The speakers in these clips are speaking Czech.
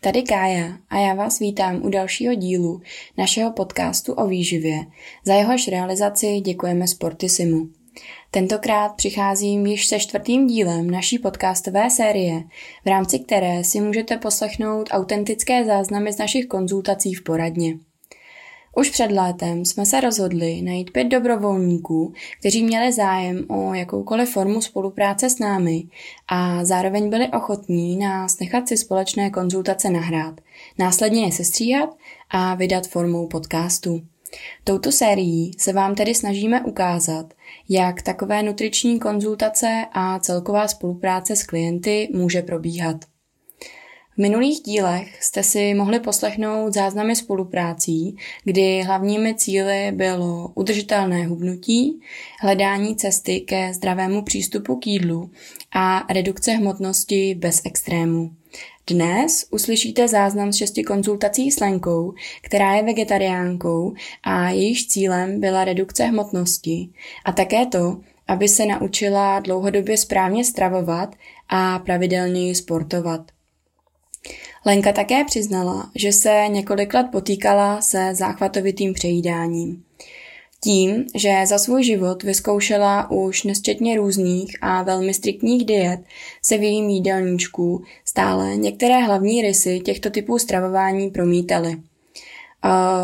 Tady Kája a já vás vítám u dalšího dílu našeho podcastu o výživě. Za jehož realizaci děkujeme Sportisimu. Tentokrát přicházím již se čtvrtým dílem naší podcastové série, v rámci které si můžete poslechnout autentické záznamy z našich konzultací v poradně. Už před létem jsme se rozhodli najít pět dobrovolníků, kteří měli zájem o jakoukoliv formu spolupráce s námi a zároveň byli ochotní nás nechat si společné konzultace nahrát, následně je sestříhat a vydat formou podcastu. Touto sérií se vám tedy snažíme ukázat, jak takové nutriční konzultace a celková spolupráce s klienty může probíhat. Minulých dílech jste si mohli poslechnout záznamy spoluprácí, kdy hlavními cíly bylo udržitelné hubnutí, hledání cesty ke zdravému přístupu k jídlu a redukce hmotnosti bez extrému. Dnes uslyšíte záznam z šesti konzultací s Lenkou, která je vegetariánkou a jejíž cílem byla redukce hmotnosti a také to, aby se naučila dlouhodobě správně stravovat a pravidelněji sportovat. Lenka také přiznala, že se několik let potýkala se záchvatovitým přejídáním. Tím, že za svůj život vyzkoušela už nesčetně různých a velmi striktních diet, se v jejím jídelníčku stále některé hlavní rysy těchto typů stravování promítaly.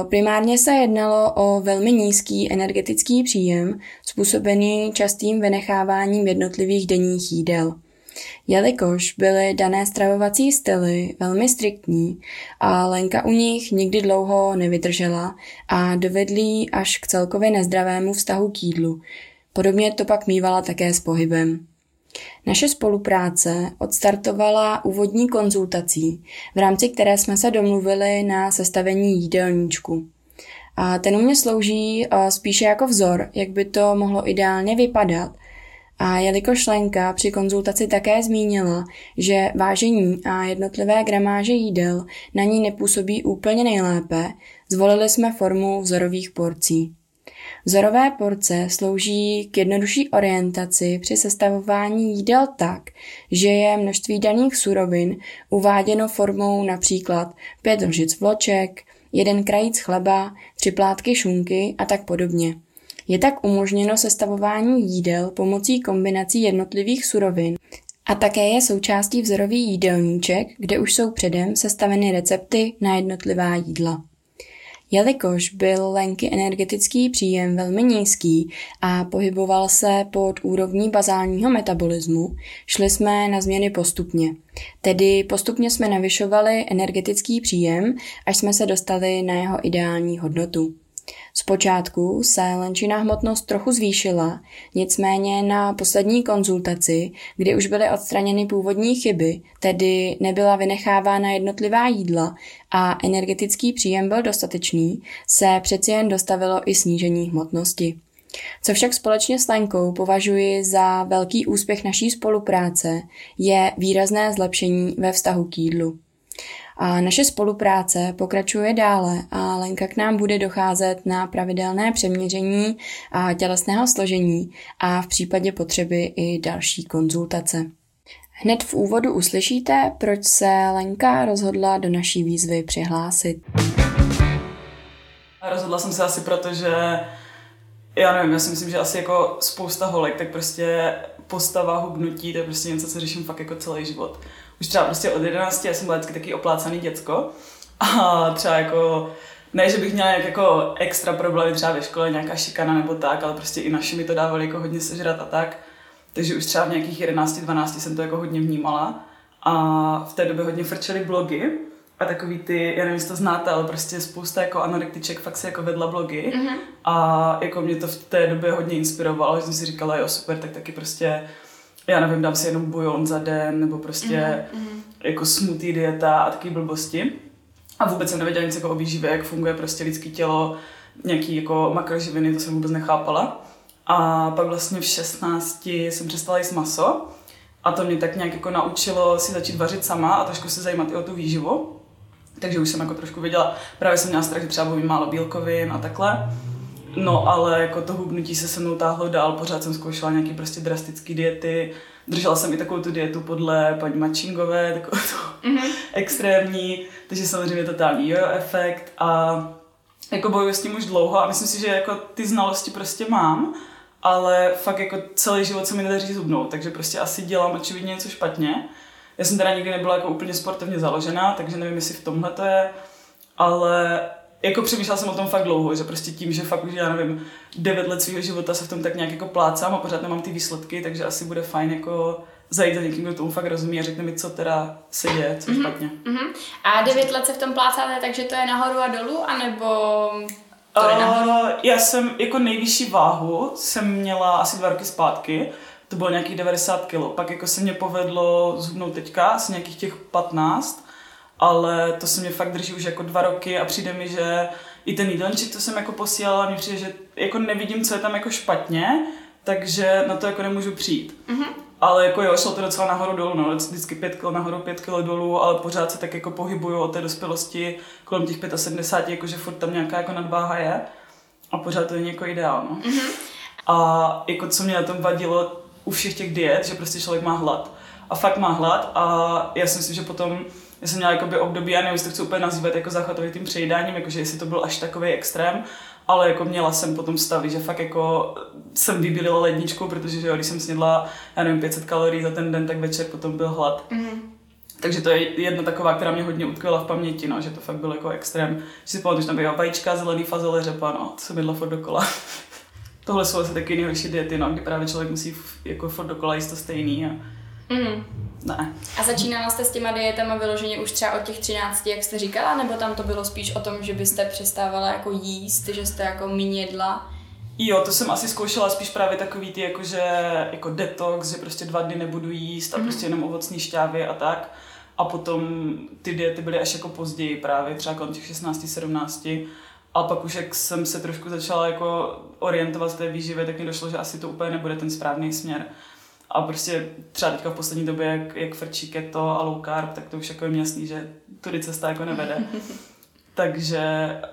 Primárně se jednalo o velmi nízký energetický příjem, způsobený častým vynecháváním jednotlivých denních jídel – Jelikož byly dané stravovací styly velmi striktní a Lenka u nich nikdy dlouho nevydržela a dovedlí až k celkově nezdravému vztahu k jídlu. Podobně to pak mývala také s pohybem. Naše spolupráce odstartovala úvodní konzultací, v rámci které jsme se domluvili na sestavení jídelníčku. A ten u mě slouží spíše jako vzor, jak by to mohlo ideálně vypadat – a jelikož Lenka při konzultaci také zmínila, že vážení a jednotlivé gramáže jídel na ní nepůsobí úplně nejlépe, zvolili jsme formu vzorových porcí. Vzorové porce slouží k jednodušší orientaci při sestavování jídel tak, že je množství daných surovin uváděno formou například pět lžic vloček, jeden krajíc chleba, tři plátky šunky a tak podobně. Je tak umožněno sestavování jídel pomocí kombinací jednotlivých surovin a také je součástí vzorový jídelníček, kde už jsou předem sestaveny recepty na jednotlivá jídla. Jelikož byl Lenky energetický příjem velmi nízký a pohyboval se pod úrovní bazálního metabolismu, šli jsme na změny postupně. Tedy postupně jsme navyšovali energetický příjem, až jsme se dostali na jeho ideální hodnotu. Zpočátku se Lenčina hmotnost trochu zvýšila, nicméně na poslední konzultaci, kdy už byly odstraněny původní chyby, tedy nebyla vynechávána jednotlivá jídla a energetický příjem byl dostatečný, se přeci jen dostavilo i snížení hmotnosti. Co však společně s Lenkou považuji za velký úspěch naší spolupráce, je výrazné zlepšení ve vztahu k jídlu. A naše spolupráce pokračuje dále a Lenka k nám bude docházet na pravidelné přeměření a tělesného složení a v případě potřeby i další konzultace. Hned v úvodu uslyšíte, proč se Lenka rozhodla do naší výzvy přihlásit. Rozhodla jsem se asi proto, že já nevím, já si myslím, že asi jako spousta holek, tak prostě postava, hubnutí, to je prostě něco, co řeším fakt jako celý život už třeba prostě od 11, já jsem byla vždycky taky oplácaný děcko a třeba jako ne, že bych měla nějak jako extra problémy třeba ve škole, nějaká šikana nebo tak, ale prostě i naši mi to dávali jako hodně sežrat a tak. Takže už třeba v nějakých 11, 12 jsem to jako hodně vnímala. A v té době hodně frčely blogy a takový ty, já nevím, jestli to znáte, ale prostě spousta jako anorektiček fakt si jako vedla blogy. Mm-hmm. A jako mě to v té době hodně inspirovalo, že jsem si říkala, jo super, tak taky prostě já nevím, dám si jenom bujon za den, nebo prostě mm-hmm. jako smutý dieta a taky blbosti. A vůbec jsem nevěděla nic jako o výživě, jak funguje prostě lidské tělo, nějaký jako makroživiny, to jsem vůbec nechápala. A pak vlastně v 16 jsem přestala jíst maso a to mě tak nějak jako naučilo si začít vařit sama a trošku se zajímat i o tu výživu. Takže už jsem jako trošku věděla, právě jsem měla strach, že třeba bojím málo bílkovin a takhle. No ale jako to hubnutí se se mnou táhlo dál, pořád jsem zkoušela nějaký prostě drastické diety. Držela jsem i takovou tu dietu podle paní Mačingové, takovou tu mm-hmm. extrémní, takže samozřejmě totální jojo efekt a jako bojuji s tím už dlouho a myslím si, že jako ty znalosti prostě mám, ale fakt jako celý život se mi nedaří zubnout, takže prostě asi dělám očividně něco špatně. Já jsem teda nikdy nebyla jako úplně sportovně založená, takže nevím, jestli v tomhle to je, ale jako přemýšlela jsem o tom fakt dlouho, že prostě tím, že fakt už, já nevím, devět let svého života se v tom tak nějak jako plácám a pořád nemám ty výsledky, takže asi bude fajn jako zajít za někým, kdo tomu fakt rozumí a řekne mi, co teda se děje, co mm-hmm. špatně. Mm-hmm. A devět let se v tom plácáte, takže to je nahoru a dolů, anebo to je nahoru? Uh, já jsem jako nejvyšší váhu jsem měla asi dva roky zpátky, to bylo nějakých 90 kg. Pak jako se mě povedlo zhubnout teďka asi nějakých těch 15, ale to se mě fakt drží už jako dva roky a přijde mi, že i ten jídelníček, co jsem jako posílala, mi přijde, že jako nevidím, co je tam jako špatně, takže na to jako nemůžu přijít. Mm-hmm. Ale jako jo, šlo to docela nahoru dolů, no, vždycky 5 kg nahoru, 5 kg dolů, ale pořád se tak jako pohybuju od té dospělosti kolem těch 75, jakože furt tam nějaká jako nadváha je a pořád to je jako ideál, no. Mm-hmm. A jako co mě na tom vadilo u všech těch diet, že prostě člověk má hlad. A fakt má hlad a já si myslím, že potom já jsem měla jakoby období, já nevím, jestli to chci úplně nazývat jako záchvatovým přejídáním, jakože jestli to byl až takový extrém, ale jako měla jsem potom stavy, že fakt jako jsem vybílila ledničku, protože že jo, když jsem snědla, já nevím, 500 kalorií za ten den, tak večer potom byl hlad. Mm. Takže to je jedna taková, která mě hodně utkvěla v paměti, no, že to fakt byl jako extrém. Že si pamatuju, že tam byla vajíčka, zelený fazole, řepa, no, to jsem jedla furt dokola. Tohle jsou asi taky nejhorší diety, no, kdy právě člověk musí jako furt dokola jíst to stejný a mm. Ne. A začínala jste s těma dietama vyloženě už třeba od těch 13, jak jste říkala, nebo tam to bylo spíš o tom, že byste přestávala jako jíst, že jste jako méně jedla? Jo, to jsem asi zkoušela spíš právě takový ty jakože, jako detox, že prostě dva dny nebudu jíst a mm-hmm. prostě jenom ovocní šťávy a tak. A potom ty diety byly až jako později právě, třeba kolem těch 16, 17. A pak už jak jsem se trošku začala jako orientovat v té výživě, tak mi došlo, že asi to úplně nebude ten správný směr. A prostě třeba teďka v poslední době, jak, jak frčí keto a low carb, tak to už jako je jasný, že tudy cesta jako nevede. Takže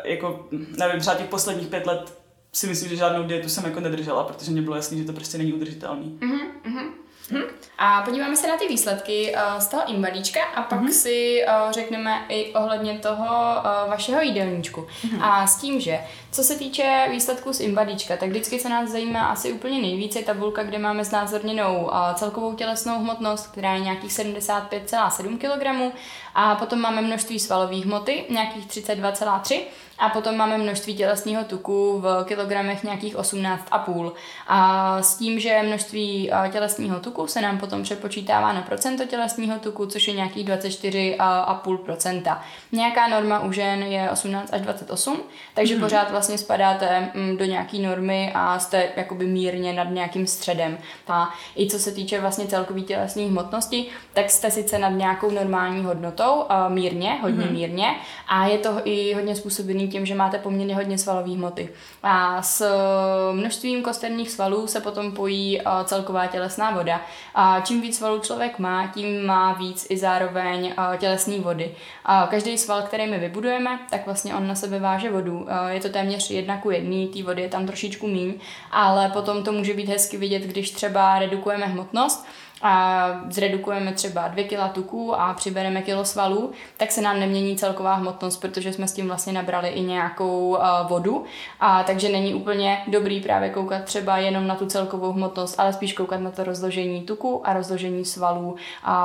jako, nevím, třeba těch posledních pět let si myslím, že žádnou dietu jsem jako nedržela, protože mě bylo jasný, že to prostě není udržitelný. Mm-hmm. Hmm. A podíváme se na ty výsledky uh, z toho invalíčka a pak hmm. si uh, řekneme i ohledně toho uh, vašeho jídelníčku. Hmm. A s tím, že co se týče výsledků z invalíčka, tak vždycky se nás zajímá asi úplně nejvíce tabulka, kde máme znázorněnou celkovou tělesnou hmotnost, která je nějakých 75,7 kg a potom máme množství svalové hmoty, nějakých 32,3 a potom máme množství tělesného tuku v kilogramech nějakých 18,5. A s tím, že množství tělesného tuku se nám potom přepočítává na procento tělesného tuku, což je nějakých 24,5%. Nějaká norma u žen je 18 až 28, takže mm. pořád vlastně spadáte mm, do nějaké normy a jste jakoby mírně nad nějakým středem. A i co se týče vlastně celkové tělesné hmotnosti, tak jste sice nad nějakou normální hodnotou, mírně, hodně mm. mírně, a je to i hodně způsobený tím, že máte poměrně hodně svalové hmoty. A s eh, množstvím kosterních svalů se potom pojí eh, celková tělesná voda. A čím víc svalů člověk má, tím má víc i zároveň eh, tělesné vody. A každý sval, který my vybudujeme, tak vlastně on na sebe váže vodu. Je to téměř jedna ku jedný, té vody je tam trošičku míň, ale potom to může být hezky vidět, když třeba redukujeme hmotnost, a zredukujeme třeba 2 kg tuku a přibereme kilo svalů, tak se nám nemění celková hmotnost, protože jsme s tím vlastně nabrali i nějakou uh, vodu. A takže není úplně dobrý právě koukat třeba jenom na tu celkovou hmotnost, ale spíš koukat na to rozložení tuku a rozložení svalů uh,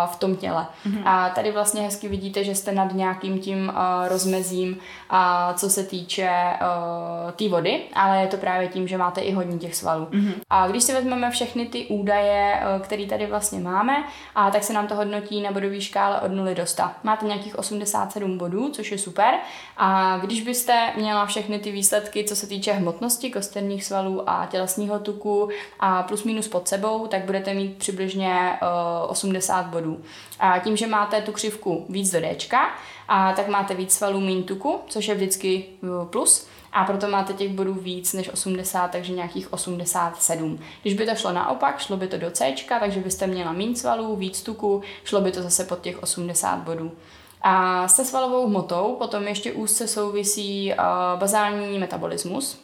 v tom těle. Mm-hmm. A tady vlastně hezky vidíte, že jste nad nějakým tím uh, rozmezím, uh, co se týče uh, té vody, ale je to právě tím, že máte i hodně těch svalů. Mm-hmm. A když si vezmeme všechny ty údaje, které tady vlastně vlastně máme a tak se nám to hodnotí na bodové škále od 0 do 100. Máte nějakých 87 bodů, což je super a když byste měla všechny ty výsledky, co se týče hmotnosti kosterních svalů a tělesního tuku a plus minus pod sebou, tak budete mít přibližně uh, 80 bodů. A tím, že máte tu křivku víc do Dčka, a tak máte víc svalů, méně tuku, což je vždycky uh, plus a proto máte těch bodů víc než 80, takže nějakých 87. Když by to šlo naopak, šlo by to do C, takže byste měla méně svalů, víc tuku, šlo by to zase pod těch 80 bodů. A se svalovou hmotou potom ještě úzce souvisí uh, bazální metabolismus,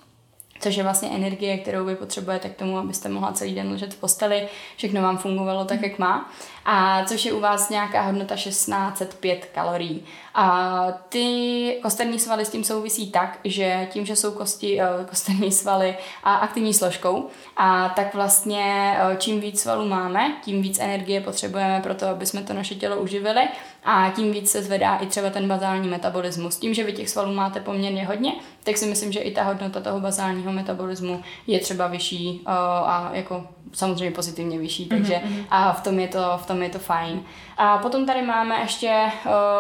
což je vlastně energie, kterou vy potřebujete k tomu, abyste mohla celý den ležet v posteli, všechno vám fungovalo tak, jak má. A což je u vás nějaká hodnota 1605 kalorií. A ty kosterní svaly s tím souvisí tak, že tím, že jsou kosti, eh, kosterní svaly a aktivní složkou, a tak vlastně eh, čím víc svalů máme, tím víc energie potřebujeme pro to, aby jsme to naše tělo uživili a tím víc se zvedá i třeba ten bazální metabolismus. Tím, že vy těch svalů máte poměrně hodně, tak si myslím, že i ta hodnota toho bazálního metabolismu je třeba vyšší uh, a jako samozřejmě pozitivně vyšší, mhm, takže mm-hmm. a v tom, je to, v tom je to fajn. A potom tady máme ještě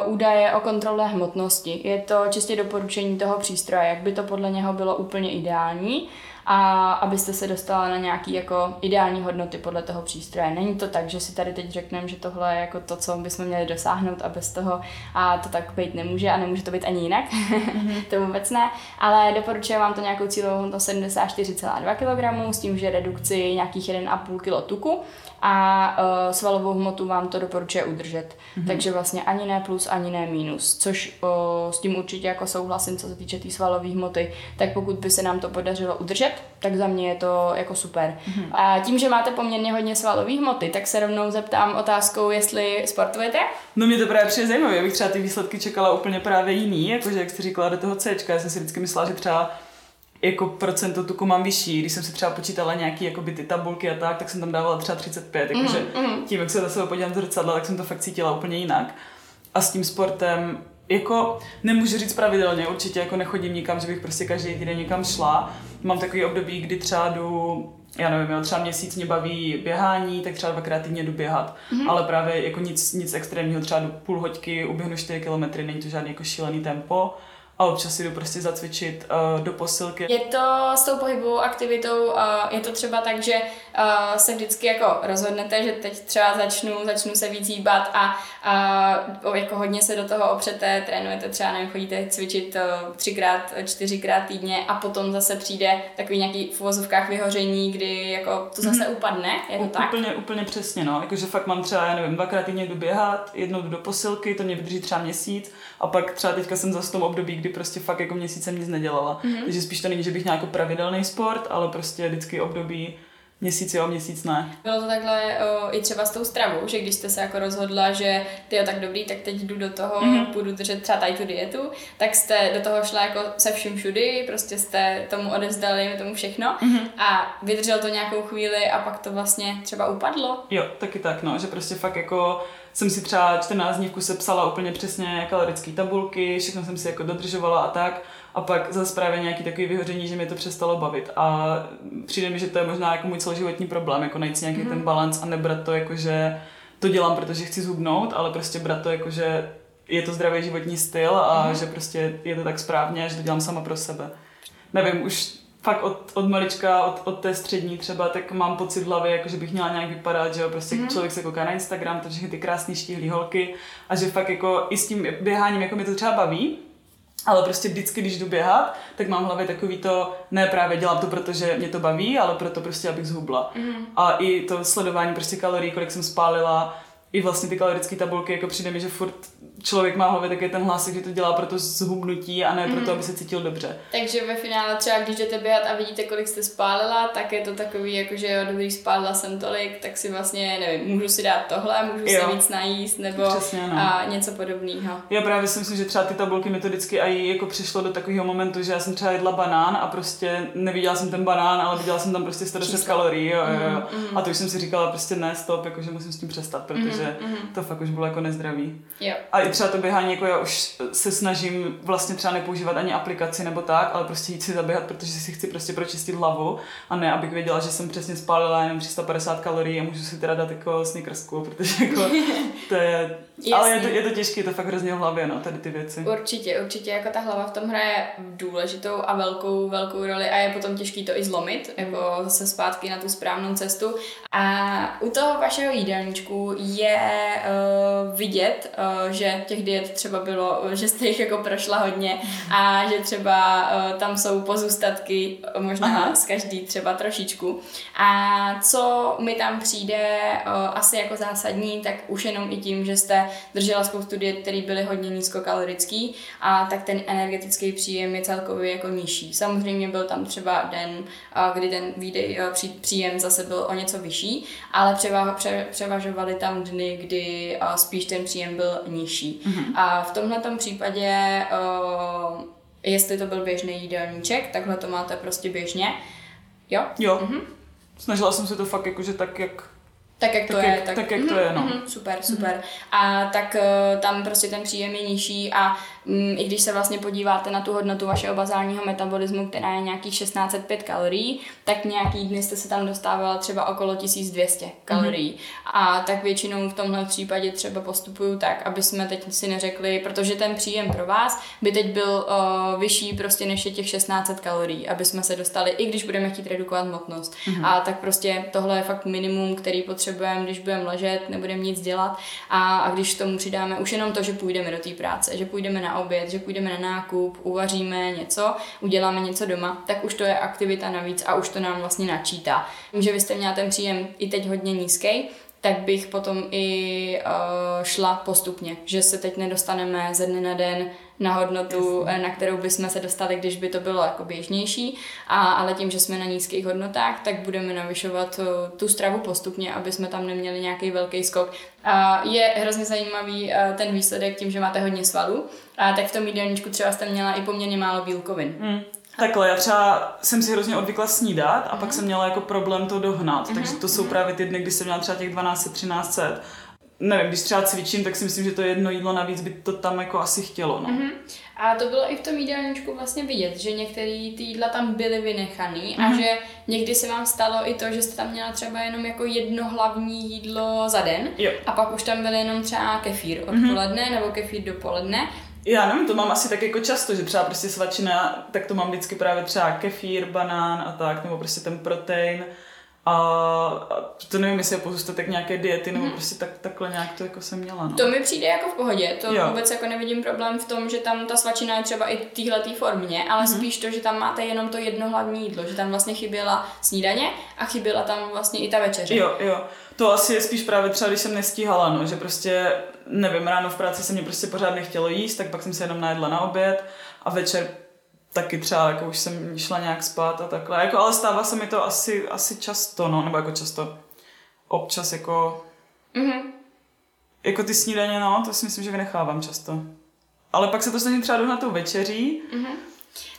uh, údaje o kontrole hmotnosti. Je to čistě doporučení toho přístroje, jak by to podle něho bylo úplně ideální a abyste se dostala na nějaký jako ideální hodnoty podle toho přístroje. Není to tak, že si tady teď řekneme, že tohle je jako to, co bychom měli dosáhnout a bez toho a to tak být nemůže a nemůže to být ani jinak. Mm-hmm. to vůbec ne, ale doporučuji vám to nějakou cílovou hodnotu 74,2 kg s tím, že redukci nějakých 1,5 kg tuku a uh, svalovou hmotu vám to doporučuje udržet. Mm-hmm. Takže vlastně ani ne plus, ani ne minus, což uh, s tím určitě jako souhlasím, co se týče té tý svalové hmoty. Tak pokud by se nám to podařilo udržet, tak za mě je to jako super. Mm-hmm. A tím, že máte poměrně hodně svalové hmoty, tak se rovnou zeptám otázkou, jestli sportujete? No mě to právě přijde zajímavé, já bych třeba ty výsledky čekala úplně právě jiný, jakože jak jste říkala do toho C, já jsem si vždycky myslela, že třeba jako procento tuku mám vyšší. Když jsem si třeba počítala nějaký jako by ty tabulky a tak, tak jsem tam dávala třeba 35. Jakože mm, mm. tím, jak se zase podívám do zrcadla, tak jsem to fakt cítila úplně jinak. A s tím sportem jako nemůžu říct pravidelně, určitě jako nechodím nikam, že bych prostě každý týden někam šla. Mám takový období, kdy třeba jdu já nevím, jo, třeba měsíc mě baví běhání, tak třeba dvakrát týdně jdu běhat, mm-hmm. ale právě jako nic, nic extrémního, třeba do půl hoďky, uběhnu 4 kilometry, není to žádný jako šílený tempo a občas si jdu prostě zacvičit uh, do posilky. Je to s tou pohybovou aktivitou, uh, je to třeba tak, že uh, se vždycky jako rozhodnete, že teď třeba začnu, začnu se víc hýbat a uh, jako hodně se do toho opřete, trénujete třeba, nevím, chodíte cvičit uh, třikrát, čtyřikrát týdně a potom zase přijde takový nějaký v uvozovkách vyhoření, kdy jako to zase mm-hmm. upadne, je to U, tak? Úplně, úplně přesně, no, jakože fakt mám třeba, já nevím, dvakrát týdně jdu běhat, jednou jdu do posilky, to mě vydrží třeba měsíc a pak třeba teďka jsem zase v tom období, kdy prostě fakt jako měsíc jsem nic nedělala. Mm-hmm. Takže spíš to není, že bych nějak pravidelný sport, ale prostě vždycky období Měsíc jo, měsíc ne. Bylo to takhle o, i třeba s tou stravou, že když jste se jako rozhodla, že ty jo tak dobrý, tak teď jdu do toho, mm-hmm. půjdu držet třeba tady tu dietu, tak jste do toho šla jako se vším všudy, prostě jste tomu odevzdali tomu všechno mm-hmm. a vydržel to nějakou chvíli a pak to vlastně třeba upadlo. Jo, taky tak, no, že prostě fakt jako jsem si třeba 14 dní v kuse psala úplně přesně kalorické tabulky, všechno jsem si jako dodržovala a tak. A pak zase právě nějaký takový vyhoření, že mě to přestalo bavit. A přijde mi, že to je možná jako můj celoživotní problém, jako najít si nějaký mm. ten balans a nebrat to jako, že to dělám, protože chci zhubnout, ale prostě brat to jako, že je to zdravý životní styl a mm. že prostě je to tak správně, že to dělám sama pro sebe. Nevím, už fakt od, od malička, od, od té střední třeba, tak mám pocit v hlavě, jako že bych měla nějak vypadat, že jo, prostě mm. člověk se kouká na Instagram, všechny ty krásné štíhlé holky a že fakt jako i s tím běháním, jako mi to třeba baví, ale prostě vždycky, když jdu běhat, tak mám v hlavě takový to, ne právě dělám to, protože mě to baví, ale proto prostě, abych zhubla. Mm. A i to sledování prostě kalorií, kolik jsem spálila, i vlastně ty kalorické tabulky, jako přijde mi, že furt člověk má hlavě taky ten hlas, že to dělá pro to zhubnutí a ne mm. pro to, mhm. aby se cítil dobře. Takže ve finále třeba, když jdete běhat a vidíte, kolik jste spálila, tak je to takový, jako že jo, dobrý, spálila jsem tolik, tak si vlastně, nevím, můžu si dát tohle, můžu jo. se víc najíst, nebo Přesně, no. a něco podobného. Já právě si myslím, že třeba ty tabulky metodicky i jako přišlo do takového momentu, že já jsem třeba jedla banán a prostě neviděla jsem ten banán, ale viděla jsem tam prostě 110 kalorií jo, jo, jo. Mm, mm. a to už jsem si říkala prostě ne, stop, jakože musím s tím přestat, protože mm, mm. to fakt už bylo jako nezdravý. Jo. A i třeba to běhání, jako já už se snažím vlastně třeba nepoužívat ani aplikaci nebo tak, ale prostě jít si zaběhat, protože si chci prostě pročistit hlavu a ne, abych věděla, že jsem přesně spálila jenom 350 kalorií a můžu si teda dát jako snickersku, protože jako to je, ale je to, je to těžké, je to fakt hrozně v hlavě, no, tady ty věci. Určitě, určitě, jako ta hlava v tom hraje důležitou a velkou, velkou roli a je potom těžký to i zlomit, jako zase zpátky na tu správnou cestu. A u toho vašeho jídelníčku je je uh, vidět, uh, že těch diet třeba bylo, že jste jich jako prošla hodně a že třeba uh, tam jsou pozůstatky, možná Aha. z každý třeba trošičku. A co mi tam přijde uh, asi jako zásadní, tak už jenom i tím, že jste držela spoustu diet, které byly hodně nízkokalorický a tak ten energetický příjem je celkově jako nižší. Samozřejmě byl tam třeba den, uh, kdy ten výdej, uh, příjem zase byl o něco vyšší, ale převa, pře, převažovaly tam dny, kdy uh, spíš ten příjem byl nižší. Mm-hmm. A v tomhle případě, jestli to byl běžný jídelníček, takhle to máte prostě běžně. Jo? Jo. Mm-hmm. Snažila jsem se to fakt jakože tak, jak tak jak to tak je. Jak, tak, tak jak mm, to je, no. Mm, super, super. Mm. A tak uh, tam prostě ten příjem je nižší a i když se vlastně podíváte na tu hodnotu vašeho bazálního metabolismu, která je nějakých 1605 kalorií, tak nějaký dny jste se tam dostávala třeba okolo 1200 kalorií. Mm-hmm. A tak většinou v tomhle případě třeba postupuju tak, aby jsme teď si neřekli, protože ten příjem pro vás by teď byl uh, vyšší prostě než je těch 1600 kalorií, aby jsme se dostali, i když budeme chtít redukovat hmotnost. Mm-hmm. A tak prostě tohle je fakt minimum, který potřebujeme, když budeme ležet, nebudeme nic dělat. A, a když tomu přidáme už jenom to, že půjdeme do té práce, že půjdeme na oběd, že půjdeme na nákup, uvaříme něco, uděláme něco doma, tak už to je aktivita navíc a už to nám vlastně načítá. Tím, že vy jste měla ten příjem i teď hodně nízký, tak bych potom i uh, šla postupně, že se teď nedostaneme ze dne na den na hodnotu, Jasně. na kterou bychom se dostali, když by to bylo jako běžnější, a, ale tím, že jsme na nízkých hodnotách, tak budeme navyšovat uh, tu stravu postupně, aby jsme tam neměli nějaký velký skok. A je hrozně zajímavý uh, ten výsledek tím, že máte hodně svalů, a tak v tom jídelníčku třeba jste měla i poměrně málo bílkovin. Mm. Takhle, já třeba jsem si hrozně odvykla snídat a mm. pak jsem měla jako problém to dohnat, mm-hmm. takže to jsou mm-hmm. právě ty dny, kdy jsem měla třeba těch 1200-1300 nevím, když třeba cvičím, tak si myslím, že to jedno jídlo navíc by to tam jako asi chtělo. No. Mm-hmm. A to bylo i v tom jídelníčku vlastně vidět, že některé ty jídla tam byly vynechaný mm-hmm. a že někdy se vám stalo i to, že jste tam měla třeba jenom jako jedno hlavní jídlo za den jo. a pak už tam byl jenom třeba kefír odpoledne mm-hmm. nebo kefír dopoledne já nevím, to mám asi tak jako často, že třeba prostě svačina, tak to mám vždycky právě třeba kefír, banán a tak, nebo prostě ten protein. A to nevím, jestli je pozůstatek nějaké diety, nebo mm. prostě tak, takhle nějak to jako jsem měla. No. To mi přijde jako v pohodě, to jo. vůbec jako nevidím problém v tom, že tam ta svačina je třeba i v formě, ale mm. spíš to, že tam máte jenom to jedno hlavní jídlo, že tam vlastně chyběla snídaně a chyběla tam vlastně i ta večeře. Jo, jo. To asi je spíš právě třeba, když jsem nestíhala, no, že prostě, nevím, ráno v práci se mě prostě pořád nechtělo jíst, tak pak jsem se jenom najedla na oběd a večer taky třeba jako už jsem šla nějak spát a takhle. Jako, ale stává se mi to asi, asi často, no, nebo jako často občas jako... Mm-hmm. Jako ty snídaně, no, to si myslím, že vynechávám často. Ale pak se to snažím třeba na tou večeří. Mm-hmm.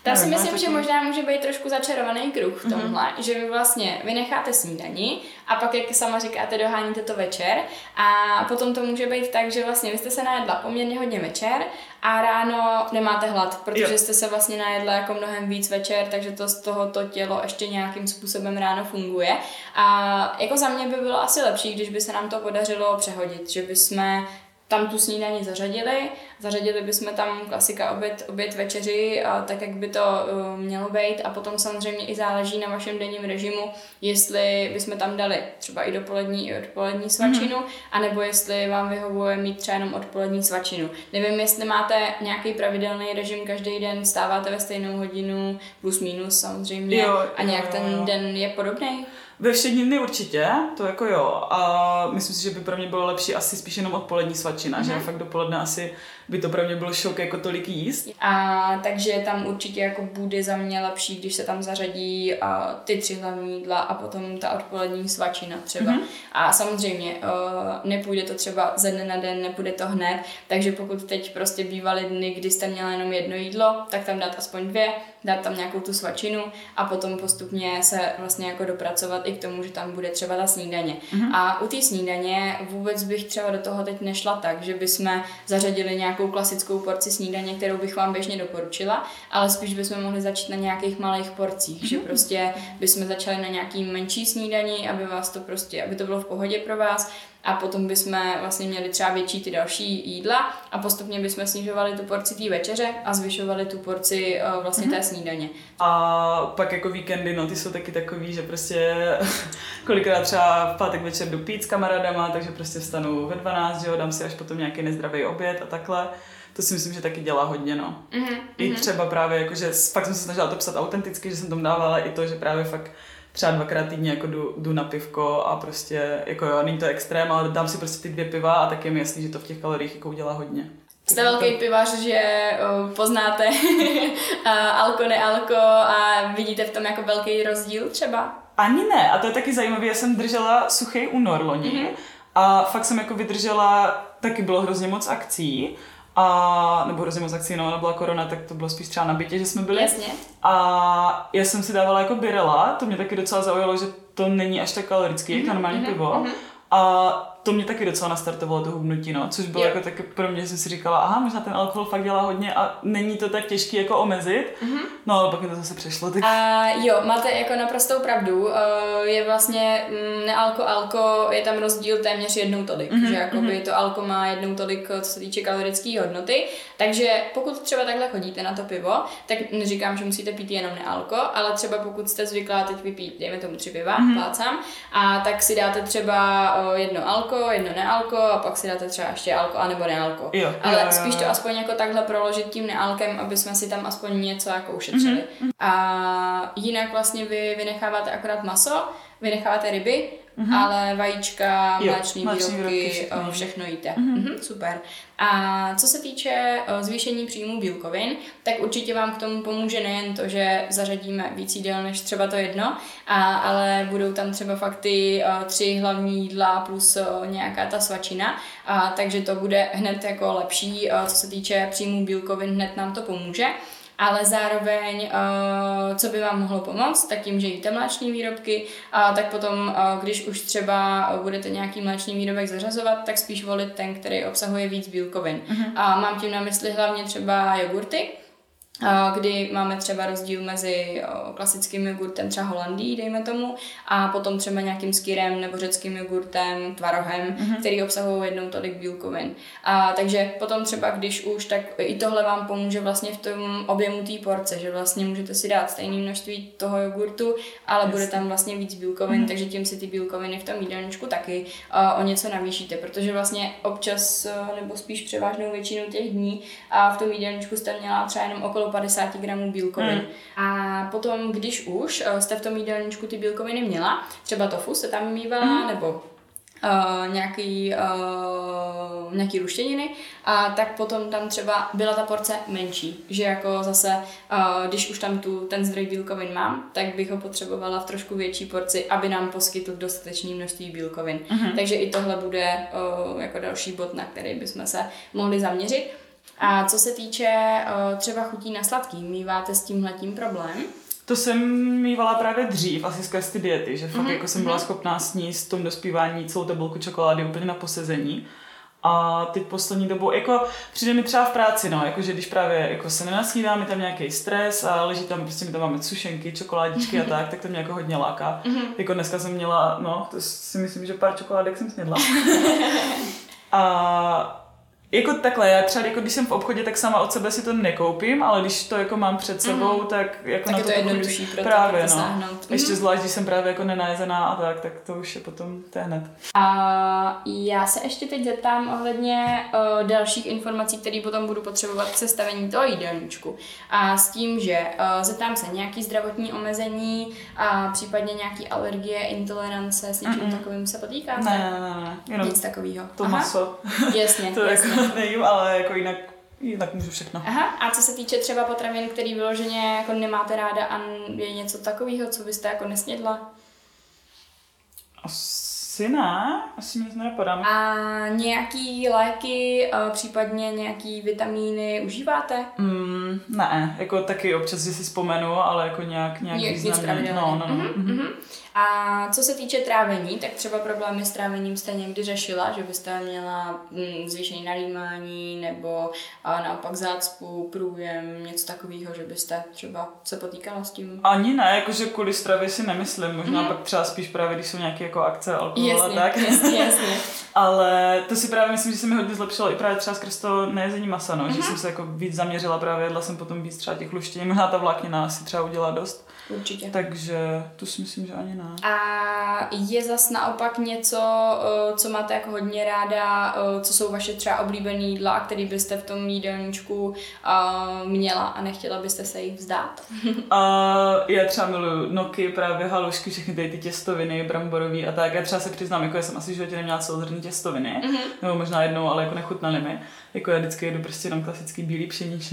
Já si myslím, že možná může být trošku začarovaný kruh v tomhle, mm-hmm. že vy vlastně vynecháte snídani a pak, jak sama říkáte, doháníte to večer a potom to může být tak, že vlastně vy jste se najedla poměrně hodně večer a ráno nemáte hlad, protože jo. jste se vlastně najedla jako mnohem víc večer, takže to z toho to tělo ještě nějakým způsobem ráno funguje. A jako za mě by bylo asi lepší, když by se nám to podařilo přehodit, že by jsme tam tu snídaní zařadili. Zařadili bychom tam klasika oběd, oběd večeři, a tak jak by to uh, mělo být a potom samozřejmě i záleží na vašem denním režimu, jestli bychom tam dali třeba i dopolední, i odpolední svačinu, mm-hmm. anebo jestli vám vyhovuje mít třeba jenom odpolední svačinu. Nevím, jestli máte nějaký pravidelný režim každý den, stáváte ve stejnou hodinu, plus minus samozřejmě, jo, a nějak jo, ten jo. den je podobný. Ve všední dny určitě, to jako jo. A myslím si, že by pro mě bylo lepší asi spíš jenom odpolední svačina, mm-hmm. že mhm. fakt dopoledne asi by to pro mě bylo šok jako tolik jíst. A takže tam určitě jako bude za mě lepší, když se tam zařadí a, ty tři hlavní jídla a potom ta odpolední svačina třeba. Mm-hmm. A samozřejmě uh, nepůjde to třeba ze dne na den, nepůjde to hned, takže pokud teď prostě bývaly dny, kdy jste měla jenom jedno jídlo, tak tam dát aspoň dvě, dát tam nějakou tu svačinu a potom postupně se vlastně jako dopracovat i k tomu, že tam bude třeba ta snídaně. Mm-hmm. A u té snídaně vůbec bych třeba do toho teď nešla tak, že bychom zařadili nějak nějakou klasickou porci snídaně, kterou bych vám běžně doporučila, ale spíš bychom mohli začít na nějakých malých porcích, mm-hmm. že mhm. prostě bychom začali na nějaký menší snídaní, aby vás to prostě, aby to bylo v pohodě pro vás a potom bychom vlastně měli třeba větší ty další jídla a postupně bychom snižovali tu porci té večeře a zvyšovali tu porci uh, vlastně mm-hmm. té snídaně. A pak jako víkendy, no ty jsou taky takový, že prostě kolikrát třeba v pátek večer jdu pít s kamarádama, takže prostě vstanu ve 12, že jo, dám si až potom nějaký nezdravý oběd a takhle. To si myslím, že taky dělá hodně, no. Mm-hmm. I třeba právě, jako, že fakt jsem se snažila to psat autenticky, že jsem tam dávala i to, že právě fakt třeba dvakrát týdně jako jdu, jdu, na pivko a prostě, jako jo, není to extrém, ale dám si prostě ty dvě piva a tak je mi jasný, že to v těch kaloriích jako udělá hodně. Jste velký pivař, že uh, poznáte alko, nealko a vidíte v tom jako velký rozdíl třeba? Ani ne, a to je taky zajímavé, já jsem držela suchý únor loni mm-hmm. a fakt jsem jako vydržela, taky bylo hrozně moc akcí a, nebo hrozně moc akcí, no, byla korona, tak to bylo spíš třeba na bytě, že jsme byli. Jasně. A já jsem si dávala jako birela, to mě taky docela zaujalo, že to není až tak kalorický, mm-hmm, jak normální mm-hmm, pivo. Mm-hmm. A to mě taky docela nastartovalo to hubnutí, no, což bylo jo. jako taky pro mě, že jsem si říkala, aha, možná ten alkohol fakt dělá hodně a není to tak těžký jako omezit, mm-hmm. no ale pak mi to zase přešlo. Tak... A jo, máte jako naprostou pravdu, eh, je vlastně mm, nealko, alko, je tam rozdíl téměř jednou tolik, mm-hmm. že jakoby mm-hmm. to alko má jednou tolik, co se týče kalorické hodnoty, takže pokud třeba takhle chodíte na to pivo, tak neříkám, že musíte pít jenom nealko, ale třeba pokud jste zvyklá teď vypít, dejme tomu tři piva, mm-hmm. plácám, a tak si dáte třeba eh, jedno alko, alko, jedno nealko a pak si dáte třeba ještě alko anebo nealko. Jo, Ale jo, jo, spíš to aspoň jako takhle proložit tím nealkem, aby jsme si tam aspoň něco jako ušetřili. Mm-hmm. A jinak vlastně vy vynecháváte akorát maso, vynecháváte ryby mm-hmm. ale vajíčka, mléčné výrobky, výrobky, všechno, všechno jíte. Mm-hmm. Mm-hmm, super. A co se týče zvýšení příjmu bílkovin, tak určitě vám k tomu pomůže nejen to, že zařadíme víc jídel než třeba to jedno, a, ale budou tam třeba fakt ty tři hlavní jídla plus nějaká ta svačina, a, takže to bude hned jako lepší, co se týče příjmu bílkovin, hned nám to pomůže ale zároveň, uh, co by vám mohlo pomoct, tak tím, že jíte mléčné výrobky, uh, tak potom, uh, když už třeba budete nějaký mléčný výrobek zařazovat, tak spíš volit ten, který obsahuje víc bílkovin. Uh-huh. A mám tím na mysli hlavně třeba jogurty, kdy máme třeba rozdíl mezi klasickým jogurtem třeba holandí, dejme tomu, a potom třeba nějakým skyrem nebo řeckým jogurtem, tvarohem, mm-hmm. který obsahují jednou tolik bílkovin. A takže potom třeba, když už, tak i tohle vám pomůže vlastně v tom objemu té porce, že vlastně můžete si dát stejné množství toho jogurtu, ale Jasně. bude tam vlastně víc bílkovin, mm-hmm. takže tím si ty bílkoviny v tom jídelníčku taky uh, o něco navýšíte, protože vlastně občas, uh, nebo spíš převážnou většinu těch dní a v tom jídelníčku jste měla třeba jenom okolo okolo 50 gramů bílkovin. Hmm. A potom, když už eh, jste v tom jídelníčku ty bílkoviny měla, třeba tofu se tam mývala, hmm. nebo Uh, nějaký, uh, nějaký ruštěniny a tak potom tam třeba byla ta porce menší, že jako zase, uh, když už tam tu, ten zdroj bílkovin mám, tak bych ho potřebovala v trošku větší porci, aby nám poskytl dostatečné množství bílkovin. Uh-huh. Takže i tohle bude uh, jako další bod, na který bychom se mohli zaměřit. A co se týče uh, třeba chutí na sladký, míváte s tímhletím problém? To jsem mývala právě dřív, asi skrz ty diety, že fakt mm-hmm. jako jsem byla mhm. schopná sníst v tom dospívání celou tabulku čokolády úplně na posezení. A teď poslední dobou, jako přijde mi třeba v práci, no, jako že když právě jako se nenasnídám, je tam nějaký stres a leží tam, prostě mi tam máme sušenky, čokoládičky a tak, tak to mě jako hodně láká. Mm-hmm. Jako dneska jsem měla, no, to si myslím, že pár čokoládek jsem snědla. a jako takhle, já třeba jako když jsem v obchodě, tak sama od sebe si to nekoupím, ale když to jako mám před sebou, mm. tak jako tak na je to, to jednodušší pro právě, to, no. Sáhnout. Ještě mm. zvlášť, když jsem právě jako nenajezená a tak, tak to už je potom to je hned. A já se ještě teď zeptám ohledně uh, dalších informací, které potom budu potřebovat k sestavení toho jídelníčku. A s tím, že uh, zeptám se nějaký zdravotní omezení a případně nějaký alergie, intolerance, s něčím mm takovým se potýkáte? Ne, ne, ne, Jenom Nic takového. To Aha. maso. Jasně, to jasně. Jako nejím, ale jako jinak Jinak můžu všechno. Aha, a co se týče třeba potravin, který vyloženě jako nemáte ráda a je něco takového, co byste jako nesnědla? Asi ne, asi nic nenapadá. A nějaký léky, případně nějaký vitamíny užíváte? Mm, ne, jako taky občas si vzpomenu, ale jako nějak, nějak Nic významně. No, no, no. Mm-hmm, mm-hmm. A co se týče trávení, tak třeba problémy s trávením jste někdy řešila, že byste měla mm, zvýšení nalímání nebo a naopak zácpu, průjem, něco takového, že byste třeba se potýkala s tím? Ani ne, jakože kvůli stravě si nemyslím, možná mm. pak třeba spíš právě, když jsou nějaké jako akce alkohol a tak. Jasně, jasně. Ale to si právě myslím, že se mi hodně zlepšilo i právě třeba skrz to nejezení masa, no, mm-hmm. že mhm. jsem se jako víc zaměřila právě, jedla jsem potom víc třeba těch luštění, možná ta vláknina asi třeba udělá dost. Určitě. Takže to si myslím, že ani ne. A je zas naopak něco, eh, co máte jako hodně ráda, eh, co jsou vaše třeba oblíbené jídla, který byste v tom jídelníčku eh, měla a nechtěla byste se jich vzdát? A já třeba miluju noky, právě halušky, všechny tady ty těstoviny, bramborový a tak. Já třeba se přiznám, jako já jsem asi v životě neměla celozrnné těstoviny, mm-hmm. nebo možná jednou, ale jako nechutnaly mi. Jako já vždycky jedu prostě jenom klasický bílý.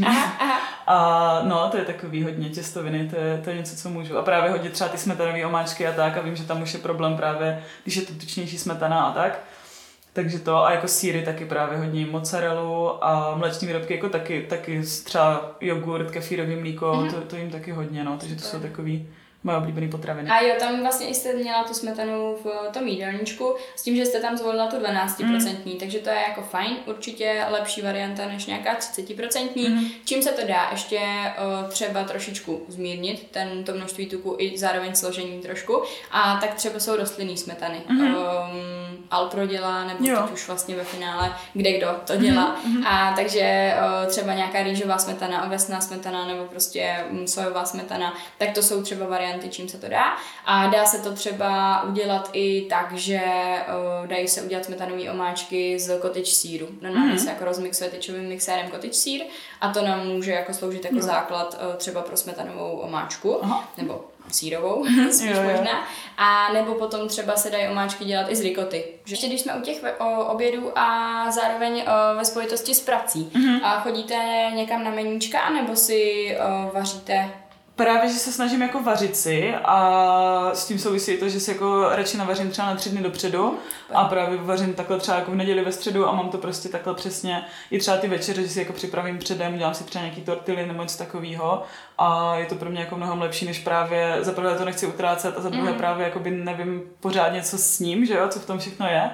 Aha, aha. A no, to je takový hodně těstoviny, to je, to je něco, co můžu. A právě hodně třeba ty smetanové omáčky a tak, a vím, že tam už je problém právě, když je to tučnější smetana a tak. Takže to a jako síry taky právě hodně mozzarellu a mléční výrobky jako taky, taky třeba jogurt, kefírový mlíko, mm-hmm. to, to jim taky hodně, no, takže to jsou takový moje oblíbené potraviny. A jo, tam vlastně jste měla tu smetanu v tom jídelníčku s tím, že jste tam zvolila tu 12%, mm. takže to je jako fajn, určitě lepší varianta než nějaká 30%. Mm. Čím se to dá ještě uh, třeba trošičku zmírnit, ten, to množství tuku i zároveň složení trošku. A tak třeba jsou rostlinné smetany. Mm. Um, Alpro dělá, nebo jo. teď už vlastně ve finále, kde kdo to dělá. Mm. A takže uh, třeba nějaká rýžová smetana, ovesná smetana nebo prostě mm, sojová smetana, tak to jsou třeba varianty varianty, čím se to dá. A dá se to třeba udělat i tak, že uh, dají se udělat smetanové omáčky z cottage síru. Normálně mm-hmm. se jako rozmixuje tyčovým mixérem cottage sír a to nám může jako sloužit jako no. základ uh, třeba pro smetanovou omáčku. Aha. Nebo sírovou, spíš jo, jo. možná. A nebo potom třeba se dají omáčky dělat i z rikoty. Ještě když jsme u těch o, obědů a zároveň o, ve spojitosti s prací. Mm-hmm. A chodíte někam na meníčka, nebo si o, vaříte Právě, že se snažím jako vařit si a s tím souvisí to, že si jako radši navařím třeba na tři dny dopředu a právě vařím takhle třeba jako v neděli ve středu a mám to prostě takhle přesně i třeba ty večeře, že si jako připravím předem, dělám si třeba nějaký tortily nebo něco takového a je to pro mě jako mnohem lepší, než právě za prvé to nechci utrácet a za druhé mm. právě jako by nevím pořádně co s ním, že jo, co v tom všechno je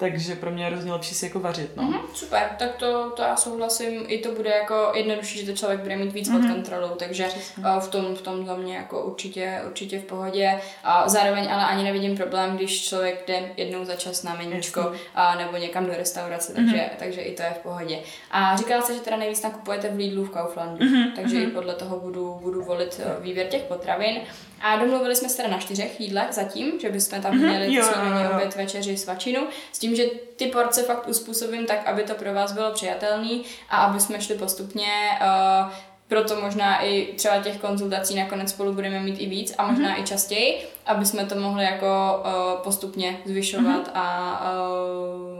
takže pro mě je hrozně lepší si jako vařit. No. Mm-hmm, super, tak to, to já souhlasím. I to bude jako jednodušší, že to člověk bude mít víc mm-hmm. pod mhm. kontrolou, takže uh, v tom, v tom za mě jako určitě, určitě v pohodě. A zároveň ale ani nevidím problém, když člověk jde jednou za čas na meníčko a nebo někam do restaurace, takže, mm-hmm. takže i to je v pohodě. A říkala jsi, že teda nejvíc nakupujete v Lidlu v Kauflandu, mm-hmm. takže mm-hmm. i podle toho budu, budu volit eh, výběr těch potravin. A domluvili jsme se teda na čtyřech jídlech zatím, že bychom tam mm-hmm, měli snídaní, oběd, večeři, svačinu, s tím, že ty porce fakt uspůsobím tak, aby to pro vás bylo přijatelné a aby jsme šli postupně. Uh, proto možná i třeba těch konzultací nakonec spolu budeme mít i víc a možná mm-hmm. i častěji, aby jsme to mohli jako uh, postupně zvyšovat mm-hmm. a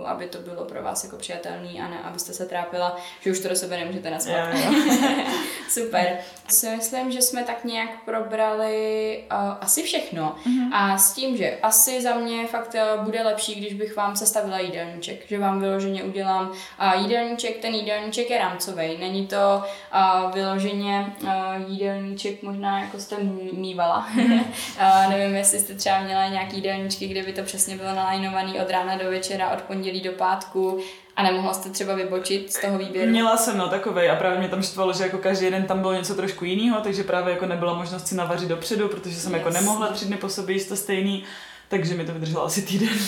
uh, aby to bylo pro vás jako přijatelný a ne, abyste se trápila, že už to do sebe nemůžete naspat. Yeah, yeah. Super. Si myslím, že jsme tak nějak probrali uh, asi všechno mm-hmm. a s tím, že asi za mě fakt uh, bude lepší, když bych vám sestavila jídelníček, že vám vyloženě udělám uh, jídelníček, ten jídelníček je rámcový, není to uh, vyloženě uh, jídelníček, možná jako jste mývala, uh, nevím, jestli jste třeba měla nějaký jídelníčky, kde by to přesně bylo nalajnovaný od rána do večera, od pondělí do pátku, a nemohla jste třeba vybočit z toho výběru? Měla jsem no takovej a právě mě tam štvalo, že jako každý den tam bylo něco trošku jiného, takže právě jako nebyla možnost si navařit dopředu, protože jsem yes. jako nemohla tři dny po sobě jíst to stejný takže mi to vydrželo asi týden.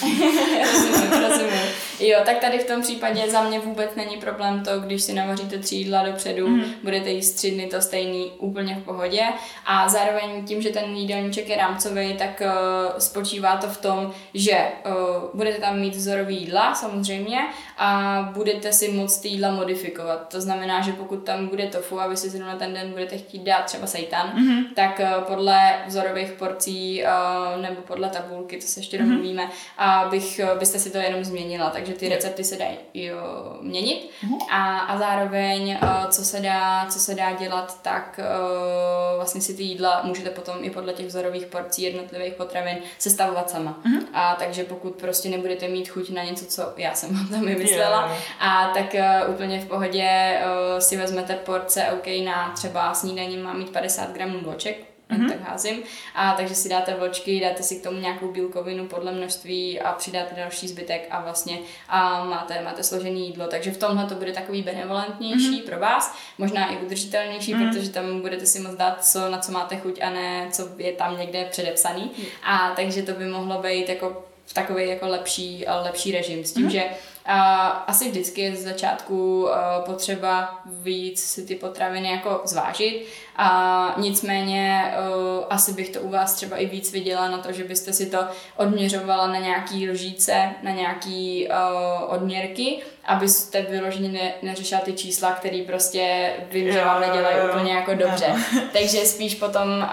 rozumím, rozumím. Jo, tak tady v tom případě za mě vůbec není problém to, když si navaříte tři jídla dopředu, mm. budete jíst tři dny to stejný úplně v pohodě. A zároveň tím, že ten jídelníček je rámcový, tak uh, spočívá to v tom, že uh, budete tam mít vzorový jídla samozřejmě a budete si moct jídla modifikovat. To znamená, že pokud tam bude tofu a vy si zrovna ten den budete chtít dát třeba seitan, mm-hmm. tak uh, podle vzorových porcí uh, nebo podle tabulky taky, to se ještě domluvíme, a bych, byste si to jenom změnila, takže ty recepty se dají jo, měnit mhm. a, a zároveň, eh, co se dá, co se dá dělat, tak eh, vlastně si ty jídla můžete potom i podle těch vzorových porcí jednotlivých potravin sestavovat sama. Mhm. A takže pokud prostě nebudete mít chuť na něco, co já jsem vám tam vymyslela, a tak eh, úplně v pohodě si vezmete porce, OK, na třeba snídaní má mít 50 gramů vloček, mm-hmm. tak házím. A takže si dáte vločky, dáte si k tomu nějakou bílkovinu podle množství a přidáte další zbytek a vlastně a máte, máte složený jídlo. Takže v tomhle to bude takový benevolentnější mm-hmm. pro vás, možná i udržitelnější, mm-hmm. protože tam budete si moct dát, co, na co máte chuť a ne, co je tam někde předepsaný. Mm-hmm. A takže to by mohlo být jako v takový jako lepší, lepší režim. S tím, mm-hmm. že A asi vždycky je z začátku uh, potřeba víc si ty potraviny jako zvážit a nicméně uh, asi bych to u vás třeba i víc viděla na to, že byste si to odměřovala na nějaký lžíce, na nějaký uh, odměrky abyste vyloženě ne, neřešila ty čísla, které prostě vím, že vám nedělají úplně jako dobře. Takže spíš potom,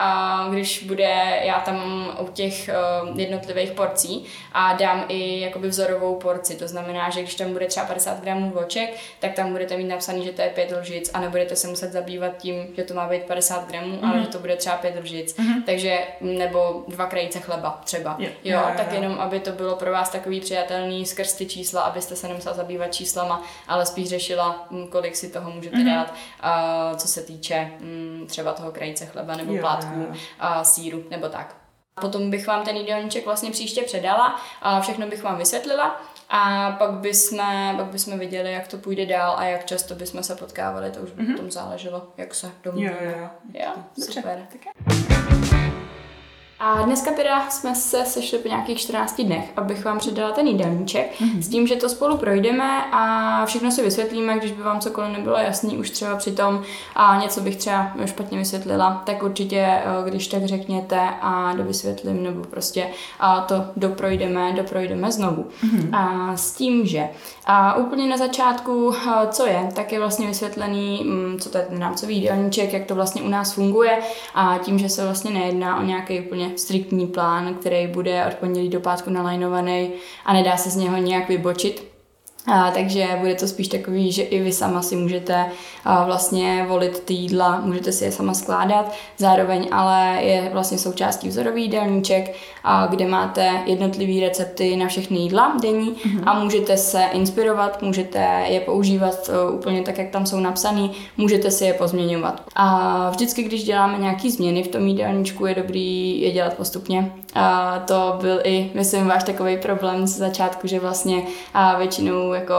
když bude já tam u těch jednotlivých porcí a dám i jakoby vzorovou porci, to znamená, že když tam bude třeba 50 gramů vloček, tak tam budete mít napsaný, že to je 5 lžic a nebudete se muset zabývat tím, že to má být 50 gramů, mm-hmm. ale mhm. že to bude třeba 5 lžic. Mm-hmm. Takže nebo dva krajice chleba třeba. Jo, jo, jo, tak jo. jenom, aby to bylo pro vás takový přijatelný skrz ty čísla, abyste se nemusela zabývat číslama, ale spíš řešila, mm, kolik si toho můžete mm-hmm. dát, a co se týče mm, třeba toho krajice chleba nebo jo, plátků, a síru nebo tak. Potom bych vám ten jídelníček vlastně příště předala a všechno bych vám vysvětlila a pak bychom, pak bychom viděli, jak to půjde dál a jak často bychom se potkávali, to už by mm-hmm. potom záleželo, jak se domluvíme. Jo, jo, jo. jo super. Dobře. A dneska teda jsme se sešli po nějakých 14 dnech, abych vám předala ten jídelníček, mm-hmm. s tím, že to spolu projdeme a všechno si vysvětlíme, když by vám cokoliv nebylo jasný už třeba při tom a něco bych třeba špatně vysvětlila, tak určitě, eh, když tak řekněte a dovysvětlím, nebo prostě a to doprojdeme, doprojdeme znovu. Mm-hmm. A s tím, že a úplně na začátku, eh, co je, tak je vlastně vysvětlený, mm, co to je ten rámcový jídelníček, jak to vlastně u nás funguje a tím, že se vlastně nejedná o nějaký úplně striktní plán, který bude od pondělí do pátku nalajnovaný a nedá se z něho nějak vybočit, a, takže bude to spíš takový, že i vy sama si můžete a, vlastně volit ty jídla, můžete si je sama skládat, zároveň ale je vlastně součástí vzorový jídelníček, a, kde máte jednotlivý recepty na všechny jídla denní mm-hmm. a můžete se inspirovat, můžete je používat a, úplně tak, jak tam jsou napsaný, můžete si je pozměňovat. A vždycky, když děláme nějaké změny v tom jídelníčku, je dobrý je dělat postupně. A to byl i, myslím, váš takový problém z začátku, že vlastně a většinou jako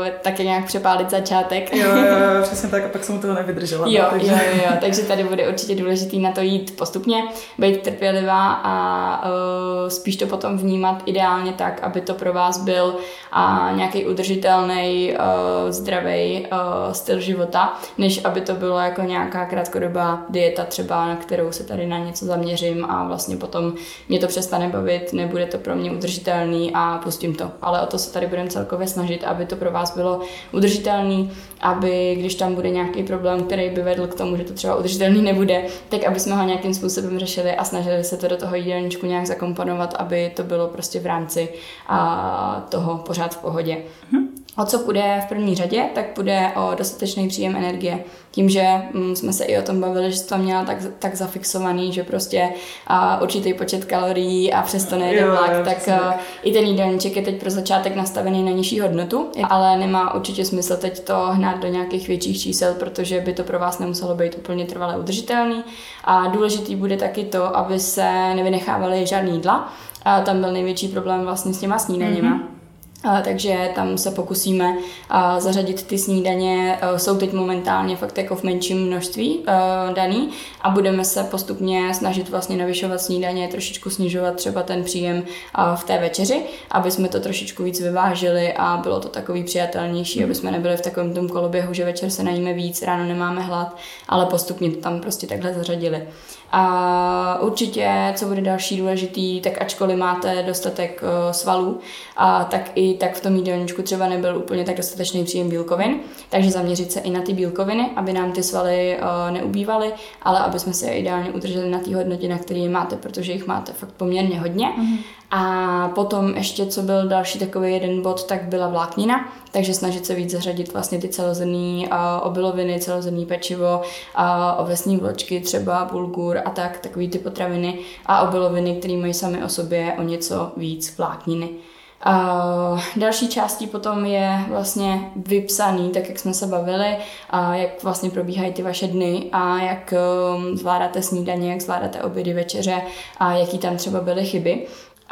uh, taky nějak přepálit začátek. Jo, jo, jo, přesně tak a pak jsem toho nevydržela. Jo, no, takže... jo, jo, takže tady bude určitě důležitý na to jít postupně, být trpělivá a uh, spíš to potom vnímat ideálně tak, aby to pro vás byl a nějaký udržitelný, uh, zdravý uh, styl života, než aby to bylo jako nějaká krátkodobá dieta třeba, na kterou se tady na něco zaměřím a vlastně potom mě to přestane bavit, nebude to pro mě udržitelný a pustím to. Ale o to se tady budeme celkově snažit, aby to pro vás bylo udržitelný, aby když tam bude nějaký problém, který by vedl k tomu, že to třeba udržitelný nebude, tak aby jsme ho nějakým způsobem řešili a snažili se to do toho jídelníčku nějak zakomponovat, aby to bylo prostě v rámci a toho pořád v pohodě. Mm-hmm. O co půjde v první řadě, tak půjde o dostatečný příjem energie. Tím, že mm, jsme se i o tom bavili, že to měla tak, tak zafixovaný, že prostě a, určitý počet kalorií a přesto nejde vlak, jo, tak a, i ten jídelníček je teď pro začátek nastavený na nižší hodnotu, ale nemá určitě smysl teď to hnát do nějakých větších čísel, protože by to pro vás nemuselo být úplně trvale udržitelný. A důležitý bude taky to, aby se nevynechávaly žádný jídla. A tam byl největší problém vlastně s těma snídaněma. Mm-hmm takže tam se pokusíme zařadit ty snídaně. Jsou teď momentálně fakt jako v menším množství daný a budeme se postupně snažit vlastně navyšovat snídaně, trošičku snižovat třeba ten příjem v té večeři, aby jsme to trošičku víc vyvážili a bylo to takový přijatelnější, aby jsme nebyli v takovém tom koloběhu, že večer se najíme víc, ráno nemáme hlad, ale postupně to tam prostě takhle zařadili. A určitě, co bude další důležitý, tak ačkoliv máte dostatek uh, svalů, a tak i tak v tom jídelníčku třeba nebyl úplně tak dostatečný příjem bílkovin, takže zaměřit se i na ty bílkoviny, aby nám ty svaly uh, neubývaly, ale aby jsme se ideálně udrželi na té hodnotě, na které máte, protože jich máte fakt poměrně hodně. Mm-hmm. A potom ještě, co byl další takový jeden bod, tak byla vláknina, takže snažit se víc zařadit vlastně ty celozrnný uh, obiloviny, celozrnný pečivo, uh, ovesní vločky, třeba bulgur a tak, takový ty potraviny a obiloviny, které mají sami o sobě o něco víc vlákniny. Uh, další částí potom je vlastně vypsaný, tak jak jsme se bavili, a jak vlastně probíhají ty vaše dny a jak zvládáte snídaně, jak zvládáte obědy, večeře a jaký tam třeba byly chyby.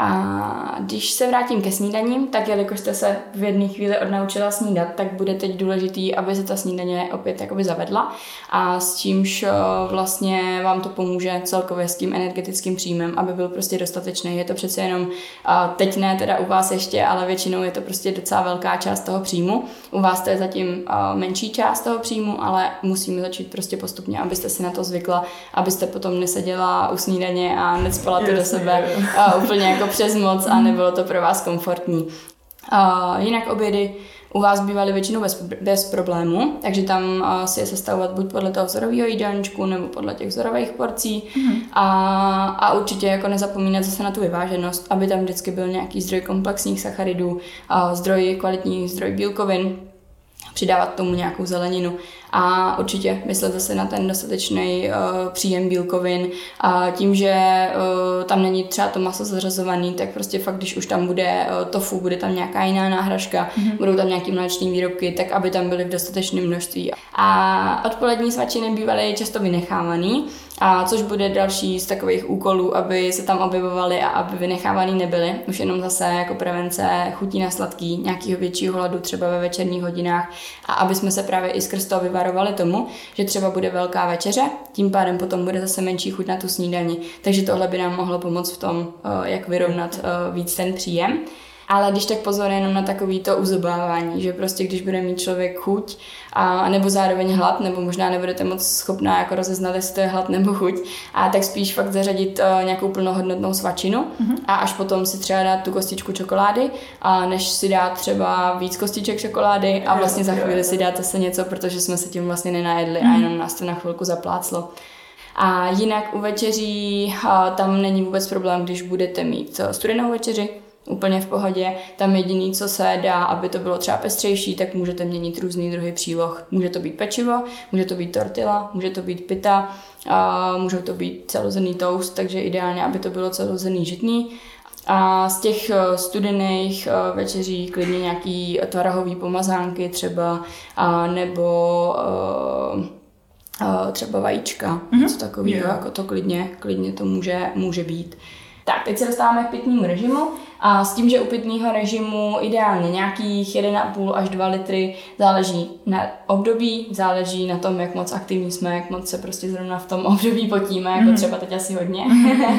A když se vrátím ke snídaním, tak jelikož jste se v jedné chvíli odnaučila snídat, tak bude teď důležitý, aby se ta snídaně opět jakoby zavedla a s čímž vlastně vám to pomůže celkově s tím energetickým příjmem, aby byl prostě dostatečný. Je to přece jenom, teď ne teda u vás ještě, ale většinou je to prostě docela velká část toho příjmu. U vás to je zatím menší část toho příjmu, ale musíme začít prostě postupně, abyste si na to zvykla, abyste potom neseděla u snídaně a necpala to do sebe a úplně jako přes moc a nebylo to pro vás komfortní. A jinak obědy u vás bývaly většinou bez, bez problému, takže tam uh, si je sestavovat buď podle toho vzorového jídelníčku nebo podle těch vzorových porcí mm. a, a určitě jako nezapomínat zase na tu vyváženost, aby tam vždycky byl nějaký zdroj komplexních sacharidů, uh, zdroj kvalitní zdroj bílkovin, přidávat tomu nějakou zeleninu a určitě myslet zase na ten dostatečný uh, příjem bílkovin a tím, že uh, tam není třeba to maso zařazovaný, tak prostě fakt, když už tam bude uh, tofu, bude tam nějaká jiná náhražka, mm-hmm. budou tam nějaký mléční výrobky, tak aby tam byly v dostatečném množství. A odpolední svačiny bývaly často vynechávaný, a což bude další z takových úkolů, aby se tam objevovaly a aby vynechávaný nebyly. Už jenom zase jako prevence chutí na sladký, nějakého většího hladu třeba ve večerních hodinách a aby jsme se právě i skrz toho vyvarovali tomu, že třeba bude velká večeře, tím pádem potom bude zase menší chuť na tu snídani. Takže tohle by nám mohlo pomoct v tom, eh, jak vyrovnat eh, víc ten příjem. Ale když tak pozor jenom na takový to uzobávání, že prostě když bude mít člověk chuť a nebo zároveň hlad, nebo možná nebudete moc schopná jako rozeznat, jestli to je hlad nebo chuť, a tak spíš fakt zařadit uh, nějakou plnohodnotnou svačinu mm-hmm. a až potom si třeba dát tu kostičku čokolády, a než si dát třeba víc kostiček čokolády a vlastně za chvíli si dát zase něco, protože jsme se tím vlastně nenajedli mm-hmm. a mhm. jenom nás to na chvilku zapláclo. A jinak u večeří uh, tam není vůbec problém, když budete mít uh, studenou večeři, úplně v pohodě. Tam jediný, co se dá, aby to bylo třeba pestřejší, tak můžete měnit různý druhy příloh. Může to být pečivo, může to být tortila, může to být pita, a může to být celozený toast, takže ideálně, aby to bylo celozený žitný. A z těch eh, studených eh, večeří klidně nějaký tvarahový pomazánky třeba, a nebo uh, třeba vajíčka, mm-hmm. něco takového, yeah. jako to klidně, klidně to může, může být. Tak, teď se dostáváme k pitnímu režimu a s tím, že u pitného režimu ideálně nějakých 1,5 až 2 litry záleží na období, záleží na tom, jak moc aktivní jsme, jak moc se prostě zrovna v tom období potíme, jako mm-hmm. třeba teď asi hodně.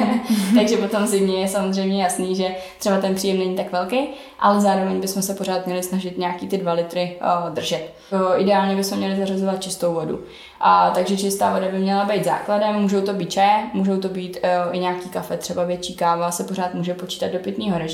Takže potom zimě je samozřejmě jasný, že třeba ten příjem není tak velký, ale zároveň bychom se pořád měli snažit nějaký ty 2 litry uh, držet. Uh, ideálně bychom měli zařazovat čistou vodu. A, takže čistá voda by měla být základem, můžou to být čaje, můžou to být uh, i nějaký kafe, třeba větší káva se pořád může počítat do pitného režimu.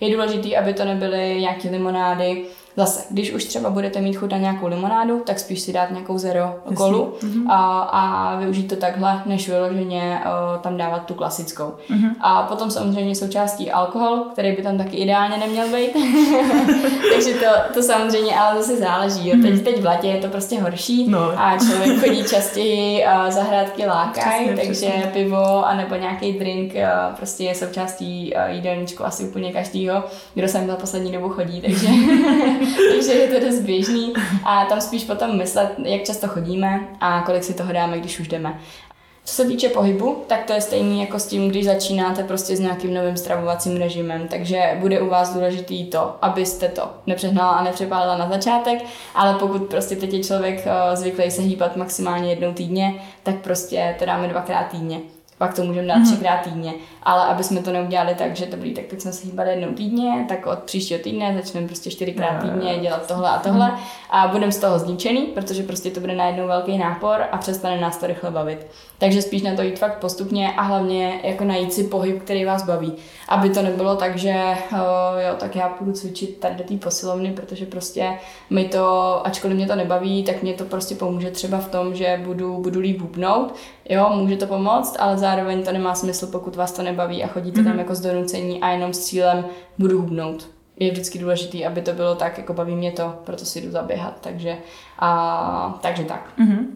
Je důležité, aby to nebyly nějaké limonády, Zase, když už třeba budete mít chuť na nějakou limonádu, tak spíš si dát nějakou zero kolu mm-hmm. a, a využít to takhle, než vyloženě uh, tam dávat tu klasickou. Mm-hmm. A potom samozřejmě součástí alkohol, který by tam taky ideálně neměl být. Takže to, to samozřejmě ale zase záleží. Jo. Teď, mhm. teď v letě je to prostě horší no. a člověk chodí častěji uh, zahrádky lákaj, takže přesně. pivo anebo nějaký drink uh, prostě je součástí uh, jídelníčku asi úplně každýho, kdo sem za poslední dobu chodí, takže takže je to dost běžný. A tam spíš potom myslet, jak často chodíme a kolik si toho dáme, když už jdeme. Co se týče pohybu, tak to je stejný jako s tím, když začínáte prostě s nějakým novým stravovacím režimem, takže bude u vás důležitý to, abyste to nepřehnala a nepřepálila na začátek, ale pokud prostě teď je člověk eh, zvyklý se hýbat maximálně jednou týdně, tak prostě to dáme dvakrát týdně pak to můžeme dát mm-hmm. třikrát týdně. Ale aby jsme to neudělali tak, že dobrý, tak teď jsme se hýbali jednou týdně, tak od příštího týdne začneme prostě čtyřikrát týdně dělat tohle a tohle mm-hmm. a budeme z toho zničený, protože prostě to bude najednou velký nápor a přestane nás to rychle bavit. Takže spíš na to jít fakt postupně a hlavně jako najít si pohyb, který vás baví. Aby to nebylo tak, že uh, jo, tak já půjdu cvičit tady do té posilovny, protože prostě mi to, ačkoliv mě to nebaví, tak mě to prostě pomůže třeba v tom, že budu, budu líp hubnout. Jo, může to pomoct, ale zároveň to nemá smysl, pokud vás to nebaví a chodíte mm-hmm. tam mhm. jako z donucení a jenom s cílem budu hubnout je vždycky důležité, aby to bylo tak, jako baví mě to, proto si jdu zaběhat, takže, a, takže tak. Mm-hmm.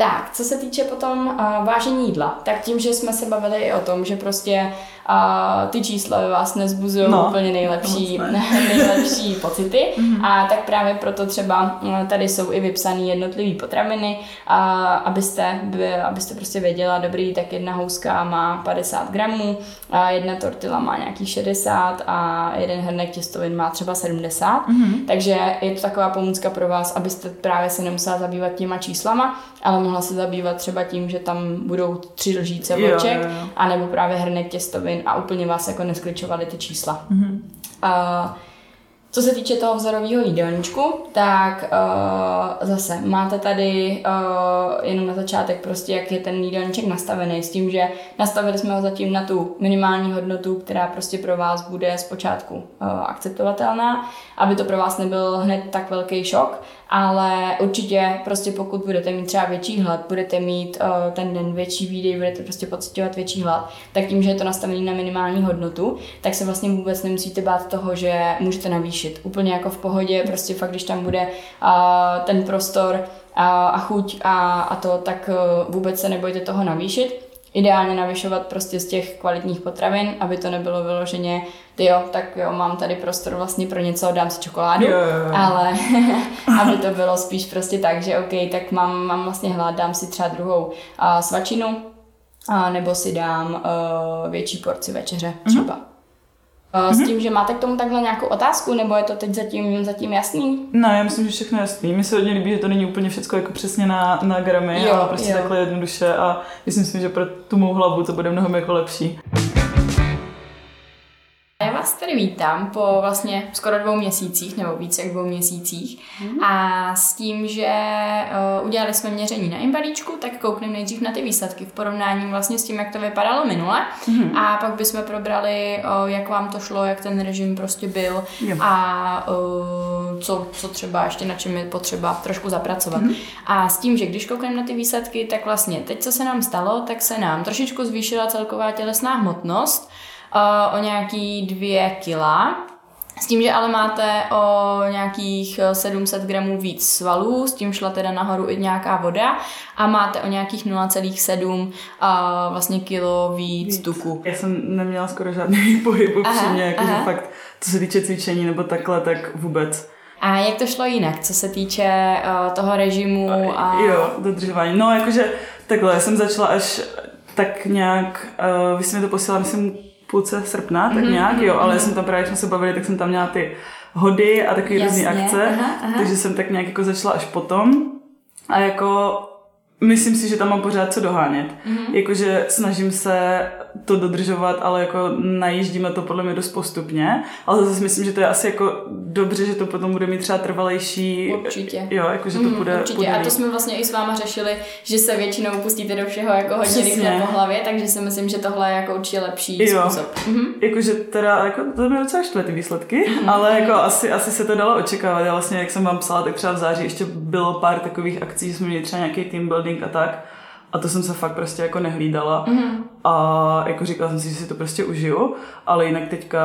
Tak, co se týče potom uh, vážení jídla, tak tím, že jsme se bavili i o tom, že prostě a ty čísla ve vás nezbuzují no, úplně nejlepší, ne. nejlepší pocity. Mm-hmm. A tak právě proto třeba tady jsou i vypsané jednotlivé potraviny, a abyste, by, abyste prostě věděla, dobrý, tak jedna houska má 50 gramů, a jedna tortila má nějaký 60 a jeden hrnek těstovin má třeba 70. Mm-hmm. Takže je to taková pomůcka pro vás, abyste právě se nemusela zabývat těma číslama, ale mohla se zabývat třeba tím, že tam budou tři lžíce vlček, jo, jo, jo. anebo právě hrnek těstovin a úplně vás jako neskličovaly ty čísla. Mm-hmm. Uh, co se týče toho vzorového jídelníčku, tak uh, zase máte tady uh, jenom na začátek prostě, jak je ten jídelníček nastavený s tím, že nastavili jsme ho zatím na tu minimální hodnotu, která prostě pro vás bude zpočátku uh, akceptovatelná, aby to pro vás nebyl hned tak velký šok, ale určitě prostě pokud budete mít třeba větší hlad, budete mít uh, ten den větší výdej, budete prostě pocitovat větší hlad, tak tím, že je to nastavené na minimální hodnotu, tak se vlastně vůbec nemusíte bát toho, že můžete navýšit. Úplně jako v pohodě, prostě fakt, když tam bude uh, ten prostor a, a chuť a, a to, tak uh, vůbec se nebojte toho navýšit ideálně navyšovat prostě z těch kvalitních potravin, aby to nebylo vyloženě, ty jo, tak jo, mám tady prostor vlastně pro něco, dám si čokoládu, jo. ale aby to bylo spíš prostě tak, že OK, tak mám, mám vlastně hlad, dám si třeba druhou uh, svačinu, a nebo si dám uh, větší porci večeře třeba. Mm-hmm. S mhm. tím, že máte k tomu takhle nějakou otázku, nebo je to teď zatím, zatím jasný? No, já myslím, že všechno je jasný. Mi se hodně líbí, že to není úplně všechno jako přesně na, na gramy, jo, ale prostě jo. takhle jednoduše a myslím si, že pro tu mou hlavu to bude mnohem jako lepší. Já vás tady vítám po vlastně skoro dvou měsících, nebo více jak dvou měsících. Mm. A s tím, že uh, udělali jsme měření na imbalíčku, tak koukneme nejdřív na ty výsledky v porovnání vlastně s tím, jak to vypadalo minule. Mm. A pak bychom probrali, uh, jak vám to šlo, jak ten režim prostě byl jo. a uh, co, co třeba ještě na čem je potřeba trošku zapracovat. Mm. A s tím, že když koukneme na ty výsledky, tak vlastně teď, co se nám stalo, tak se nám trošičku zvýšila celková tělesná hmotnost, o nějaký dvě kila. S tím, že ale máte o nějakých 700 gramů víc svalů, s tím šla teda nahoru i nějaká voda a máte o nějakých 0,7 a vlastně kilo víc, víc tuku. Já jsem neměla skoro žádný pohyb upřímně, jakože fakt, co se týče cvičení nebo takhle, tak vůbec. A jak to šlo jinak, co se týče uh, toho režimu? A... Jo, dodržování. No, jakože takhle, já jsem začala až tak nějak, uh, vy jste mi to posílala, myslím, půlce srpna, tak mm-hmm, nějak, jo, ale mm-hmm. jsem tam právě, když jsme se bavili, tak jsem tam měla ty hody a takové různé akce, aha, aha. takže jsem tak nějak jako začala až potom. A jako myslím si, že tam mám pořád co dohánět. Mm-hmm. Jakože snažím se to dodržovat, ale jako najíždíme to podle mě dost postupně, ale zase myslím, že to je asi jako dobře, že to potom bude mít třeba trvalejší. Určitě. Jo, jako že to mm, bude. Určitě. Bude a to jsme vlastně i s váma řešili, že se většinou pustíte do všeho jako hodně rychle po hlavě, takže si myslím, že tohle je jako určitě lepší jo. způsob. Mm-hmm. Jakože teda, jako to mě docela štve ty výsledky, mm-hmm. ale jako asi, asi se to dalo očekávat. Já vlastně, jak jsem vám psala, tak třeba v září ještě bylo pár takových akcí, že jsme měli třeba nějaký team building a tak a to jsem se fakt prostě jako nehlídala. Mm-hmm. A jako říkala jsem si, že si to prostě užiju, ale jinak teďka,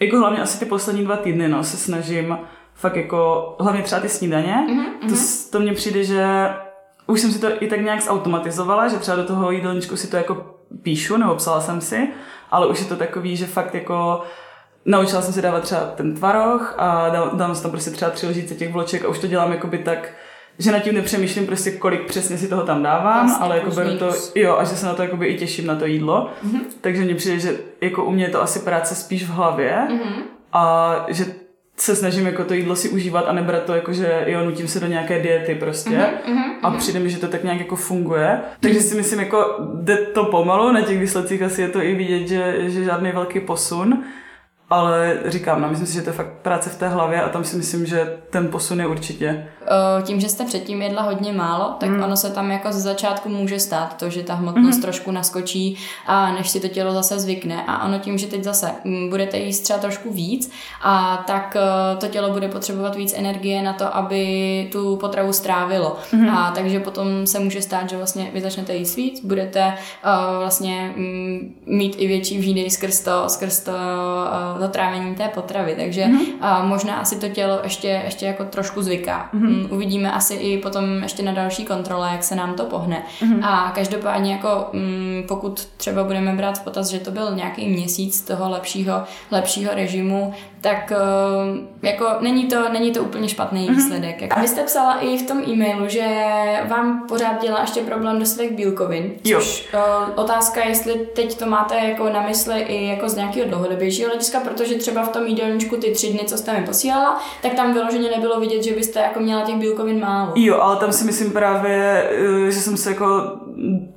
jako hlavně asi ty poslední dva týdny, no, se snažím fakt jako, hlavně třeba ty snídaně, mm-hmm. to, to mně přijde, že už jsem si to i tak nějak zautomatizovala, že třeba do toho jídelníčku si to jako píšu, nebo psala jsem si, ale už je to takový, že fakt jako naučila jsem si dávat třeba ten tvaroh a dám si tam prostě třeba tři lžíce těch vloček a už to dělám jakoby tak, že nad tím nepřemýšlím prostě, kolik přesně si toho tam dávám, vlastně, ale jako beru to, jo, a že se na to jakoby i těším na to jídlo. Mm-hmm. Takže mně přijde, že jako u mě je to asi práce spíš v hlavě mm-hmm. a že se snažím jako to jídlo si užívat a nebrat to jako, že jo, nutím se do nějaké diety prostě mm-hmm, a přijde mi, že to tak nějak jako funguje. Takže si myslím, jako jde to pomalu, na těch výsledcích asi je to i vidět, že, že žádný velký posun. Ale říkám, no, myslím si, že to je fakt práce v té hlavě a tam si myslím, že ten posun je určitě. Tím, že jste předtím jedla hodně málo, tak hmm. ono se tam jako ze začátku může stát to, že ta hmotnost hmm. trošku naskočí a než si to tělo zase zvykne. A ono tím, že teď zase mm, budete jíst třeba trošku víc, a tak e, to tělo bude potřebovat víc energie na to, aby tu potravu strávilo. Hmm. A takže potom se může stát, že vlastně vy začnete jíst víc, budete uh, vlastně um, mít i větší výdej skrz to, skrz to uh, zatrávení té potravy. Takže mm-hmm. uh, možná asi to tělo ještě, ještě jako trošku zvyká. Mm-hmm uvidíme asi i potom ještě na další kontrole, jak se nám to pohne. Mm-hmm. A každopádně jako mm, pokud třeba budeme brát v potaz, že to byl nějaký měsíc toho lepšího, lepšího režimu, tak eh, jako není to, není to úplně špatný mm-hmm. výsledek. A vy jste psala i v tom e-mailu, že vám pořád dělá ještě problém svých bílkovin, což jo. Eh, otázka, jestli teď to máte jako na mysli i jako z nějakého dlouhodobějšího hlediska, protože třeba v tom jídelníčku ty tři dny, co jste mi posílala, tak tam vyloženě nebylo vidět, že byste jako měla těch bílkovin málo. Jo, ale tam si myslím právě, eh, že jsem se jako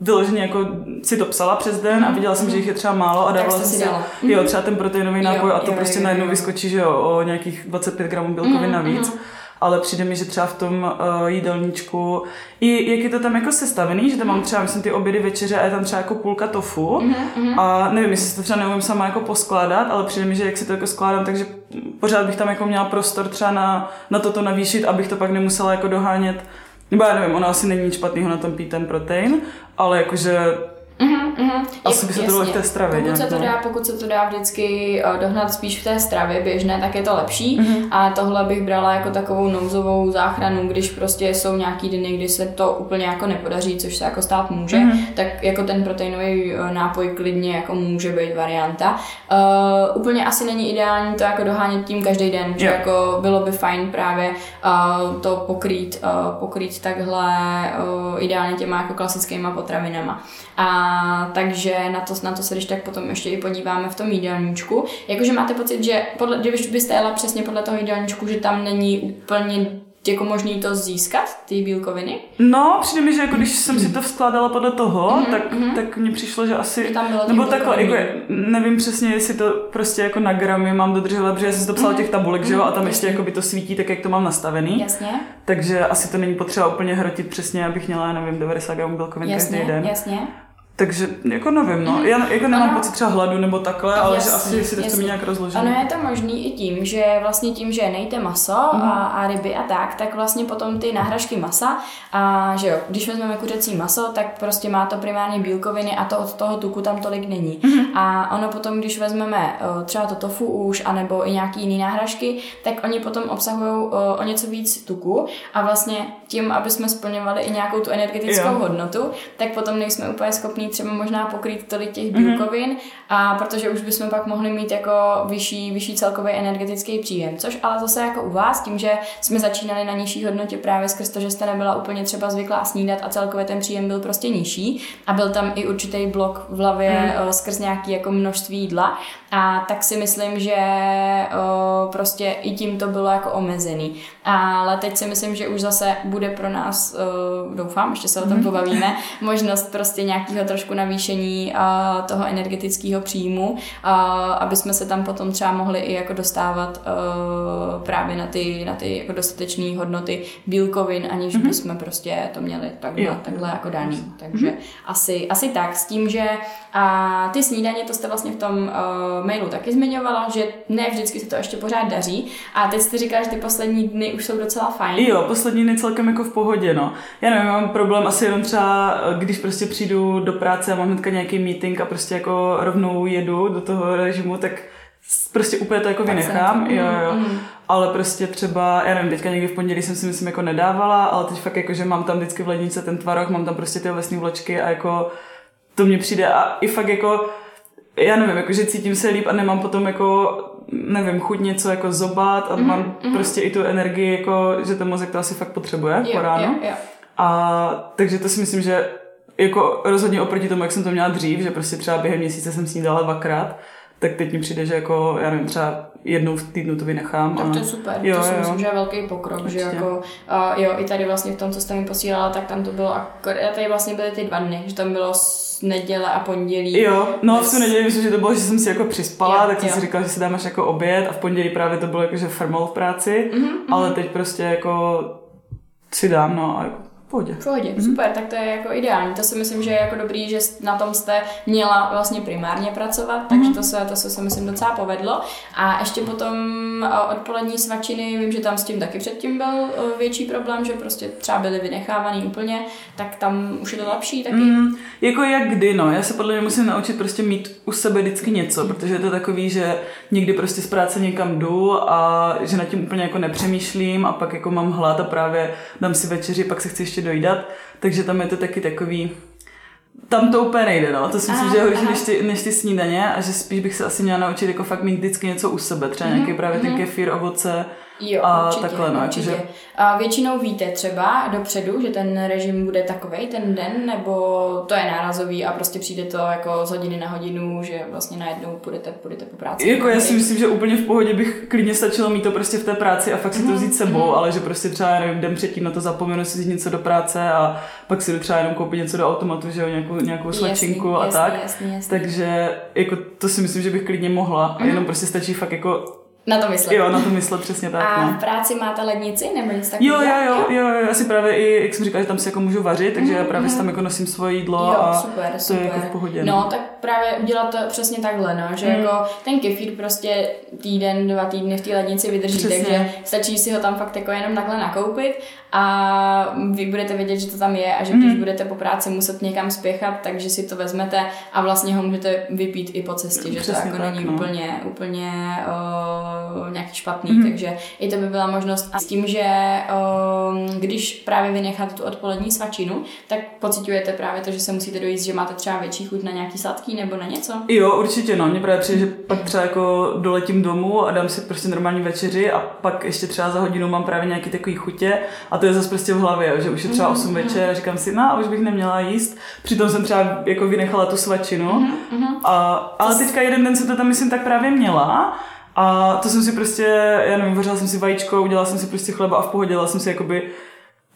vyloženě jako si to psala přes den a viděla jsem, že jich je třeba málo a dávala jsem si, dala. jo, třeba ten proteinový nápoj jo, a to jo, prostě jo, najednou vyskočí, že jo, o nějakých 25 gramů bílkovin mm, navíc. Mm ale přijde mi, že třeba v tom uh, jídelníčku, i jak je to tam jako sestavený, že tam mám třeba, myslím, ty obědy večeře a je tam třeba jako půlka tofu mm-hmm. a nevím, jestli to třeba neumím sama jako poskládat, ale přijde mi, že jak si to jako skládám, takže pořád bych tam jako měla prostor třeba na, na toto navýšit, abych to pak nemusela jako dohánět nebo já nevím, ono asi není nic špatného na tom pít ten protein, ale jakože Mm-hmm. Asi by se to dalo v té stravě. Pokud, nějak, se to dá, pokud se to dá vždycky uh, dohnat spíš v té stravě běžné, tak je to lepší. Mm-hmm. A tohle bych brala jako takovou nouzovou záchranu, když prostě jsou nějaký dny, kdy se to úplně jako nepodaří, což se jako stát může, mm-hmm. tak jako ten proteinový uh, nápoj klidně jako může být varianta. Uh, úplně asi není ideální to jako dohánět tím každý den, že jako bylo by fajn právě uh, to pokrýt, uh, pokrýt takhle uh, ideálně těma jako klasickýma potravinama. A takže na to, na to se když tak potom ještě i podíváme v tom jídelníčku. Jakože máte pocit, že podle, když byste jela přesně podle toho jídelníčku, že tam není úplně jako možný to získat, ty bílkoviny? No, přijde mi, že jako když jsem si to vskládala podle toho, mm-hmm, tak, mm-hmm. tak mně přišlo, že asi, že tam bylo nebo takhle, jako, nevím přesně, jestli to prostě jako na gramy mám dodržovat, protože já jsem si to psala mm-hmm. těch tabulek, mm-hmm, že jo, a tam ještě jako by to svítí tak, jak to mám nastavený. Jasně. Takže asi to není potřeba úplně hrotit přesně, abych měla, nevím, 90 gramů bílkovin jasně, každý den. Jasně. Takže jako nevím, no. Já jako nemám ano. pocit třeba hladu nebo takhle, ale jasný, že asi si to chceme nějak rozložit. Ano, je to možný i tím, že vlastně tím, že nejte maso mm. a, a ryby a tak, tak vlastně potom ty náhražky masa a že jo, když vezmeme kuřecí maso, tak prostě má to primárně bílkoviny a to od toho tuku tam tolik není. Mm. A ono potom, když vezmeme třeba to tofu už, anebo i nějaký jiný náhražky, tak oni potom obsahují o něco víc tuku a vlastně tím, aby jsme splňovali i nějakou tu energetickou jo. hodnotu, tak potom nejsme úplně schopní třeba možná pokrýt tolik těch mhm. bílkovin, mm-hmm. a protože už bychom pak mohli mít jako vyšší, vyšší celkový energetický příjem. Což ale zase jako u vás, tím, že jsme začínali na nižší hodnotě právě skrz to, že jste nebyla úplně třeba zvyklá snídat a celkově ten příjem byl prostě nižší a byl tam i určitý blok v hlavě mm. skrz nějaký jako množství jídla a tak si myslím, že o, prostě i tím to bylo jako omezený. Ale teď si myslím, že už zase bude pro nás, o, doufám, ještě se o tom mhm. pobavíme, možnost prostě nějakého trošku navýšení a, toho energetického příjmu, a, aby jsme se tam potom třeba mohli i jako dostávat právě na ty, na ty jako dostatečné hodnoty bílkovin, aniž mm-hmm. bychom prostě to měli takhle, takhle jako daný. Takže mm-hmm. asi, asi tak, s tím, že a ty snídaně, to jste vlastně v tom uh, mailu taky zmiňovala, že ne vždycky se to ještě pořád daří. A teď jste říkala, že ty poslední dny už jsou docela fajn. Jo, poslední dny celkem jako v pohodě, no. Já nevím, mám problém asi jenom třeba, když prostě přijdu do práce a mám hnedka nějaký meeting a prostě jako rovnou jedu do toho režimu, tak prostě úplně to jako vynechám, jo, jo. Mm. Ale prostě třeba, já nevím, teďka někdy v pondělí jsem si myslím jako nedávala, ale teď fakt jako, že mám tam vždycky v lednice ten tvarok, mám tam prostě ty lesní vločky a jako to mně přijde a i fakt jako, já nevím, jako, že cítím se líp a nemám potom jako, nevím, chuť něco jako zobat a mm-hmm, mám mm-hmm. prostě i tu energii, jako, že ten mozek to asi fakt potřebuje jo, po ránu. Jo, jo. A takže to si myslím, že jako rozhodně oproti tomu, jak jsem to měla dřív, že prostě třeba během měsíce jsem snídala dvakrát, tak teď mi přijde, že jako, já nevím, třeba jednou v týdnu to vynechám. Tak to je super, jo, to si jo. myslím, že je velký pokrok, Určitě. že jako, uh, jo, i tady vlastně v tom, co jste mi posílala, tak tam to bylo, akor, tady vlastně byly ty dva dny, že tam bylo neděle a pondělí. Jo, no v tu neděli myslím, že to bylo, že jsem si jako přispala, jo, tak jsem jo. si říkala, že si dám až jako oběd a v pondělí právě to bylo jako, že frmol v práci, mm-hmm, ale teď prostě jako si dám, no a v pohodě. V pohodě, mm-hmm. super, tak to je jako ideální. To si myslím, že je jako dobrý, že na tom jste měla vlastně primárně pracovat, takže mm-hmm. to se, to se, se myslím docela povedlo. A ještě potom odpolední svačiny, vím, že tam s tím taky předtím byl větší problém, že prostě třeba byly vynechávaný úplně, tak tam už je to lepší taky. Mm, jako jak kdy, no. Já se podle mě musím naučit prostě mít u sebe vždycky něco, protože je to takový, že někdy prostě z práce někam jdu a že nad tím úplně jako nepřemýšlím a pak jako mám hlad a právě dám si večeři, pak se chci ještě dojdat, takže tam je to taky takový, tam to úplně nejde, no. To si myslím, že je horší než ty, než ty snídaně a že spíš bych se asi měla naučit jako fakt mít vždycky něco u sebe. Třeba mm-hmm. nějaký právě ten mhm. kefír, ovoce, Jo, a určitě, takhle, no, určitě. Jakože... A většinou víte třeba dopředu, že ten režim bude takový ten den, nebo to je nárazový a prostě přijde to jako z hodiny na hodinu, že vlastně najednou půjdete, půjdete po práci. Jako já si myslím, že úplně v pohodě bych klidně stačilo mít to prostě v té práci a fakt si to mhm, vzít sebou, mm-hmm. ale že prostě třeba nevím, den předtím na to zapomenu si vzít něco do práce a pak si jdu třeba jenom koupit něco do automatu, že jo, nějakou, nějakou svačinku a jasný, tak. Jasný, jasný. Takže jako to si myslím, že bych klidně mohla mm-hmm. a jenom prostě stačí fakt jako na to myslet. Jo, na to myslet, přesně tak. A no. v práci máte lednici nebo něco takového? Jo, jo, jo, jo, já si právě i, jak jsem říkala, že tam si jako můžu vařit, takže mm-hmm. já právě si tam mhm. jako nosím svoje jídlo jo, a super, to super. je jako v pohodě. No. no, tak právě udělat to přesně takhle, no, že mm. jako ten kefír prostě týden, dva týdny v té lednici vydrží, přesně. takže stačí si ho tam fakt jako jenom takhle nakoupit a vy budete vědět, že to tam je a že když mm. budete po práci muset někam spěchat, takže si to vezmete a vlastně ho můžete vypít i po cestě, že Přesně to jako tak, není no. úplně, úplně uh, nějaký špatný, mm. takže i to by byla možnost. A s tím, že uh, když právě vynecháte tu odpolední svačinu, tak pocitujete právě to, že se musíte dojít, že máte třeba větší chuť na nějaký sladký nebo na něco? Jo, určitě, no. Mně právě přijde, že pak třeba jako doletím domů a dám si prostě normální večeři a pak ještě třeba za hodinu mám právě nějaký takový chutě a to je zase prostě v hlavě, že už je třeba 8 mm-hmm. večer a říkám si, no a už bych neměla jíst. Přitom jsem třeba jako vynechala tu svačinu. Mm-hmm. A, ale teďka jeden den jsem to tam myslím tak právě měla. A to jsem si prostě, já nevím, vařila jsem si vajíčko, udělala jsem si prostě chleba a v pohodě, dělala jsem si jakoby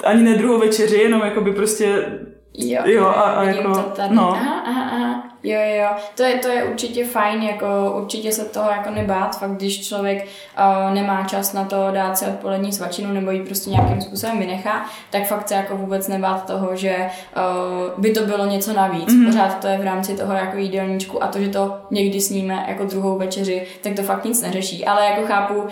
ani ne druhou večeři, jenom jakoby prostě Jo, jo a, a jako, to tady. No. Aha, aha, aha. Jo, jo, to je, to je určitě fajn, jako určitě se toho jako nebát, fakt když člověk uh, nemá čas na to dát si odpolední svačinu nebo ji prostě nějakým způsobem vynechá, tak fakt se jako vůbec nebát toho, že uh, by to bylo něco navíc. Mm-hmm. Pořád to je v rámci toho jako jídelníčku a to, že to někdy sníme jako druhou večeři, tak to fakt nic neřeší. Ale jako chápu, uh,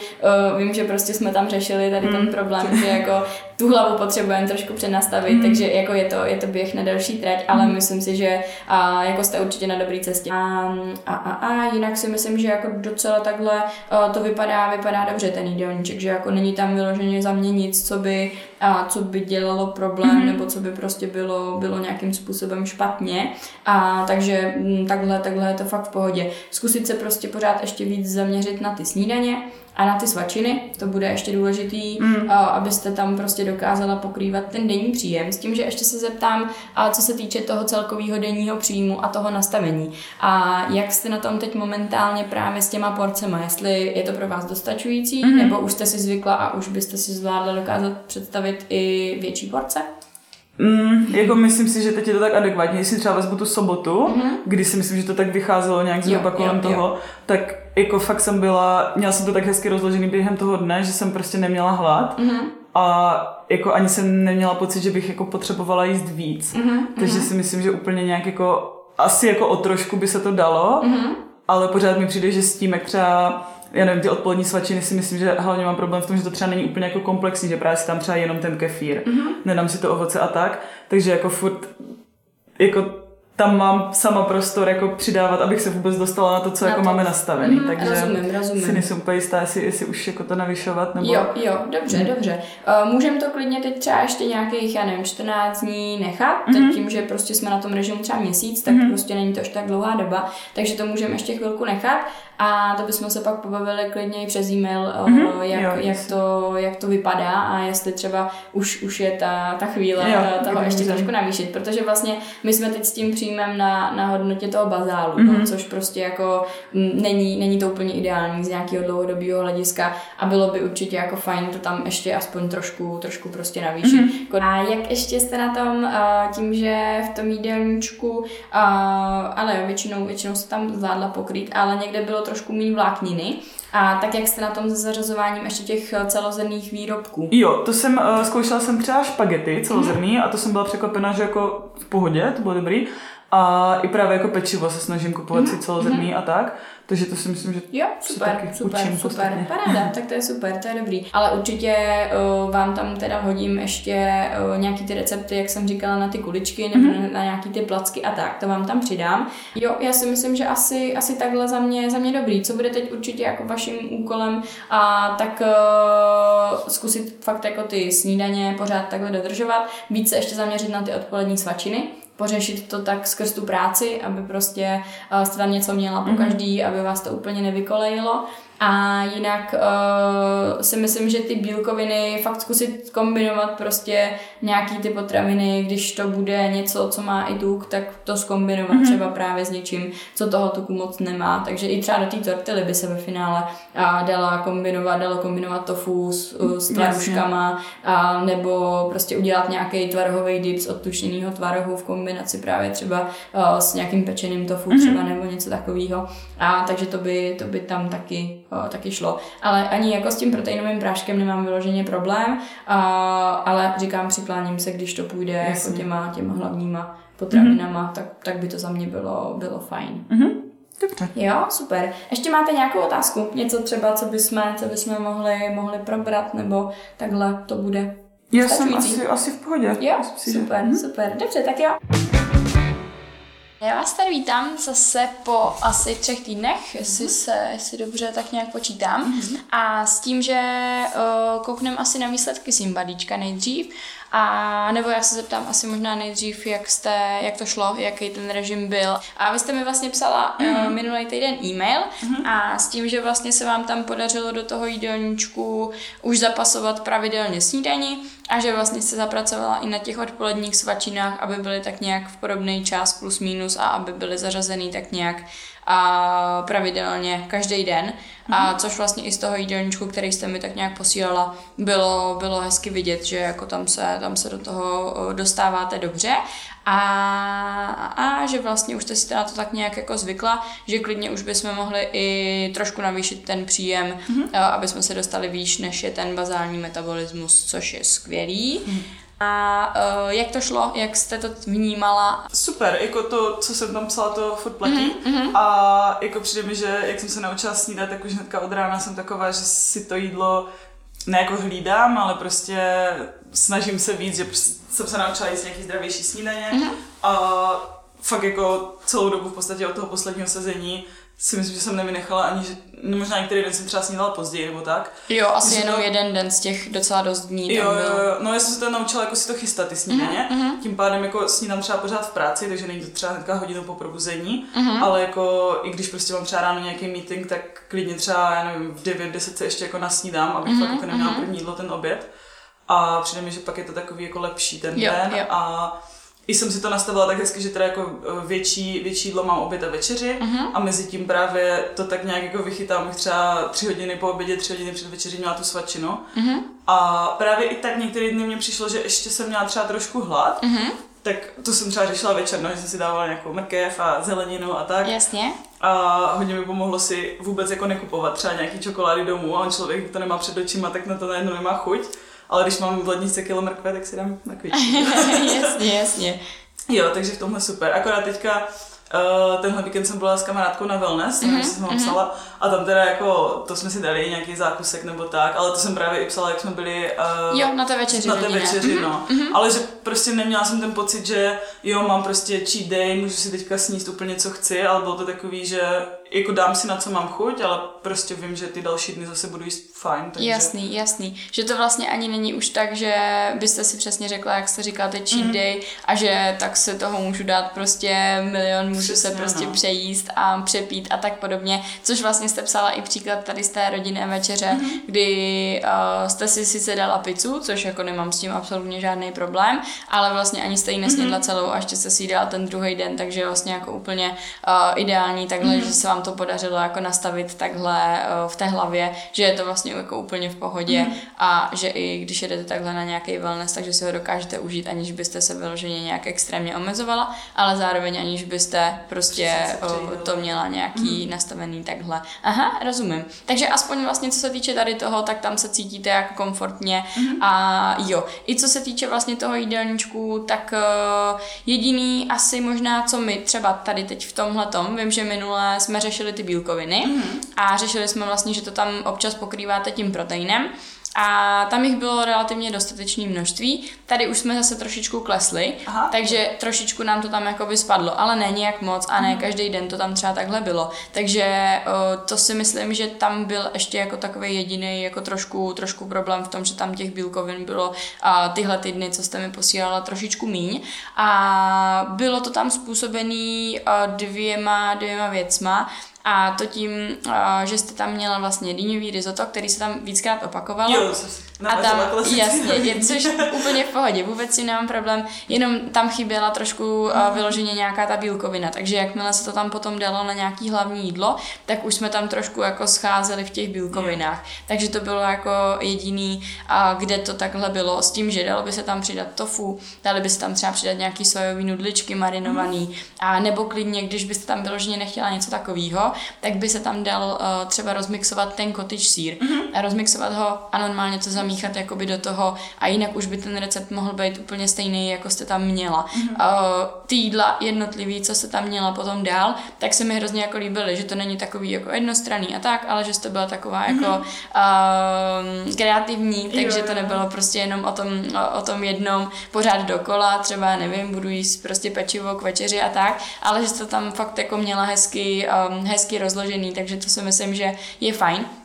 vím, že prostě jsme tam řešili tady mm-hmm. ten problém, že jako tu hlavu potřebujeme trošku přenastavit, mm-hmm. takže jako je to, je to běh na delší trať, ale mm-hmm. myslím si, že uh, jako jste určitě na dobré cestě. A, a, a, a jinak si myslím, že jako docela takhle uh, to vypadá, vypadá dobře ten jídelníček, že jako není tam vyloženě za mě nic, co by, uh, co by dělalo problém, mm-hmm. nebo co by prostě bylo, bylo nějakým způsobem špatně. A takže m, takhle, takhle je to fakt v pohodě. Zkusit se prostě pořád ještě víc zaměřit na ty snídaně, a na ty svačiny, to bude ještě důležitý, mm. abyste tam prostě dokázala pokrývat ten denní příjem. S tím, že ještě se zeptám, co se týče toho celkového denního příjmu a toho nastavení. A jak jste na tom teď momentálně právě s těma porcema? Jestli je to pro vás dostačující, mm. nebo už jste si zvykla a už byste si zvládla dokázat představit i větší porce? Mm, jako myslím si, že teď je to tak adekvátně. Jestli třeba vezmu tu sobotu, mm-hmm. kdy si myslím, že to tak vycházelo nějak zhruba kolem jo, toho, jo. tak jako fakt jsem byla, měla jsem to tak hezky rozložený během toho dne, že jsem prostě neměla hlad. Mm-hmm. A jako ani jsem neměla pocit, že bych jako potřebovala jíst víc. Mm-hmm. Takže si myslím, že úplně nějak jako asi jako o trošku by se to dalo, mm-hmm. ale pořád mi přijde, že s tím, jak třeba já nevím, ty odpolední svačiny si myslím, že hlavně mám problém v tom, že to třeba není úplně jako komplexní, že právě si tam třeba jenom ten kefír, mm-hmm. nedám si to ovoce a tak, takže jako furt jako tam mám sama prostor jako přidávat, abych se vůbec dostala na to, co na jako to. máme nastavený. Mm, takže rozumím, rozumím. si nejsem úplně jistá, jestli, jestli už jako to navyšovat. Nebo... Jo, jo, dobře, mm. dobře. Uh, Můžeme to klidně teď třeba ještě nějakých, já nevím, 14 dní nechat, mm. tím, že prostě jsme na tom režimu třeba měsíc, tak mm. prostě není to až tak dlouhá doba, takže to můžeme ještě chvilku nechat a to bychom se pak pobavili klidně i přes e-mail, mm-hmm. jak, jo, jak, to, jak to vypadá a jestli třeba už, už je ta, ta chvíle jo, toho ještě trošku navýšit, protože vlastně my jsme teď s tím příjmem na, na hodnotě toho bazálu, mm-hmm. no, mhm. což prostě jako není, není to úplně ideální z nějakého dlouhodobého hlediska a bylo by určitě jako fajn to tam ještě aspoň trošku, trošku prostě navýšit. Mm-hmm. A jak ještě jste na tom tím, že v tom jídelníčku, ale většinou, většinou se tam zvládla pokrýt, ale někde bylo trošku méně vlákniny. A tak jak jste na tom se zařazováním ještě těch celozrnných výrobků? Jo, to jsem, uh, zkoušela jsem třeba špagety celozrný mm. a to jsem byla překvapena, že jako v pohodě, to bylo dobrý. A i právě jako pečivo se snažím kupovat mm. si celozrný mm. a tak. Takže to si myslím, že jo, super, taky super, učím super, postupně. paráda, tak to je super, to je dobrý. Ale určitě uh, vám tam teda hodím ještě uh, nějaký ty recepty, jak jsem říkala, na ty kuličky nebo mm-hmm. na, na nějaký ty placky a tak, to vám tam přidám. Jo, já si myslím, že asi, asi takhle za mě, za mě dobrý. Co bude teď určitě jako vaším úkolem, a tak uh, zkusit fakt jako ty snídaně pořád takhle dodržovat, víc se ještě zaměřit na ty odpolední svačiny, pořešit to tak skrz tu práci, aby prostě uh, jste tam něco měla po mhm. každý, aby vás to úplně nevykolejilo. A jinak uh, si myslím, že ty bílkoviny fakt zkusit kombinovat prostě nějaký ty potraviny, když to bude něco, co má i tuk, tak to skombinovat mm-hmm. třeba právě s něčím, co toho tuku moc nemá. Takže i třeba do té tortily by se ve finále uh, dala kombinovat, dalo kombinovat tofu s, uh, s tvaruškama, a nebo prostě udělat nějaký tvarohový dip z odtučněného tvarohu v kombinaci právě třeba uh, s nějakým pečeným tofu mm-hmm. třeba nebo něco takového. A takže to by, to by tam taky taky šlo. Ale ani jako s tím proteinovým práškem nemám vyloženě problém, a, ale říkám, přikláním se, když to půjde jako Jasně. jako těma, těma hlavníma potravinama, mm-hmm. tak, tak by to za mě bylo, bylo fajn. Mm-hmm. Dobře. Jo, super. Ještě máte nějakou otázku? Něco třeba, co bychom, co bychom mohli, mohli probrat, nebo takhle to bude Já jsem asi, asi v pohodě. Jo, super, mhm. super. Dobře, tak jo. Já vás tady vítám zase po asi třech týdnech, jestli se jestli dobře tak nějak počítám. Mm-hmm. A s tím, že uh, koukneme asi na výsledky Simbadíčka nejdřív. A nebo já se zeptám asi možná nejdřív, jak jste, jak to šlo, jaký ten režim byl. A vy jste mi vlastně psala mm-hmm. uh, minulý týden e-mail mm-hmm. a s tím, že vlastně se vám tam podařilo do toho jídelníčku už zapasovat pravidelně snídaní a že vlastně jste zapracovala i na těch odpoledních svačinách, aby byly tak nějak v podobný čas plus minus a aby byly zařazený tak nějak a pravidelně každý den, a mhm. což vlastně i z toho jídelníčku, který jste mi tak nějak posílala, bylo, bylo hezky vidět, že jako tam se, tam se do toho dostáváte dobře a, a že vlastně už jste si na to tak nějak jako zvykla, že klidně už bychom mohli i trošku navýšit ten příjem, mm-hmm. aby jsme se dostali výš, než je ten bazální metabolismus, což je skvělý. Mm-hmm. A uh, jak to šlo, jak jste to vnímala? Super, jako to, co jsem tam psala, to furt platí. Mm-hmm. A jako přijde mi, že jak jsem se naučila snídat, tak už hnedka od rána jsem taková, že si to jídlo ne jako hlídám, ale prostě snažím se víc, že prostě jsem se naučila jíst nějaký zdravější snídaně. Mm-hmm. A fakt jako celou dobu v podstatě od toho posledního sezení si myslím, že jsem nevynechala ani, že no možná některý den jsem třeba snídala později nebo tak. Jo, asi jenom to... jeden den z těch docela dost dní. Jo, jo, jo, no já jsem se to naučila jako si to chystat ty snídaně, mm-hmm. tím pádem jako snídám třeba pořád v práci, takže není to třeba hnedka hodinu po probuzení, mm-hmm. ale jako i když prostě mám třeba ráno nějaký meeting, tak klidně třeba, já nevím, v 9, 10 se ještě jako nasnídám, abych mm-hmm. fakt jako neměla mm-hmm. první jídlo ten oběd. A přijde mi, že pak je to takový jako lepší ten jo, den jo. a i jsem si to nastavila tak hezky, že teda jako eh, větší, větší jídlo mám oběd a večeři uh-huh. a mezi tím právě to tak nějak jako vychytám, bych třeba tři hodiny po obědě, tři hodiny před večeří měla tu svačinu. Uh-huh. A právě i tak některé dny mě přišlo, že ještě jsem měla třeba trošku hlad, uh-huh. tak to jsem třeba řešila večer, no, že jsem si dávala nějakou mrkev a zeleninu a tak. Jasně. A hodně mi pomohlo si vůbec jako nekupovat třeba nějaký čokolády domů a on člověk to nemá před očima, tak na to najednou nemá chuť ale když mám v ledničce kilo mrkve, tak si dám na kvíčku. jasně, jasně. Jo, takže v tomhle super. Akorát teďka Uh, tenhle víkend jsem byla s kamarádkou na wellness, mm-hmm. jsem vám mm-hmm. psala, a tam teda jako, to jsme si dali nějaký zákusek nebo tak, ale to jsem právě i psala, jak jsme byli uh, jo, na té večeři. Na té večeři, mm-hmm. no. Mm-hmm. Ale že prostě neměla jsem ten pocit, že jo, mám prostě cheat day, můžu si teďka sníst úplně co chci, ale bylo to takový, že jako dám si na co mám chuť, ale prostě vím, že ty další dny zase budu jíst fajn. Takže... Jasný, jasný. Že to vlastně ani není už tak, že byste si přesně řekla, jak jste říkáte, cheat mm-hmm. day a že tak se toho můžu dát prostě milion, můžu přesně, se prostě no. přejíst a přepít a tak podobně. Což vlastně jste psala i příklad tady z té rodinné večeře, mm-hmm. kdy uh, jste si sice dala pizzu, což jako nemám s tím absolutně žádný problém, ale vlastně ani jste ji nesnědla mm-hmm. celou a ještě jste si ji dala ten druhý den, takže vlastně jako úplně uh, ideální takhle, mm-hmm. že se vám vám to podařilo jako nastavit takhle uh, v té hlavě, že je to vlastně jako úplně v pohodě mm. a že i když jedete takhle na nějaký wellness, takže si ho dokážete užít, aniž byste se vyloženě nějak extrémně omezovala, ale zároveň aniž byste prostě uh, to měla nějaký mm. nastavený takhle. Aha, rozumím. Takže aspoň vlastně co se týče tady toho, tak tam se cítíte jako komfortně mm. a jo. I co se týče vlastně toho jídelníčku, tak uh, jediný asi možná, co my třeba tady teď v tomhle tom, vím, že minule jsme řešili ty bílkoviny mm. a řešili jsme vlastně, že to tam občas pokrýváte tím proteinem. A tam jich bylo relativně dostatečné množství. Tady už jsme zase trošičku klesli, Aha. takže trošičku nám to tam jako spadlo, ale ne nějak moc a ne mhm. každý den to tam třeba takhle bylo. Takže o, to si myslím, že tam byl ještě jako takový jediný jako trošku, trošku problém v tom, že tam těch bílkovin bylo a tyhle ty dny, co jste mi posílala, trošičku míň. A bylo to tam způsobený dvěma, dvěma věcma. A to tím, že jste tam měla vlastně dýňový risotto, který se tam víckrát opakovalo. Jo, a tam, jasně, je, což úplně v pohodě, vůbec si nemám problém, jenom tam chyběla trošku uh, vyloženě nějaká ta bílkovina, takže jakmile se to tam potom dalo na nějaký hlavní jídlo, tak už jsme tam trošku jako scházeli v těch bílkovinách. Takže to bylo jako jediný, uh, kde to takhle bylo, s tím, že dalo by se tam přidat tofu, dali by se tam třeba přidat nějaký sojový nudličky marinovaný, a nebo klidně, když byste tam vyloženě nechtěla něco takového, tak by se tam dal uh, třeba rozmixovat ten cottage sír mm-hmm. a rozmixovat ho a normálně to zamíchat zamíchat jakoby do toho a jinak už by ten recept mohl být úplně stejný, jako jste tam měla. Mm-hmm. Uh, ty jídla jednotlivý, co se tam měla potom dál, tak se mi hrozně jako líbily, že to není takový jako jednostranný a tak, ale že to byla taková mm-hmm. jako uh, kreativní, takže jo, to nebylo prostě jenom o tom, o, o tom jednom pořád dokola, třeba nevím, budu jíst prostě pečivo k večeři a tak, ale že to tam fakt jako měla hezky, um, hezky rozložený, takže to si myslím, že je fajn.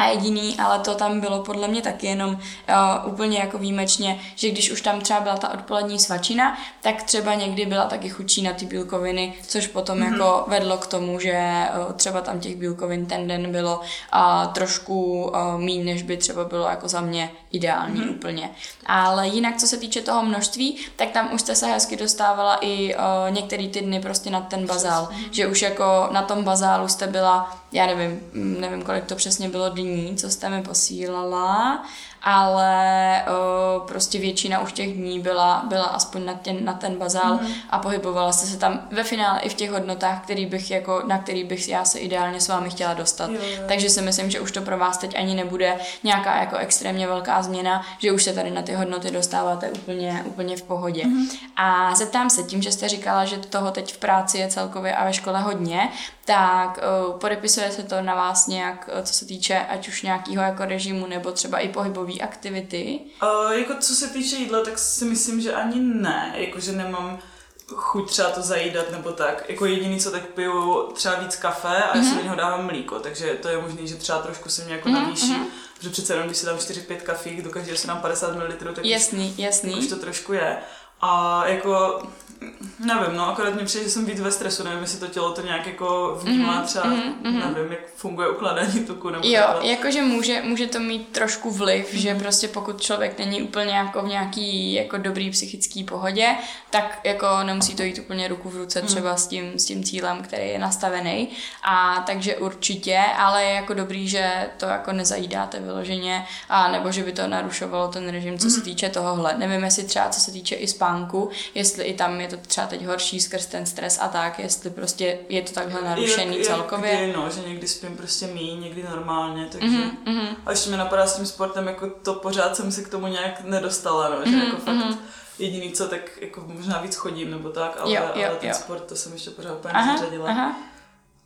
A jediný, ale to tam bylo podle mě taky jenom uh, úplně jako výjimečně, že když už tam třeba byla ta odpolední svačina, tak třeba někdy byla taky chudší na ty bílkoviny, což potom mm-hmm. jako vedlo k tomu, že uh, třeba tam těch bílkovin ten den bylo uh, trošku uh, méně, než by třeba bylo jako za mě ideální mm-hmm. úplně. Ale jinak, co se týče toho množství, tak tam už jste se hezky dostávala i uh, některý ty dny prostě na ten bazál, mm-hmm. že už jako na tom bazálu jste byla já nevím, nevím, kolik to přesně bylo dní, co jste mi posílala, ale o, prostě většina už těch dní byla, byla aspoň na ten, na ten bazál mm. a pohybovala jste se tam ve finále i v těch hodnotách, který bych jako, na který bych já se ideálně s vámi chtěla dostat. Jo, jo. Takže si myslím, že už to pro vás teď ani nebude nějaká jako extrémně velká změna, že už se tady na ty hodnoty dostáváte úplně, úplně v pohodě. Mm. A zeptám se, tím, že jste říkala, že toho teď v práci je celkově a ve škole hodně, tak uh, podepisuje se to na vás nějak, co se týče ať už nějakého jako režimu nebo třeba i pohybový nové aktivity? Uh, jako co se týče jídla, tak si myslím, že ani ne. Jakože nemám chuť třeba to zajídat nebo tak. Jako jediný, co tak piju třeba víc kafe a mm-hmm. já si mhm. do něho dávám mlíko, takže to je možný, že třeba trošku se mě jako mm-hmm. navýší. Mm-hmm. Protože přece jenom, když si dám 4-5 kafí, do každého si dám 50 ml, tak jasný, už, jasný. už to trošku je. A jako Nevím, no, akorát mi přijde, že jsem víc ve stresu, nevím, jestli to tělo to nějak jako vnímá, mm-hmm, třeba, mm-hmm. nevím, jak funguje ukládání tuku nebo Jo, jakože může, může to mít trošku vliv, mm-hmm. že prostě pokud člověk není úplně jako v nějaký jako dobrý psychický pohodě, tak jako nemusí to jít úplně ruku v ruce mm-hmm. třeba s tím, s tím cílem, který je nastavený. A takže určitě, ale je jako dobrý, že to jako nezajídáte vyloženě, a nebo že by to narušovalo ten režim, co mm-hmm. se týče tohohle. Nevím, jestli třeba co se týče i spánku, jestli i tam je to třeba teď horší skrz ten stres a tak, jestli prostě je to takhle narušený jak, celkově. Jak, no, že někdy spím prostě míň, někdy normálně, takže mm-hmm. a ještě mi napadá s tím sportem, jako to pořád jsem se k tomu nějak nedostala, no, že mm-hmm. jako fakt mm-hmm. jediný co, tak jako možná víc chodím nebo tak, ale, jo, jo, ale ten jo. sport to jsem ještě pořád úplně nezařadila. Aha.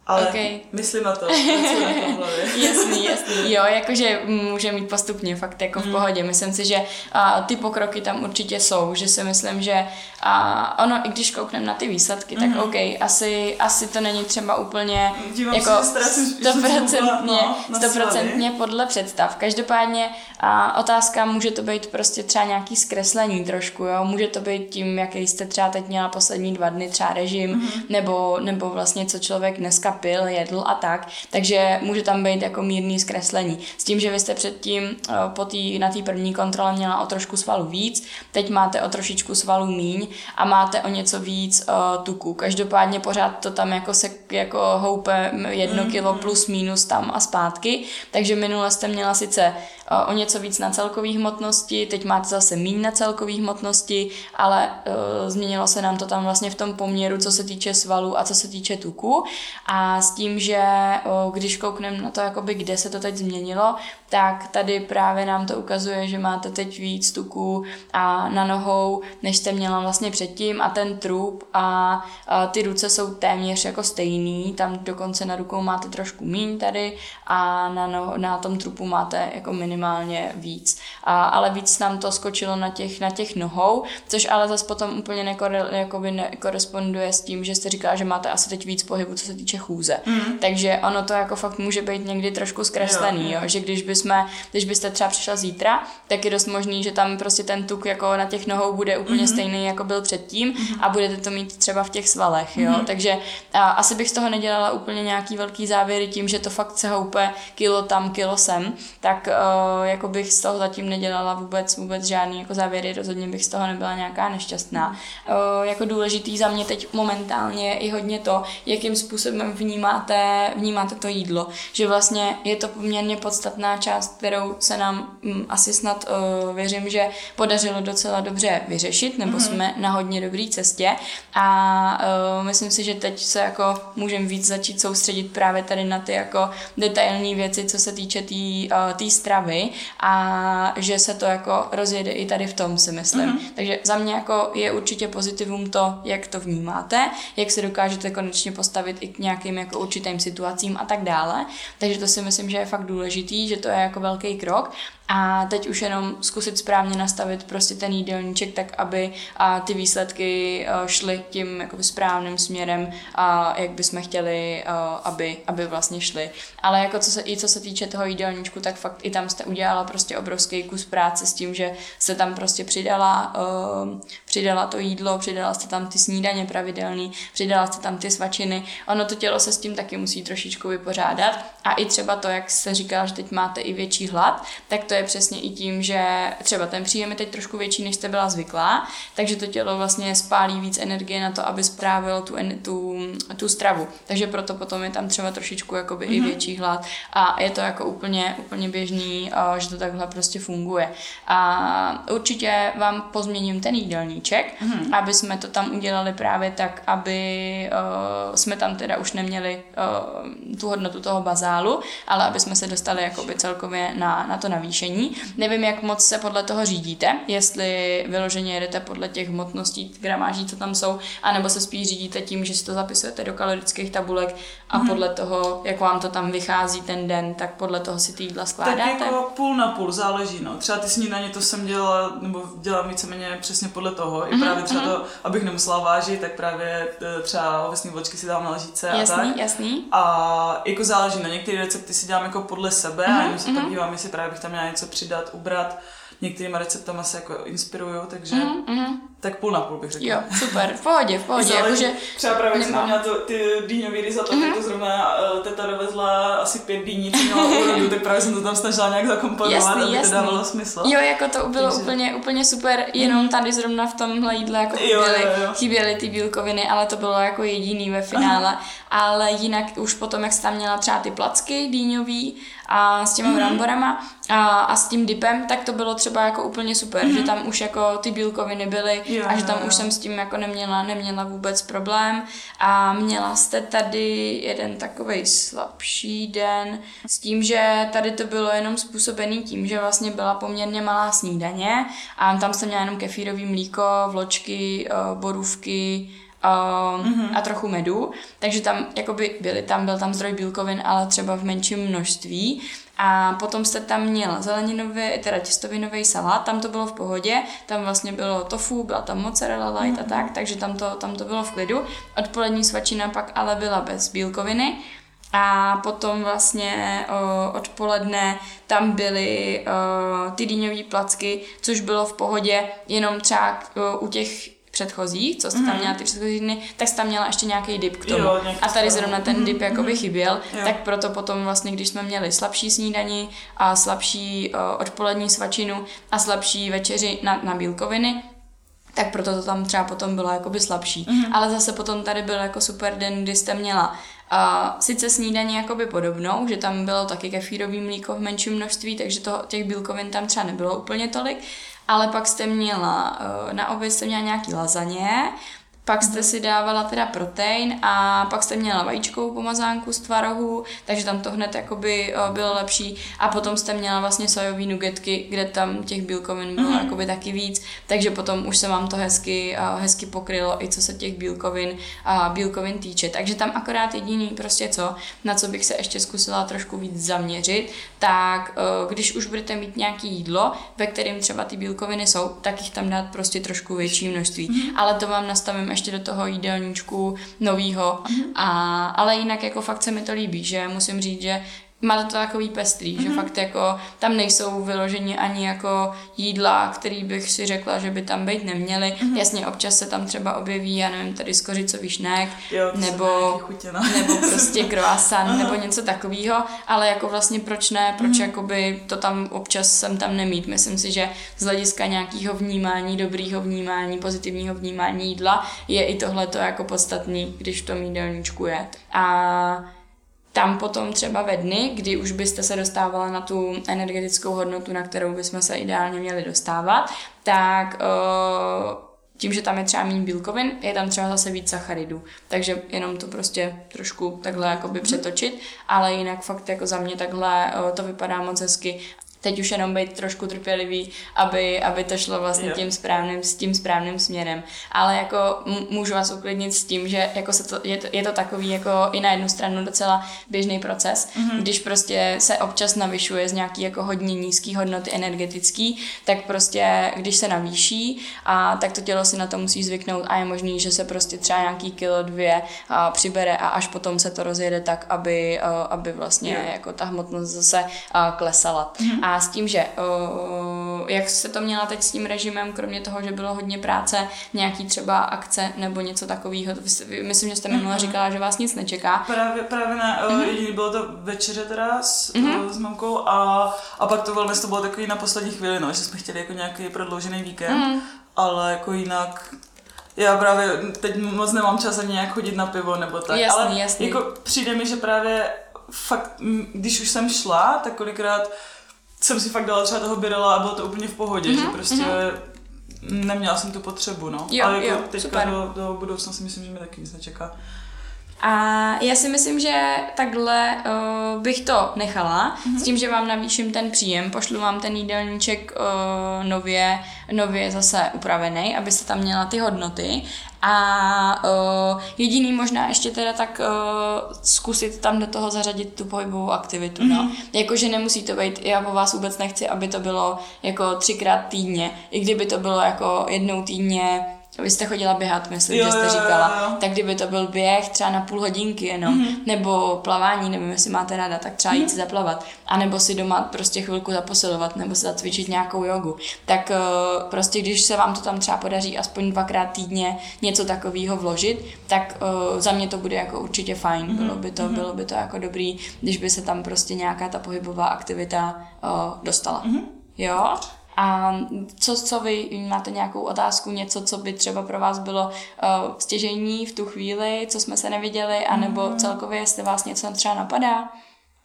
Ale okay. myslím na to, na jasný, jasný. Jo, jakože může mít postupně, fakt jako v mm. pohodě. Myslím si, že a, ty pokroky tam určitě jsou, že si myslím, že a, ono, i když koukneme na ty výsledky, tak mm. OK, asi, asi to není třeba úplně Dívám jako stoprocentně, no, stoprocentně podle představ. Každopádně a, otázka, může to být prostě třeba nějaký zkreslení trošku, jo, může to být tím, jaký jste třeba teď měla poslední dva dny třeba režim, mm. nebo, nebo vlastně co člověk dneska pil, jedl a tak, takže může tam být jako mírný zkreslení. S tím, že vy jste předtím uh, po tý, na té první kontrole měla o trošku svalu víc, teď máte o trošičku svalu míň a máte o něco víc uh, tuku. Každopádně pořád to tam jako se jako houpe jedno mm, kilo mm. plus minus tam a zpátky, takže minule jste měla sice o něco víc na celkové hmotnosti, teď máte zase méně na celkové hmotnosti, ale uh, změnilo se nám to tam vlastně v tom poměru, co se týče svalů a co se týče tuku. A s tím, že uh, když koukneme na to, jakoby, kde se to teď změnilo, tak tady právě nám to ukazuje, že máte teď víc tuku a na nohou, než jste měla vlastně předtím a ten trup a, a ty ruce jsou téměř jako stejný, tam dokonce na rukou máte trošku míň tady a na, no, na tom trupu máte jako minimálně víc. A, ale víc nám to skočilo na těch, na těch nohou, což ale zase potom úplně nekore, jakoby nekoresponduje s tím, že jste říkala, že máte asi teď víc pohybu, co se týče chůze. Mm. Takže ono to jako fakt může být někdy trošku zkreslený, jo, jo. že když jsme, když byste třeba přišla zítra, tak je dost možný, že tam prostě ten tuk jako na těch nohou bude úplně mm-hmm. stejný, jako byl předtím mm-hmm. a budete to mít třeba v těch svalech, jo. Mm-hmm. Takže a, asi bych z toho nedělala úplně nějaký velký závěry tím, že to fakt se houpe kilo tam, kilo sem, tak uh, jako bych z toho zatím nedělala vůbec, vůbec žádný jako závěry, rozhodně bych z toho nebyla nějaká nešťastná. Uh, jako důležitý za mě teď momentálně i hodně to, jakým způsobem vnímáte, vnímáte to jídlo, že vlastně je to poměrně podstatná část kterou se nám mm, asi snad uh, věřím, že podařilo docela dobře vyřešit, nebo mm-hmm. jsme na hodně dobré cestě a uh, myslím si, že teď se jako můžeme víc začít soustředit právě tady na ty jako detailní věci, co se týče té tý, tý stravy a že se to jako rozjede i tady v tom, si myslím. Mm-hmm. Takže za mě jako je určitě pozitivum to, jak to vnímáte, jak se dokážete konečně postavit i k nějakým jako určitým situacím a tak dále. Takže to si myslím, že je fakt důležitý, že to je jako velký krok a teď už jenom zkusit správně nastavit prostě ten jídelníček tak, aby a ty výsledky šly tím jako správným směrem, a jak bychom chtěli, aby, aby vlastně šly. Ale jako co se, i co se týče toho jídelníčku, tak fakt i tam jste udělala prostě obrovský kus práce s tím, že jste tam prostě přidala, uh, přidala to jídlo, přidala jste tam ty snídaně pravidelný, přidala jste tam ty svačiny. Ono to tělo se s tím taky musí trošičku vypořádat. A i třeba to, jak se říkala, že teď máte i větší hlad, tak to je přesně i tím, že třeba ten příjem je teď trošku větší, než jste byla zvyklá, takže to tělo vlastně spálí víc energie na to, aby správilo tu, tu, tu stravu. Takže proto potom je tam třeba trošičku jakoby mm-hmm. i mhm. větší hlad a je to jako úplně, úplně běžný, že to takhle prostě funguje. A určitě vám pozměním ten jídelníček, mm-hmm. aby jsme to tam udělali právě tak, aby uh, jsme tam teda už neměli uh, tu hodnotu toho bazálu, ale aby jsme se dostali jakoby celkově na, na to navýšení. Nevím, jak moc se podle toho řídíte, jestli vyloženě jedete podle těch hmotností, gramáží, co tam jsou, anebo se spíš řídíte tím, že si to zapisujete do kalorických tabulek a hmm. podle toho, jak vám to tam vychází ten den, tak podle toho si ty jídla skládáte. Tak jako půl na půl, záleží. No. Třeba ty snídaně to jsem dělala, nebo dělám víceméně přesně podle toho. I mm-hmm. právě třeba mm-hmm. to, abych nemusela vážit, tak právě e, třeba ovesní vločky si dám na lžíce jasný, a tak. Jasný, A jako záleží na některé recepty si dělám jako podle sebe mm-hmm. a jenom se mm-hmm. podívám, jestli právě bych tam měla něco přidat, ubrat. Některýma receptama se jako inspiruju, takže mm-hmm. Tak půl na půl bych řekla. Jo, super, v pohodě, v pohodě. Záleží, že třeba právě nemá... jsem měla to, ty dýňový risotto, mm-hmm. to zrovna uh, teta dovezla asi pět dýní, co měla úrodu, tak právě jsem to tam snažila nějak zakomponovat, jasný, aby jasný. to dávalo smysl. Jo, jako to bylo takže... úplně, úplně super, jenom mm-hmm. tady zrovna v tomhle jídle jako chyběly, jo, jo, jo. chyběly ty bílkoviny, ale to bylo jako jediný ve finále. ale jinak už potom, jak jsi tam měla třeba ty placky dýňový, a s těma mm-hmm. bramborama a, a s tím dipem, tak to bylo třeba jako úplně super, mm-hmm. že tam už jako ty bílkoviny byly jo, a že tam jo, už jsem s tím jako neměla, neměla vůbec problém a měla jste tady jeden takový slabší den s tím, že tady to bylo jenom způsobený tím, že vlastně byla poměrně malá snídaně a tam jsem měla jenom kefírový mlíko, vločky, eh, borůvky, uh, mm-hmm. a trochu medu, takže tam jakoby byly tam, byl tam zdroj bílkovin, ale třeba v menším množství. A potom jste tam měl zeleninový, teda těstovinový salát, tam to bylo v pohodě, tam vlastně bylo tofu, byla tam mozzarella light mm-hmm. a tak, takže tam to, tam to bylo v klidu. Odpolední svačina pak ale byla bez bílkoviny. A potom vlastně o, odpoledne tam byly o, ty dýňové placky, což bylo v pohodě, jenom třeba o, u těch předchozích, co jste tam měla ty předchozí dny, tak jste tam měla ještě nějaký dip k tomu. Jo, a tady zrovna ten dip jakoby chyběl, Jo. tak proto potom vlastně, když jsme měli slabší snídani a slabší uh, odpolední svačinu a slabší večeři na, na bílkoviny, tak proto to tam třeba potom bylo jakoby slabší. Mm-hmm. Ale zase potom tady byl jako super den, kdy jste měla uh, sice snídaní jakoby podobnou, že tam bylo taky kefírový mlíko v menším množství, takže to, těch bílkovin tam třeba nebylo úplně tolik, ale pak jste měla, uh, na oběd jste měla nějaký lazaně, pak jste si dávala teda protein a pak jste měla vajíčkovou pomazánku z tvarohu, takže tam to hned jakoby eh, bylo lepší. A potom jste měla vlastně sojový nugetky, kde tam těch bílkovin bylo mm-hmm. jakoby taky víc, takže potom už se vám to hezky, eh, hezky pokrylo i co se těch bílkovin, a bílkovin týče. Takže tam akorát jediný prostě co, na co bych se ještě zkusila trošku víc zaměřit, tak eh, když už budete mít nějaký jídlo, ve kterém třeba ty bílkoviny jsou, tak jich tam dát prostě trošku větší množství. Mm-hmm. Ale to vám nastavím ještě do toho jídelníčku novýho. Mm-hmm. A, ale jinak jako fakt se mi to líbí, že musím říct, že má to takový pestrý, mm-hmm. že fakt jako tam nejsou vyloženi ani jako jídla, který bych si řekla, že by tam být neměly. Mm-hmm. Jasně, občas se tam třeba objeví, já nevím, tady skořicový šnek, Jo, nebo, chutě, no. nebo prostě croissant, nebo něco takového, ale jako vlastně proč ne, proč mm. jakoby to tam občas jsem tam nemít. Myslím si, že z hlediska nějakého vnímání, dobrýho vnímání, pozitivního vnímání jídla je i tohle to jako podstatný, když v tom jídelníčku je. A tam potom třeba ve dny, kdy už byste se dostávala na tu energetickou hodnotu, na kterou bychom se ideálně měli dostávat, tak uh, tím, že tam je třeba méně bílkovin, je tam třeba zase víc sacharidů. Takže jenom to prostě trošku takhle jakoby přetočit, ale jinak fakt jako za mě takhle uh, to vypadá moc hezky teď už jenom být trošku trpělivý, aby, aby to šlo vlastně tím správným, s tím správným směrem. Ale jako můžu vás uklidnit s tím, že jako se to, je, to, je to takový jako i na jednu stranu docela běžný proces, mm-hmm. když prostě se občas navyšuje z nějaký jako hodně nízký hodnoty energetický, tak prostě když se navýší, a tak to tělo si na to musí zvyknout a je možný, že se prostě třeba nějaký kilo dvě a, přibere a až potom se to rozjede tak, aby, a, aby vlastně yeah. jako ta hmotnost zase a, klesala. Mm-hmm. A s tím, že uh, jak se to měla teď s tím režimem, kromě toho, že bylo hodně práce, nějaký třeba akce nebo něco takového, myslím, že jste minule mm-hmm. říkala, že vás nic nečeká. Právě, právě ne, mm-hmm. jediný bylo to večeře teda s, mm-hmm. s mamkou a, a pak to wellness to bylo takový na poslední chvíli, no, že jsme chtěli jako nějaký prodloužený víkend, mm-hmm. ale jako jinak já právě teď moc nemám čas ani nějak chodit na pivo nebo tak, jasný, ale jasný. jako přijde mi, že právě fakt, když už jsem šla, tak kolikrát jsem si fakt dala třeba toho birela a bylo to úplně v pohodě, mm-hmm, že prostě mm-hmm. neměla jsem tu potřebu, no. Jo, Ale jako jo, teďka super. do, do budoucna si myslím, že mi taky nic nečeká. A já si myslím, že takhle uh, bych to nechala, mm-hmm. s tím, že vám navýším ten příjem, pošlu vám ten jídelníček uh, nově, nově zase upravený, abyste tam měla ty hodnoty. A uh, jediný možná ještě teda tak uh, zkusit tam do toho zařadit tu pohybovou aktivitu, mm-hmm. no. Jakože nemusí to být, já po vás vůbec nechci, aby to bylo jako třikrát týdně, i kdyby to bylo jako jednou týdně vy jste chodila běhat, myslím, Jo, že jste jo, jo, říkala. jo. Tak kdyby to byl běh třeba na půl hodinky jenom, Mhm. mm-hmm. nebo plavání, nevím, jestli máte ráda, tak třeba jít si zaplavat. A nebo si doma prostě chvilku zaposilovat, nebo si zacvičit nějakou jogu. Tak uh, prostě když se vám to tam třeba podaří aspoň dvakrát týdně něco takového vložit, tak uh, za mě to bude jako určitě fajn. Mm-hmm. Bylo by to, bylo by to jako dobrý, když by se tam prostě nějaká ta pohybová aktivita uh, dostala. Mm-hmm. Jo? A co, co vy máte nějakou otázku, něco, co by třeba pro vás bylo uh, stěžení v tu chvíli, co jsme se neviděli, anebo mm. celkově, jestli vás něco třeba napadá?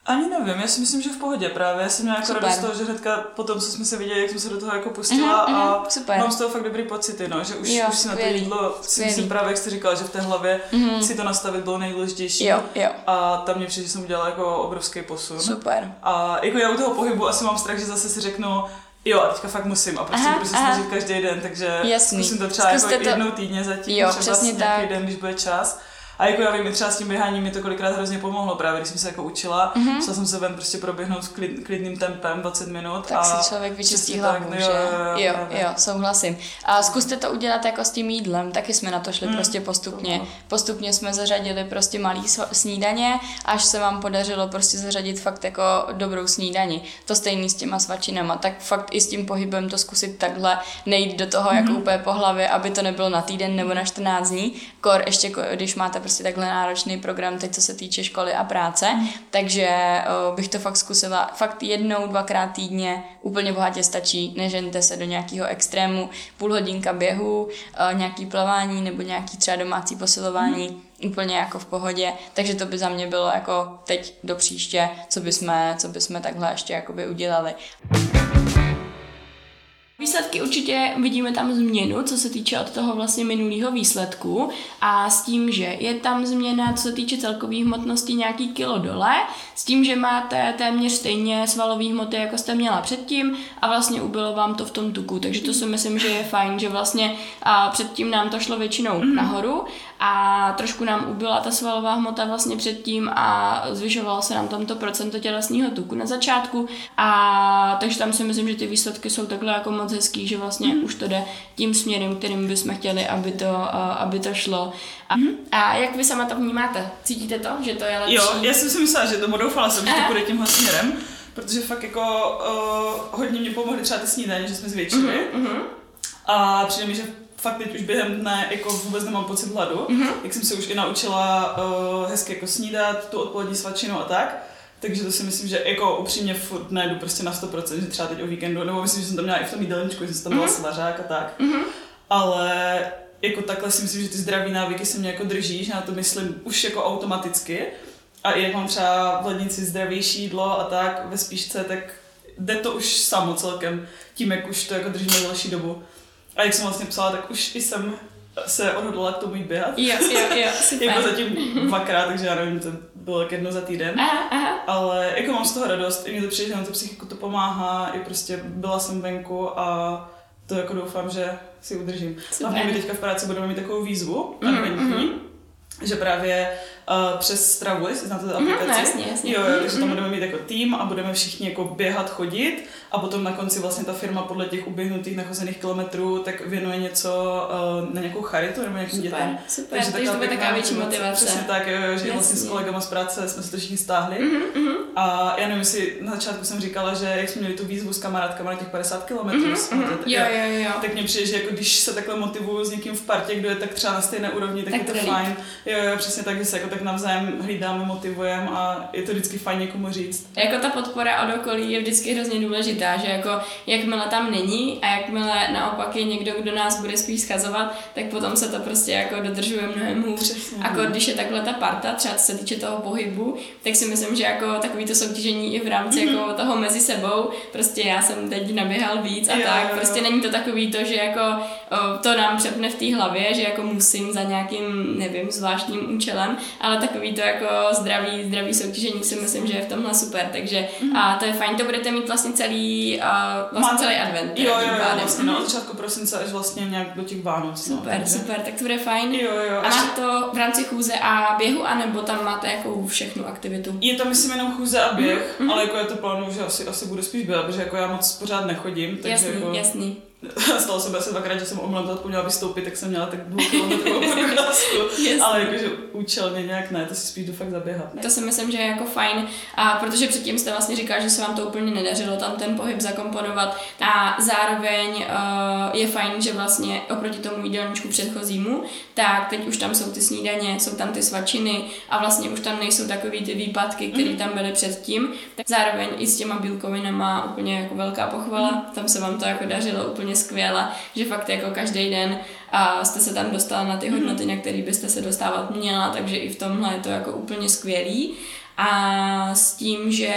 Ani nevím, já si myslím, že v pohodě právě. Já jsem měla jako radost z toho, že hnedka po tom, co jsme se viděli, jak jsme se do toho jako pustila Mhm, a mhm, super. mám z toho fakt dobrý pocity, no, že už, Jo, už si na to jídlo, si myslím právě, jak jste říkala, že v té hlavě Mhm. si to nastavit bylo nejdůležitější. Jo, jo. A tam mě přijde, že jsem udělala jako obrovský posun. Super. A jako já u toho pohybu asi mám strach, že zase si řeknu, jo, a teďka fakt musím a prostě Aha, budu se snažit každý den, takže Jasný. zkusím to třeba Zkuste jako to- jednou týdně zatím, Jo, třeba přesně nějaký tak. den, když bude čas. A jako já vím, i třeba s tím běháním mi to kolikrát hrozně pomohlo, právě když jsem se jako učila, mm-hmm. šla jsem se ven prostě proběhnout klid, klidným tempem 20 minut. Tak a si člověk vyčistí hlavu, tak, že? Jo, jo, jo, jo, souhlasím. A zkuste to udělat jako s tím jídlem, taky jsme na to šli mm. prostě postupně. Postupně jsme zařadili prostě malý snídaně, až se vám podařilo prostě zařadit fakt jako dobrou snídani. To stejný s těma svačinama, tak fakt i s tím pohybem to zkusit takhle, nejít do toho mm. jako úplně po hlavě, aby to nebylo na týden nebo na 14 dní, kor ještě když máte prostě takhle náročný program, teď co se týče školy a práce, takže uh, bych to fakt zkusila fakt jednou, dvakrát týdně, úplně bohatě stačí, nežente se do nějakého extrému, půl hodinka běhu, uh, nějaký plavání nebo nějaký třeba domácí posilování, mm. úplně jako v pohodě, takže to by za mě bylo jako teď do příště, co bychom, co bychom takhle ještě jakoby udělali. Výsledky určitě vidíme tam změnu, co se týče od toho vlastně minulého výsledku. A s tím, že je tam změna, co se týče celkové hmotnosti nějaký kilo dole, s tím, že máte téměř stejně svalové hmoty, jako jste měla předtím a vlastně ubylo vám to v tom tuku, takže to si myslím, že je fajn, že vlastně a předtím nám to šlo většinou mm. nahoru a trošku nám ubyla ta svalová hmota vlastně předtím a zvyšovalo se nám tamto procento tělesního tuku na začátku a takže tam si myslím, že ty výsledky jsou takhle jako moc hezký, že vlastně mm. už to jde tím směrem, kterým bychom chtěli, aby to, aby to šlo. A, mm. a jak vy sama to vnímáte? Cítíte to, že to je lepší? Jo, já jsem si myslela, že to doufala jsem, že to bude tímhle směrem, protože fakt jako uh, hodně mě pomohly třeba ty snídaně, že jsme zvětšili. Mm-hmm. A přijde mi, že fakt teď už během dne jako vůbec nemám pocit hladu, mm-hmm. jak jsem se už i naučila uh, hezky jako snídat, tu odpolední svačinu a tak. Takže to si myslím, že jako upřímně furt nejdu prostě na 100%, že třeba teď o víkendu, nebo myslím, že jsem tam měla i v tom jídelníčku, že jsem tam měla mm-hmm. svařák a tak. Mm-hmm. Ale jako takhle si myslím, že ty zdraví návyky se mě jako drží, že na to myslím už jako automaticky. A i jak mám třeba v lednici zdravější jídlo a tak ve spíšce, tak jde to už samo celkem, tím jak už to jako držíme delší dobu. A jak jsem vlastně psala, tak už i jsem se odhodlala k tomu jít běhat. Jo, jo, jo, super. jako zatím dvakrát, takže já nevím, to bylo tak jedno za týden. Aha, aha. Ale jako mám z toho radost, i mě to přijde, že na to psychiku to pomáhá, i prostě byla jsem venku a to jako doufám, že si udržím. Hlavně my teďka v práci budeme mít takovou výzvu, mm, mm-hmm. že právě uh, přes stravu, jestli znáte tu aplikaci. Mm, jasně, jasně. Jo, jo, takže tam mhm. budeme mít jako tým a budeme všichni jako běhat, chodit a potom na konci vlastně ta firma podle těch uběhnutých nachozených kilometrů tak věnuje něco uh, na nějakou charitu nebo nějakým super, dětem. Super, takže, takže to bude taková větší motivace. Přesně tak, jo, že jasně. vlastně s kolegama z práce jsme se to všichni stáhli. Mm-hmm. A já nevím, jestli na začátku jsem říkala, že jak jsme měli tu výzvu s kamarádkama na těch 50 kilometrů, mm-hmm. jo, jo, jo. tak mě přijde, že jako když se takhle motivuju s někým v partě, kdo je tak třeba na stejné úrovni, tak, tak je to fajn. Jo, jo, přesně tak, že se jako tak navzájem hlídáme, motivujeme a je to vždycky fajn někomu říct. Jako ta podpora od okolí je vždycky hrozně důležitá, že jako jakmile tam není a jakmile naopak je někdo, kdo nás bude spíš schazovat, tak potom se to prostě jako dodržuje mnohem hůř. Jako když je takhle ta parta, třeba co se týče toho pohybu, tak si myslím, že jako takový to soutěžení i v rámci mm-hmm. jako toho mezi sebou, prostě já jsem teď naběhal víc a jo, tak, jo. prostě není to takový to, že jako o, to nám přepne v té hlavě, že jako musím za nějakým, nevím, zvláštním účelem, ale takový to jako zdravý, zdravý soutěžení si myslím, že je v tomhle super, takže mm-hmm. a to je fajn, to budete mít vlastně celý, a, vlastně Máte, celý advent. Jo, jo, jo, vlastně no, od začátku prosince až vlastně nějak do těch Vánoc. No, super, no, takže. super, tak to bude fajn. Jo, jo. A máte to v rámci chůze a běhu, anebo tam máte jako všechnu aktivitu? Je to myslím jenom chůze a běh, mm-hmm. ale jako je to plánu, že asi, asi budu spíš běhat, protože jako já moc pořád nechodím. Takže jasný, jako... jasný. Stalo se asi dvakrát, že jsem omylem zapomněla vystoupit, tak jsem měla tak dvou kilometrovou ale jakože účelně nějak ne, to si spíš jdu fakt zaběhat. Ne? To si myslím, že je jako fajn, a protože předtím jste vlastně říkal, že se vám to úplně nedařilo tam ten pohyb zakomponovat a zároveň uh, je fajn, že vlastně oproti tomu jídelníčku předchozímu, tak teď už tam jsou ty snídaně, jsou tam ty svačiny a vlastně už tam nejsou takový ty výpadky, které mm. tam byly předtím. Tak zároveň i s těma bílkovinama úplně jako velká pochvala, mm. tam se vám to jako dařilo úplně skvěle, že fakt jako každý den a jste se tam dostala na ty mhm. hodnoty, na které byste se dostávat měla, takže i v tomhle je to jako úplně skvělý. A s tím, že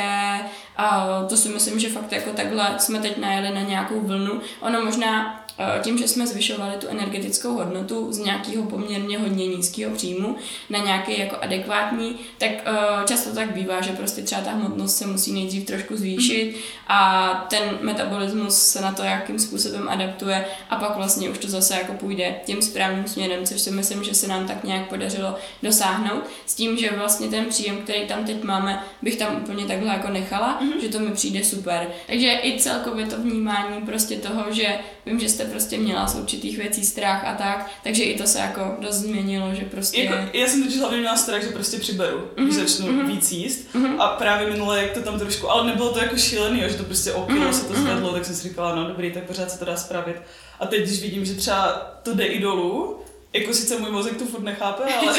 A to si myslím, že fakt jako takhle jsme teď najeli na nějakou vlnu. Ono možná Eh, tím, že jsme zvyšovali tu energetickou hodnotu z nějakého poměrně hodně nízkého příjmu na nějaký jako adekvátní, tak eh, často tak bývá, že prostě třeba ta hmotnost se musí nejdřív trošku zvýšit a ten metabolismus se na to, jakým způsobem adaptuje a pak vlastně už to zase jako půjde tím správným směrem, což si myslím, že se nám tak nějak podařilo dosáhnout. S tím, že vlastně ten příjem, který tam teď máme, bych tam úplně takhle jako nechala, mm-hmm. že to mi přijde super. Takže i celkově to vnímání prostě toho, že vím, že jste prostě měla z určitých věcí strach a tak, takže i to se jako dost změnilo, že prostě... Jako, já jsem totiž hlavně měla strach, že prostě přiberu, mm-hmm. když začnu mm-hmm. víc jíst mm-hmm. a právě minule, jak to tam trošku, ale nebylo to jako šílený, že to prostě o mm-hmm. se to mhm. zvedlo, tak jsem si říkala, no dobrý, tak pořád se to dá spravit. A teď, když vidím, že třeba to jde i dolů, jako sice můj mozek to furt nechápe, ale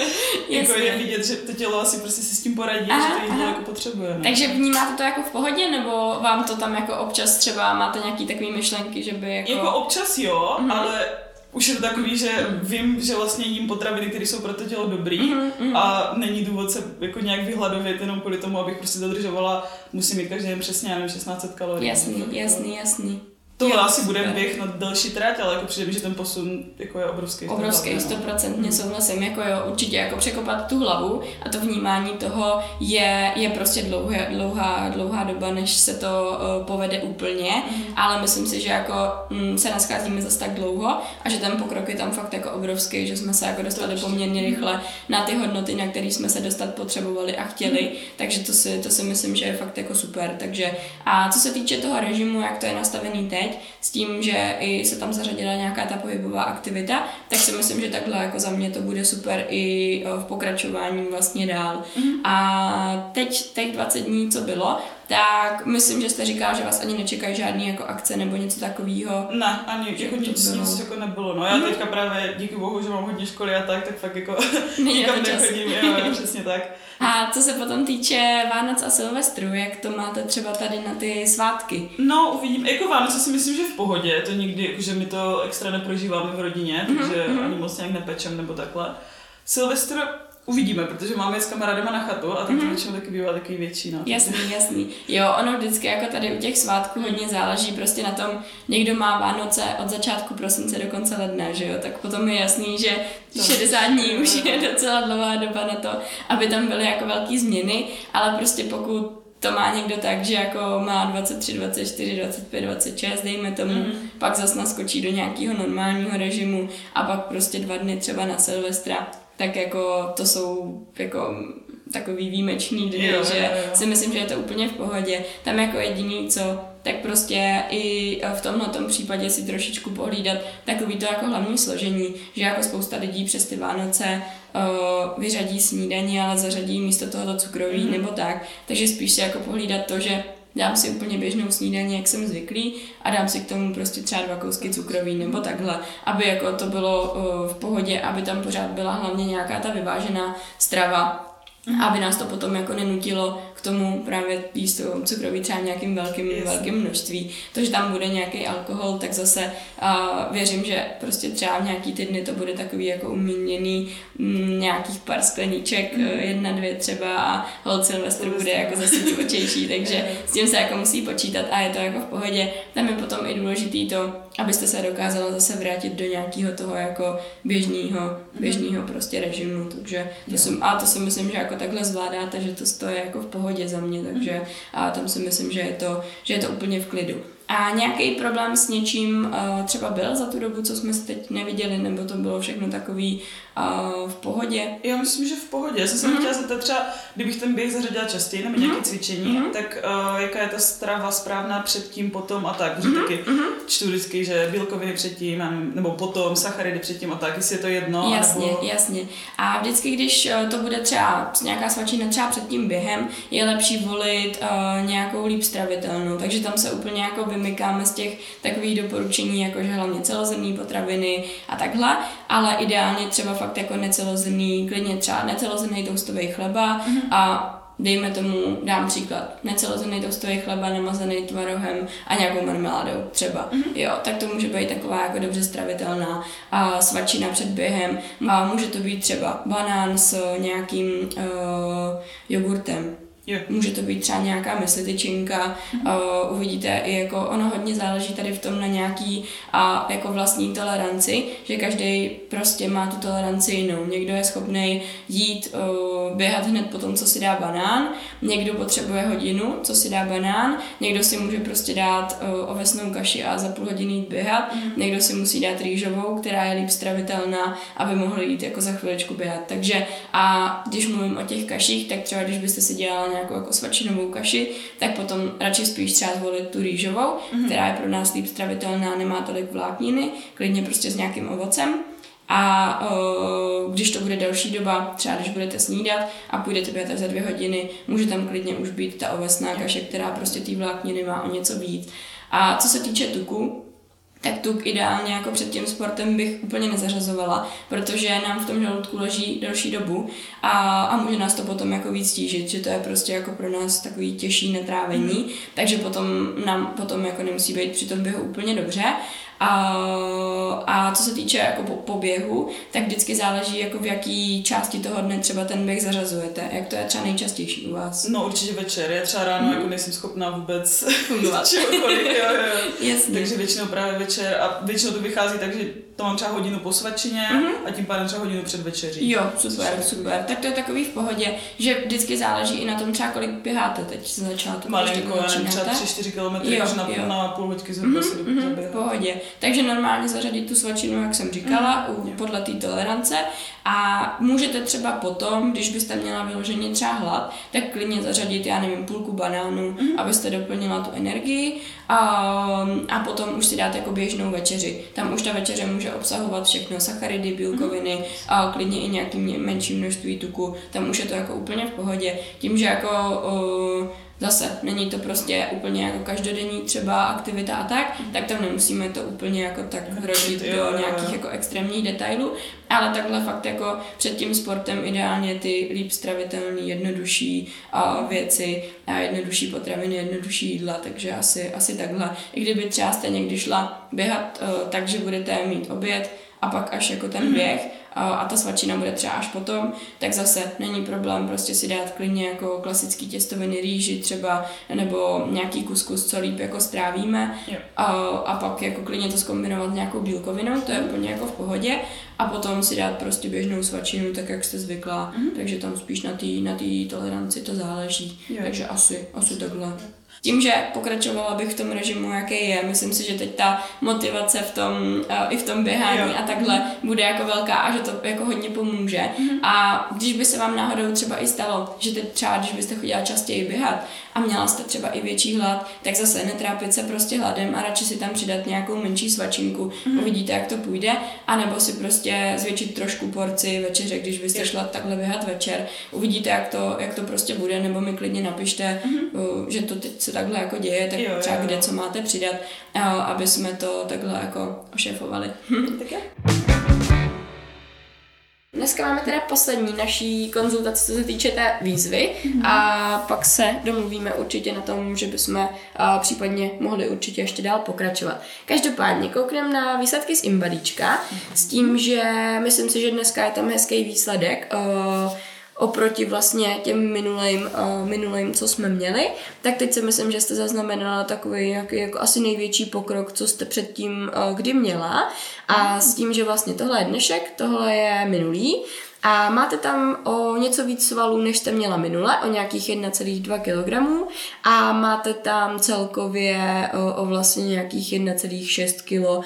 jako je vidět, že to tělo asi prostě si s tím poradí, aha, že to jídlo jako potřebuje. Ne? Takže vnímáte to jako v pohodě, nebo vám to tam jako občas třeba máte nějaký takový myšlenky, že by jako... Jako občas jo, mm-hmm. ale už je to takový, že vím, že vlastně jím potraviny, které jsou pro to tělo dobrý mm-hmm. a není důvod se jako nějak vyhladovět jenom kvůli tomu, abych prostě dodržovala, musím mít každý den přesně, nevím, 1600 kalorií. Jasný, jasný, jasný. To jo, asi bude běh na delší trať, ale jako přijde mi, že ten posun jako je obrovský. Obrovský, stoprocentně no. souhlasím, jako jo, určitě jako překopat tu hlavu a to vnímání toho je, je prostě dlouhá, dlouhá, dlouhá doba, než se to uh, povede úplně, mm. ale myslím si, že jako mm, se nascházíme zase tak dlouho a že ten pokrok je tam fakt jako obrovský, že jsme se jako dostali to poměrně rychle na ty hodnoty, na které jsme se dostat potřebovali a chtěli, mm. takže to si, to si myslím, že je fakt jako super, takže a co se týče toho režimu, jak to je nastavený teď, teď, s tím, že i se tam zařadila nějaká ta pohybová aktivita, tak si myslím, že takhle jako za mě to bude super i v pokračování vlastně dál. Mm-hmm. A teď, těch 20 dní, co bylo, tak myslím, že jste říkal, že vás ani nečekají žádný jako akce nebo něco takového. Ne, ani jako nic, nic jako nebylo. No já mm-hmm. teďka právě díky bohu, že mám hodně školy a tak, tak fakt jako nikam nechodím, jo, přesně tak. A co se potom týče Vánoc a Silvestru, jak to máte třeba tady na ty svátky? No, uvidím. Jako Vánoce si myslím, že v pohodě, to nikdy, že my to extra neprožíváme v rodině, mhm, takže mm-hmm. ani moc nějak nepečem nebo takhle. Silvestr Uvidíme, protože máme s kamarádama na chatu a tam to mm-hmm. většinou taky bývá takový větší. No. Jasný, jasný. Jo, ono vždycky jako tady u těch svátků hodně záleží prostě na tom, někdo má Vánoce od začátku prosince do konce ledna, že jo, tak potom je jasný, že 60 dní už je docela dlouhá doba na to, aby tam byly jako velké změny, ale prostě pokud to má někdo tak, že jako má 23, 24, 25, 26, dejme tomu, mm. pak zase naskočí do nějakého normálního režimu a pak prostě dva dny třeba na Silvestra, tak jako to jsou jako takový výjimečný dny, jo, že jo, jo. si myslím, že je to úplně v pohodě. Tam jako jediný, co tak prostě i v tomhle případě si trošičku pohlídat takový to jako hlavní složení, že jako spousta lidí přes ty Vánoce uh, vyřadí snídaní, ale zařadí místo toho cukroví mm-hmm. nebo tak, takže spíš si jako pohlídat to, že dám si úplně běžnou snídaní, jak jsem zvyklý a dám si k tomu prostě třeba dva kousky cukroví nebo takhle, aby jako to bylo uh, v pohodě, aby tam pořád byla hlavně nějaká ta vyvážená strava, aby nás to potom jako nenutilo k tomu právě jíst cukroví třeba nějakým velkým, yes. velkým množství. To, že tam bude nějaký alkohol, tak zase uh, věřím, že prostě třeba v nějaký týdny to bude takový jako umíněný m, nějakých pár skleníček, mm. jedna, dvě třeba a hold Silvestr bude jako zase divočejší, takže s tím se jako musí počítat a je to jako v pohodě. Tam je potom i důležitý to, abyste se dokázala zase vrátit do nějakého toho jako běžného, mhm. běžného prostě režimu, takže to jsem, a to si myslím, že jako takhle zvládáte, že to stojí jako v pohodě za mě, takže a tam si myslím, že je to, že je to úplně v klidu. A nějaký problém s něčím uh, třeba byl za tu dobu, co jsme se teď neviděli, nebo to bylo všechno takový uh, v pohodě? Já myslím, že v pohodě. Já jsem se mm-hmm. chtěla zeptat třeba, kdybych ten běh zařadila častěji nebo nějaké mm-hmm. cvičení, mm-hmm. tak uh, jaká je ta strava správná předtím, potom a tak. Protože mm-hmm. taky mm-hmm. čtu vždycky, že bílkoviny předtím, nebo potom, sacharidy předtím a tak, jestli je to jedno. Jasně, nebo... jasně. A vždycky, když to bude třeba nějaká svačina třeba před tím během, je lepší volit uh, nějakou líp stravitelnou. Takže tam se úplně jako vymykáme z těch takových doporučení, jako že hlavně celozrnné potraviny a takhle, ale ideálně třeba fakt jako necelozrnný, klidně třeba necelozrnný toustový chleba mm-hmm. a dejme tomu, dám příklad, necelozrnný toustový chleba namazaný tvarohem a nějakou marmeládou třeba. Mm-hmm. Jo, tak to může být taková jako dobře stravitelná a svačina před během a může to být třeba banán s nějakým uh, jogurtem Jo. Může to být třeba nějaká myslityčinka, uh, uvidíte i jako ono hodně záleží tady v tom na nějaký a jako vlastní toleranci, že každý prostě má tu toleranci jinou. Někdo je schopný jít, uh, běhat hned po tom, co si dá banán, někdo potřebuje hodinu, co si dá banán, někdo si může prostě dát uh, ovesnou kaši a za půl hodiny jít běhat, mm. někdo si musí dát rýžovou, která je líp stravitelná, aby mohl jít jako za chviličku běhat. Takže a když mluvím o těch kaších, tak třeba když byste si dělala nějakou jako svačinovou kaši, tak potom radši spíš třeba zvolit tu rýžovou, mm-hmm. která je pro nás líp stravitelná, nemá tolik vlákniny, klidně prostě s nějakým ovocem. A uh, když to bude další doba, třeba když budete snídat a půjdete běhat za dvě hodiny, může tam klidně už být ta ovesná kaše, která prostě ty vlákniny má o něco víc. A co se týče tuku, tak tuk ideálně jako před tím sportem bych úplně nezařazovala, protože nám v tom žaludku leží delší dobu a, a může nás to potom jako víc stížit, že to je prostě jako pro nás takový těžší netrávení, mm. takže potom nám potom jako nemusí být při tom běhu úplně dobře a, a co se týče jako po, poběhu, tak vždycky záleží, jako v jaký části toho dne třeba ten běh zařazujete. Jak to je třeba nejčastější u vás? No určitě večer. Já třeba ráno mm. jako nejsem schopná vůbec fungovat. čehokoliv, jo, jo. Jasně. Takže většinou právě večer a většinou to vychází tak, že to mám třeba hodinu po svačině mm-hmm. a tím pádem třeba hodinu před večeří. Jo, super, super. Tak to je takový v pohodě, že vždycky záleží i na tom třeba kolik běháte teď z začátku. Malinko, nevím, třeba 3-4 km, jo, na, jo. na půl hodky zhruba mm-hmm, mm-hmm, v pohodě. Takže normálně zařadit tu svačinu, jak jsem říkala, mm, podle té tolerance a můžete třeba potom, když byste měla vyloženě třeba hlad, tak klidně zařadit, já nevím, půlku banánu, mm. abyste doplnila tu energii a, a potom už si dát jako běžnou večeři. Tam už ta večeře může obsahovat všechno, sacharidy, bílkoviny mm. a klidně i nějaký menší množství tuku. Tam už je to jako úplně v pohodě. Tím, že jako uh, Zase, není to prostě úplně jako každodenní třeba aktivita a tak, tak tam nemusíme to úplně jako tak hrodit do nějakých jako extrémních detailů, ale takhle fakt jako před tím sportem ideálně ty líp stravitelné, jednodušší a věci a jednodušší potraviny, jednodušší jídla, takže asi, asi takhle. I kdyby třeba jste někdy šla běhat uh, tak, že budete mít oběd a pak až jako ten běh, a ta svačina bude třeba až potom, tak zase není problém prostě si dát klidně jako klasický těstoviny rýži třeba, nebo nějaký kuskus, co líp jako strávíme a, a pak jako klidně to zkombinovat s nějakou bílkovinou, to je úplně jako v pohodě a potom si dát prostě běžnou svačinu, tak jak jste zvyklá, mm-hmm. takže tam spíš na té na toleranci to záleží, jo. takže asi, asi takhle. Tím, že pokračovala bych v tom režimu, jaký je, myslím si, že teď ta motivace v tom, uh, i v tom běhání jo. a takhle bude jako velká a že to jako hodně pomůže. Mm-hmm. A když by se vám náhodou třeba i stalo, že teď třeba, když byste chodila častěji běhat a měla jste třeba i větší hlad, tak zase netrápit se prostě hladem a radši si tam přidat nějakou menší svačinku, mm-hmm. uvidíte, jak to půjde, anebo si prostě zvětšit trošku porci večeře, když byste šla takhle běhat večer, uvidíte, jak to, jak to prostě bude, nebo mi klidně napište, mm-hmm. že to teď se takhle jako děje, tak jo, třeba jo. kde co máte přidat, aby jsme to takhle jako ošefovali. tak je. Dneska máme teda poslední naší konzultaci, co se týče té výzvy mm-hmm. a pak se domluvíme určitě na tom, že bychom a, případně mohli určitě ještě dál pokračovat. Každopádně koukneme na výsledky z Imbadíčka s tím, že myslím si, že dneska je tam hezký výsledek. A, oproti vlastně těm minulým, uh, minulým, co jsme měli, tak teď si myslím, že jste zaznamenala takový jaký, jako asi největší pokrok, co jste předtím uh, kdy měla. A s tím, že vlastně tohle je dnešek, tohle je minulý, a máte tam o něco víc svalů, než jste měla minule, o nějakých 1,2 kg a máte tam celkově o, o vlastně nějakých 1,6 kg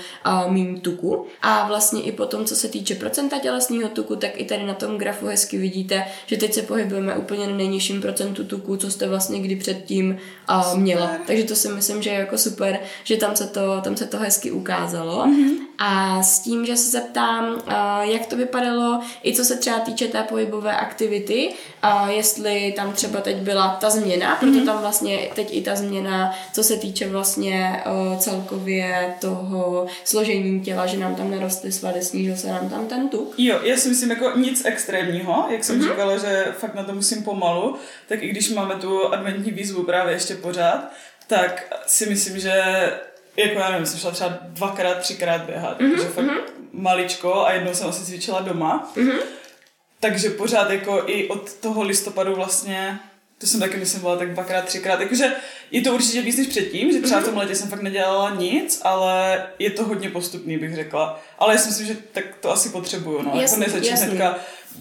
mým tuku. A vlastně i potom, co se týče procenta tělesného tuku, tak i tady na tom grafu hezky vidíte, že teď se pohybujeme úplně na nejnižším procentu tuku, co jste vlastně kdy předtím uh, měla. Takže to si myslím, že je jako super, že tam se to, tam se to hezky ukázalo. Mm-hmm. A s tím, že se zeptám, uh, jak to vypadalo, i co se třeba týče té pohybové aktivity, uh, jestli tam třeba teď byla ta změna, proto mm-hmm. tam vlastně teď i ta změna, co se týče vlastně uh, celkově toho složení těla, že nám tam narostly svaly, snížil se nám tam ten tuk. Jo, já si myslím jako nic extrémního, jak jsem mm-hmm. říkala, že fakt na to musím pomalu, tak i když máme tu adventní výzvu právě ještě pořád, tak si myslím, že jako já nevím, jsem šla třeba dvakrát, třikrát běhat, mm-hmm, takže fakt mm-hmm. maličko a jednou jsem asi cvičila doma. Mm-hmm. Takže pořád jako i od toho listopadu vlastně To jsem taky, myslím, byla tak dvakrát, třikrát. Jakože je to určitě víc než předtím, že třeba v tom letě jsem fakt nedělala nic, ale je to hodně postupný, bych řekla. Ale já si myslím, že tak to asi potřebuju, no. Jasný, jako nezačít hnedka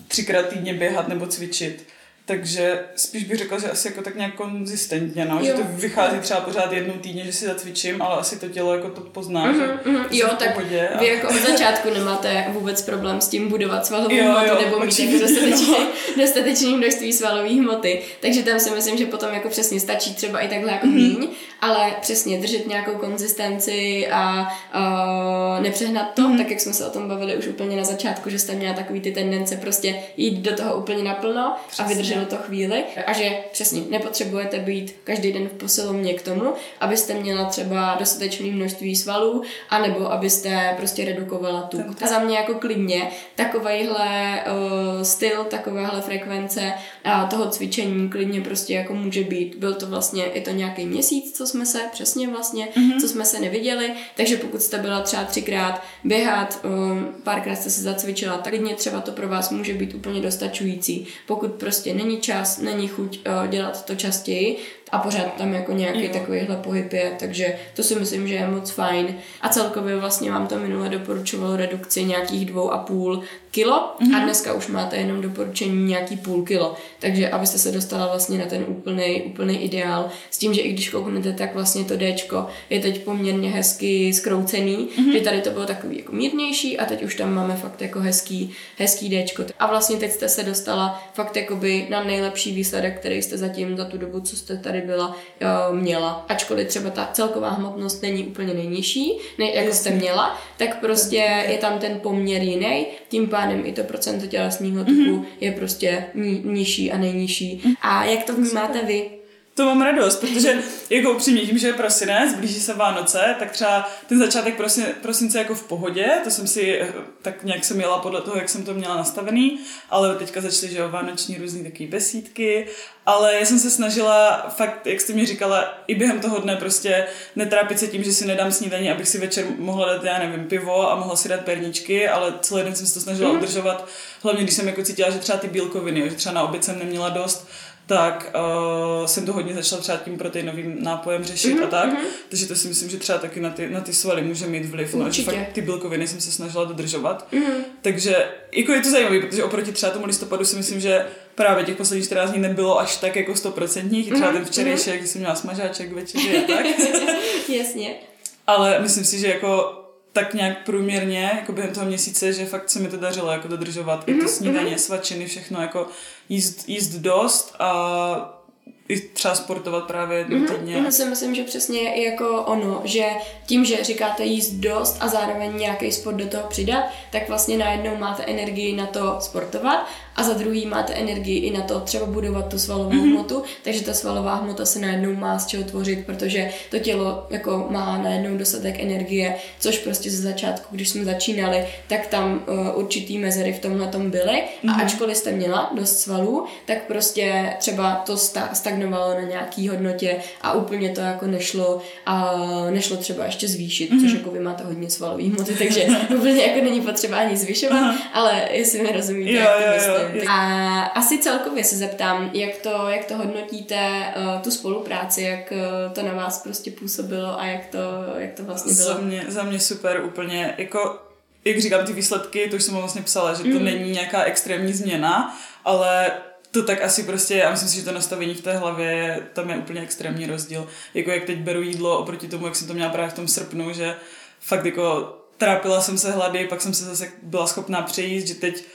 třikrát týdně běhat nebo cvičit. Takže spíš bych řekla, že asi jako tak nějak konzistentně, no? že to vychází třeba pořád jednou týdně, že si zacvičím, ale asi to tělo jako to pozná, mm-hmm, že mm-hmm. Jo, tak pohodě a... vy jako od začátku nemáte vůbec problém s tím budovat svalovou jo, hmotu jo, nebo mít jako dostatečný, no. dostatečný množství svalové hmoty, takže tam si myslím, že potom jako přesně stačí třeba i takhle jako mm-hmm. míň, ale přesně držet nějakou konzistenci a uh, nepřehnat to, mm-hmm. tak jak jsme se o tom bavili už úplně na začátku, že jste měla takový ty tendence prostě jít do toho úplně naplno přesně. a vydržet do to chvíli a že přesně nepotřebujete být každý den v posilovně k tomu, abyste měla třeba dostatečné množství svalů, anebo abyste prostě redukovala tuk. A za mě jako klidně takovýhle uh, styl, takovéhle frekvence a toho cvičení klidně prostě jako může být. Byl to vlastně, je to nějaký měsíc, co jsme se, přesně vlastně, mm-hmm. co jsme se neviděli, takže pokud jste byla třeba třikrát běhat, um, párkrát jste se zacvičila, tak klidně třeba to pro vás může být úplně dostačující. Pokud prostě není čas, není chuť uh, dělat to častěji, a pořád tam jako nějaký jo. takovýhle pohyb je, takže to si myslím, že je moc fajn. A celkově vlastně vám to minule doporučovalo redukci nějakých dvou a půl kilo mm-hmm. a mhm. dneska už máte jenom doporučení nějaký půl kilo. Takže abyste se dostala vlastně na ten úplný, úplný ideál. S tím, že i když kouknete, tak vlastně to Dčko je teď poměrně hezky skroucený, mm-hmm. že tady to bylo takový jako mírnější a teď už tam máme fakt jako hezký, hezký Dčko. A vlastně teď jste se dostala fakt jakoby na nejlepší výsledek, který jste zatím za tu dobu, co jste tady byla, měla. Ačkoliv třeba ta celková hmotnost není úplně nejnižší, ne, jako jste měla, tak prostě je tam ten poměr jiný, tím pádem i to procento tělesního tuku mm-hmm. je prostě ni- nižší a nejnižší. Mm-hmm. A jak to vnímáte vy? To mám radost, protože jako upřímně tím, že je prosinec, blíží se Vánoce, tak třeba ten začátek prosin, prosince jako v pohodě, to jsem si eh, tak nějak jsem jela podle toho, jak jsem to měla nastavený, ale teďka začaly, že jo, vánoční různý takové besídky, ale já jsem se snažila fakt, jak jste mi říkala, i během toho dne prostě netrápit se tím, že si nedám snídaní, abych si večer mohla dát, já nevím, pivo a mohla si dát perničky, ale celý den jsem se to snažila mm. udržovat, hlavně když jsem jako cítila, že třeba ty bílkoviny, že třeba na oběd jsem neměla dost, tak uh, jsem to hodně začala třeba tím proteinovým nápojem řešit mm-hmm, a tak. Mm-hmm. Takže to si myslím, že třeba taky na ty, na ty svaly může mít vliv. No, že fakt ty bílkoviny jsem se snažila dodržovat. Mm-hmm. Takže jako je to zajímavé, protože oproti třeba tomu listopadu si myslím, že právě těch posledních 14 dní nebylo až tak jako stoprocentních. Třeba mm-hmm. ten včerejší, mm-hmm. jak jsem měla smažáček večeři a tak. Jasně. Ale myslím si, že jako tak nějak průměrně, jako během toho měsíce, že fakt se mi to dařilo jako dodržovat mm-hmm. i to mhm, snídaně, mm-hmm. svačiny, všechno, jako jíst, jíst dost a i třeba sportovat právě jednou mm-hmm. týdně. Já si myslím, že přesně je jako ono, že tím, že říkáte jíst dost a zároveň nějaký sport do toho přidat, tak vlastně najednou máte energii na to sportovat a za druhý máte energii i na to třeba budovat tu svalovou mm-hmm. hmotu, takže ta svalová hmota se najednou má z čeho tvořit, protože to tělo jako má najednou dostatek energie, což prostě ze začátku, když jsme začínali, tak tam uh, určitý mezery v tomhle tom byly mm-hmm. a mhm. ačkoliv jste měla dost svalů, tak prostě třeba to sta- stagnovalo na nějaký hodnotě a úplně to jako nešlo a nešlo třeba ještě zvýšit, mm-hmm. což jako vy máte hodně svalový hmoty, takže úplně jako není potřeba ani zvyšovat, uh-huh. ale jestli mi rozumíte, jo, jak to jo, myslím, jo. A asi celkově se zeptám, jak to, jak to hodnotíte, uh, tu spolupráci, jak uh, to na vás prostě působilo a jak to, jak to vlastně bylo? Za mě, za mě super úplně, jako jak říkám, ty výsledky, to už jsem vlastně psala, že to mm. není nějaká extrémní změna, ale to tak asi prostě, já myslím si, že to nastavení v té hlavě, tam je úplně extrémní rozdíl. Jako jak teď beru jídlo oproti tomu, jak jsem to měla právě v tom srpnu, že fakt jako trápila jsem se hlady, pak jsem se zase byla schopná přejíst, že teď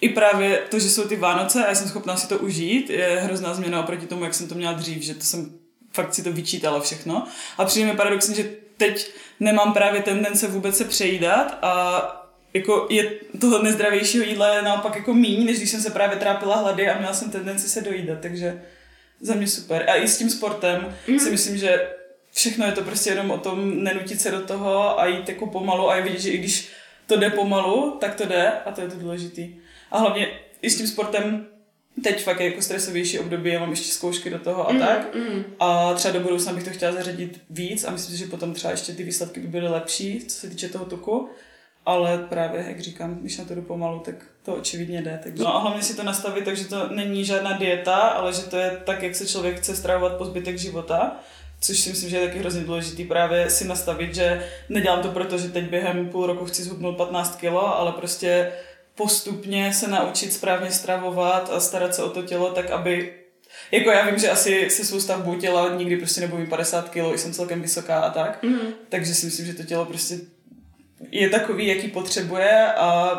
i právě to, že jsou ty Vánoce a já jsem schopná si to užít, je hrozná změna oproti tomu, jak jsem to měla dřív, že to jsem fakt si to vyčítala všechno. A přijde mi paradoxně, že teď nemám právě tendence vůbec se přejídat a jako je toho nezdravějšího jídla je naopak jako míň, než když jsem se právě trápila hlady a měla jsem tendenci se dojídat, takže za mě super. A i s tím sportem mm. si myslím, že všechno je to prostě jenom o tom nenutit se do toho a jít jako pomalu a je vidět, že i když to jde pomalu, tak to jde a to je to důležitý. A hlavně i s tím sportem teď fakt je jako stresovější období, já mám ještě zkoušky do toho a mm, tak. Mm. A třeba do budoucna bych to chtěla zařadit víc a myslím si, že potom třeba ještě ty výsledky by byly lepší, co se týče toho tuku. Ale právě, jak říkám, když na to jdu pomalu, tak to očividně jde. Takže... No a hlavně si to nastavit takže to není žádná dieta, ale že to je tak, jak se člověk chce stravovat po zbytek života což si myslím, že je taky hrozně důležitý právě si nastavit, že nedělám to proto, že teď během půl roku chci zhubnout 15 kilo, ale prostě postupně se naučit správně stravovat a starat se o to tělo tak, aby jako já vím, že asi se svou stavbou těla nikdy prostě nebudu mít 50 kg, jsem celkem vysoká a tak, mm. takže si myslím, že to tělo prostě je takový, jaký potřebuje a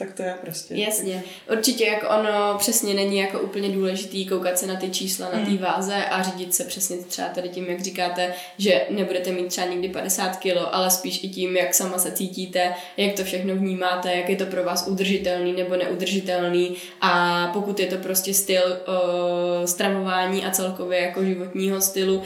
tak to je prostě. Jasně. Určitě jako ono přesně není jako úplně důležitý koukat se na ty čísla, na té mm. váze a řídit se přesně třeba tady tím, jak říkáte, že nebudete mít třeba nikdy 50 kilo, ale spíš i tím, jak sama se cítíte, jak to všechno vnímáte, jak je to pro vás udržitelný nebo neudržitelný a pokud je to prostě styl uh, stravování a celkově jako životního stylu, uh,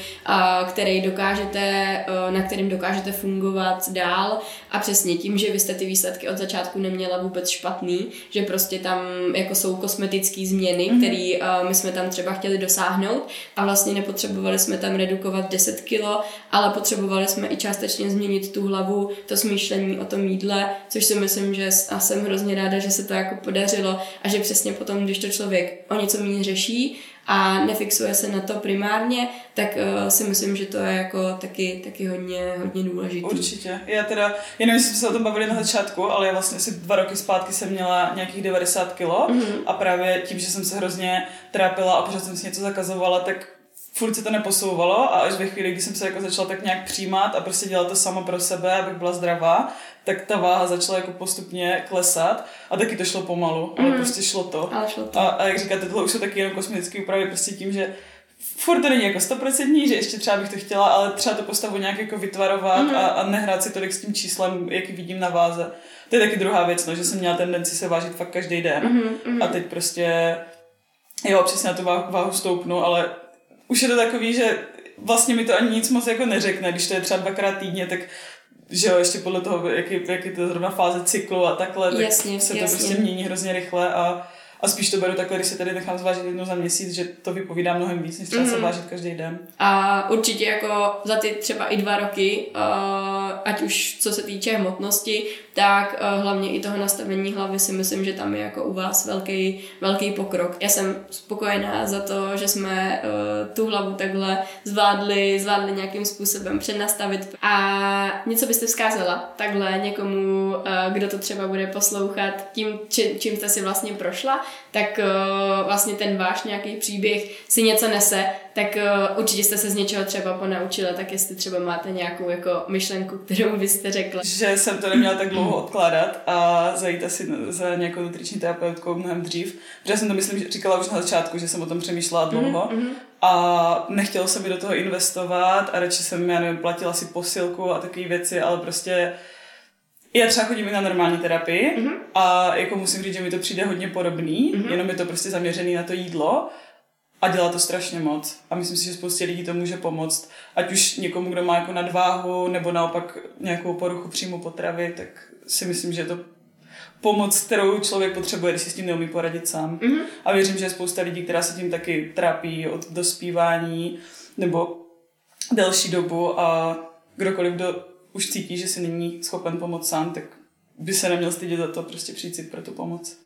který dokážete, uh, na kterým dokážete fungovat dál a přesně tím, že vy jste ty výsledky od začátku neměla vůbec špatně špatný, že prostě tam jako jsou kosmetické změny, mm-hmm. které uh, my jsme tam třeba chtěli dosáhnout a vlastně nepotřebovali jsme tam redukovat 10 kilo, ale potřebovali jsme i částečně změnit tu hlavu, to smýšlení o tom jídle, což si myslím, že a jsem hrozně ráda, že se to jako podařilo a že přesně potom, když to člověk o něco méně řeší a nefixuje se na to primárně, tak uh, si myslím, že to je jako taky, taky hodně, hodně důležité. Určitě. Já teda, jestli jsme se o tom bavili na začátku, ale já vlastně asi dva roky zpátky jsem měla nějakých 90 kilo mm-hmm. a právě tím, že jsem se hrozně trápila a pořád jsem si něco zakazovala, tak furt se to neposouvalo a až ve chvíli, kdy jsem se jako začala tak nějak přijímat a prostě dělat to sama pro sebe, abych byla zdravá, tak ta váha začala jako postupně klesat a taky to šlo pomalu, ale mm. prostě šlo to. Ale šlo to. A, a jak říkáte, tohle už jsou taky jenom kosmetické úpravy, prostě tím, že furt to není jako stoprocentní, že ještě třeba bych to chtěla, ale třeba to postavu nějak jako vytvarovat mm. a, a nehrát si tolik s tím číslem, jaký vidím na váze. To je taky druhá věc, no, že jsem měla tendenci se vážit fakt každý den mm, mm. a teď prostě jo, přesně na tu váhu stoupnu, ale už je to takový, že vlastně mi to ani nic moc jako neřekne, když to je třeba dvakrát týdně, tak že jo, ještě podle toho, jaký, jaký to je zrovna fáze cyklu a takhle, tak jasně, se to jasně. prostě mění hrozně rychle a a spíš to beru takhle, když se tady nechám zvážit jednou za měsíc, že to vypovídá mnohem víc, než třeba mm. se mhm. vážit každý den. A určitě jako za ty třeba i dva roky, uh, ať už co se týče hmotnosti, tak uh, hlavně i toho nastavení hlavy si myslím, že tam je jako u vás velký, velký pokrok. Já jsem spokojená za to, že jsme uh, tu hlavu takhle zvládli, zvládli nějakým způsobem přenastavit. A něco byste vzkázala takhle někomu, uh, kdo to třeba bude poslouchat, tím, či, čím jste si vlastně prošla, tak vlastně ten váš nějaký příběh si něco nese, tak uh, určitě jste se z něčeho třeba ponaučila, tak jestli třeba máte nějakou jako myšlenku, kterou byste řekla. Že jsem to neměla tak dlouho odkládat a zajít asi za nějakou nutriční terapeutkou mnohem dřív, protože jsem to myslím, že říkala už na začátku, že jsem o tom přemýšlela dlouho. Mm-hmm. A nechtělo se mi do toho investovat a radši jsem, já nevím, platila si posilku a takové věci, ale prostě já třeba chodím i na normální terapii mm-hmm. a jako musím říct, že mi to přijde hodně podobný, mm-hmm. jenom je to prostě zaměřený na to jídlo a dělá to strašně moc. A myslím si, že spoustě lidí to může pomoct. Ať už někomu, kdo má jako nadváhu nebo naopak nějakou poruchu příjmu potravy, tak si myslím, že je to pomoc, kterou člověk potřebuje, když si s tím neumí poradit sám. Mm-hmm. A věřím, že je spousta lidí, která se tím taky trápí od dospívání nebo delší dobu a kdokoliv, kdo už cítí, že si není schopen pomoct sám, tak by se neměl stydět za to prostě přijít si pro tu pomoc.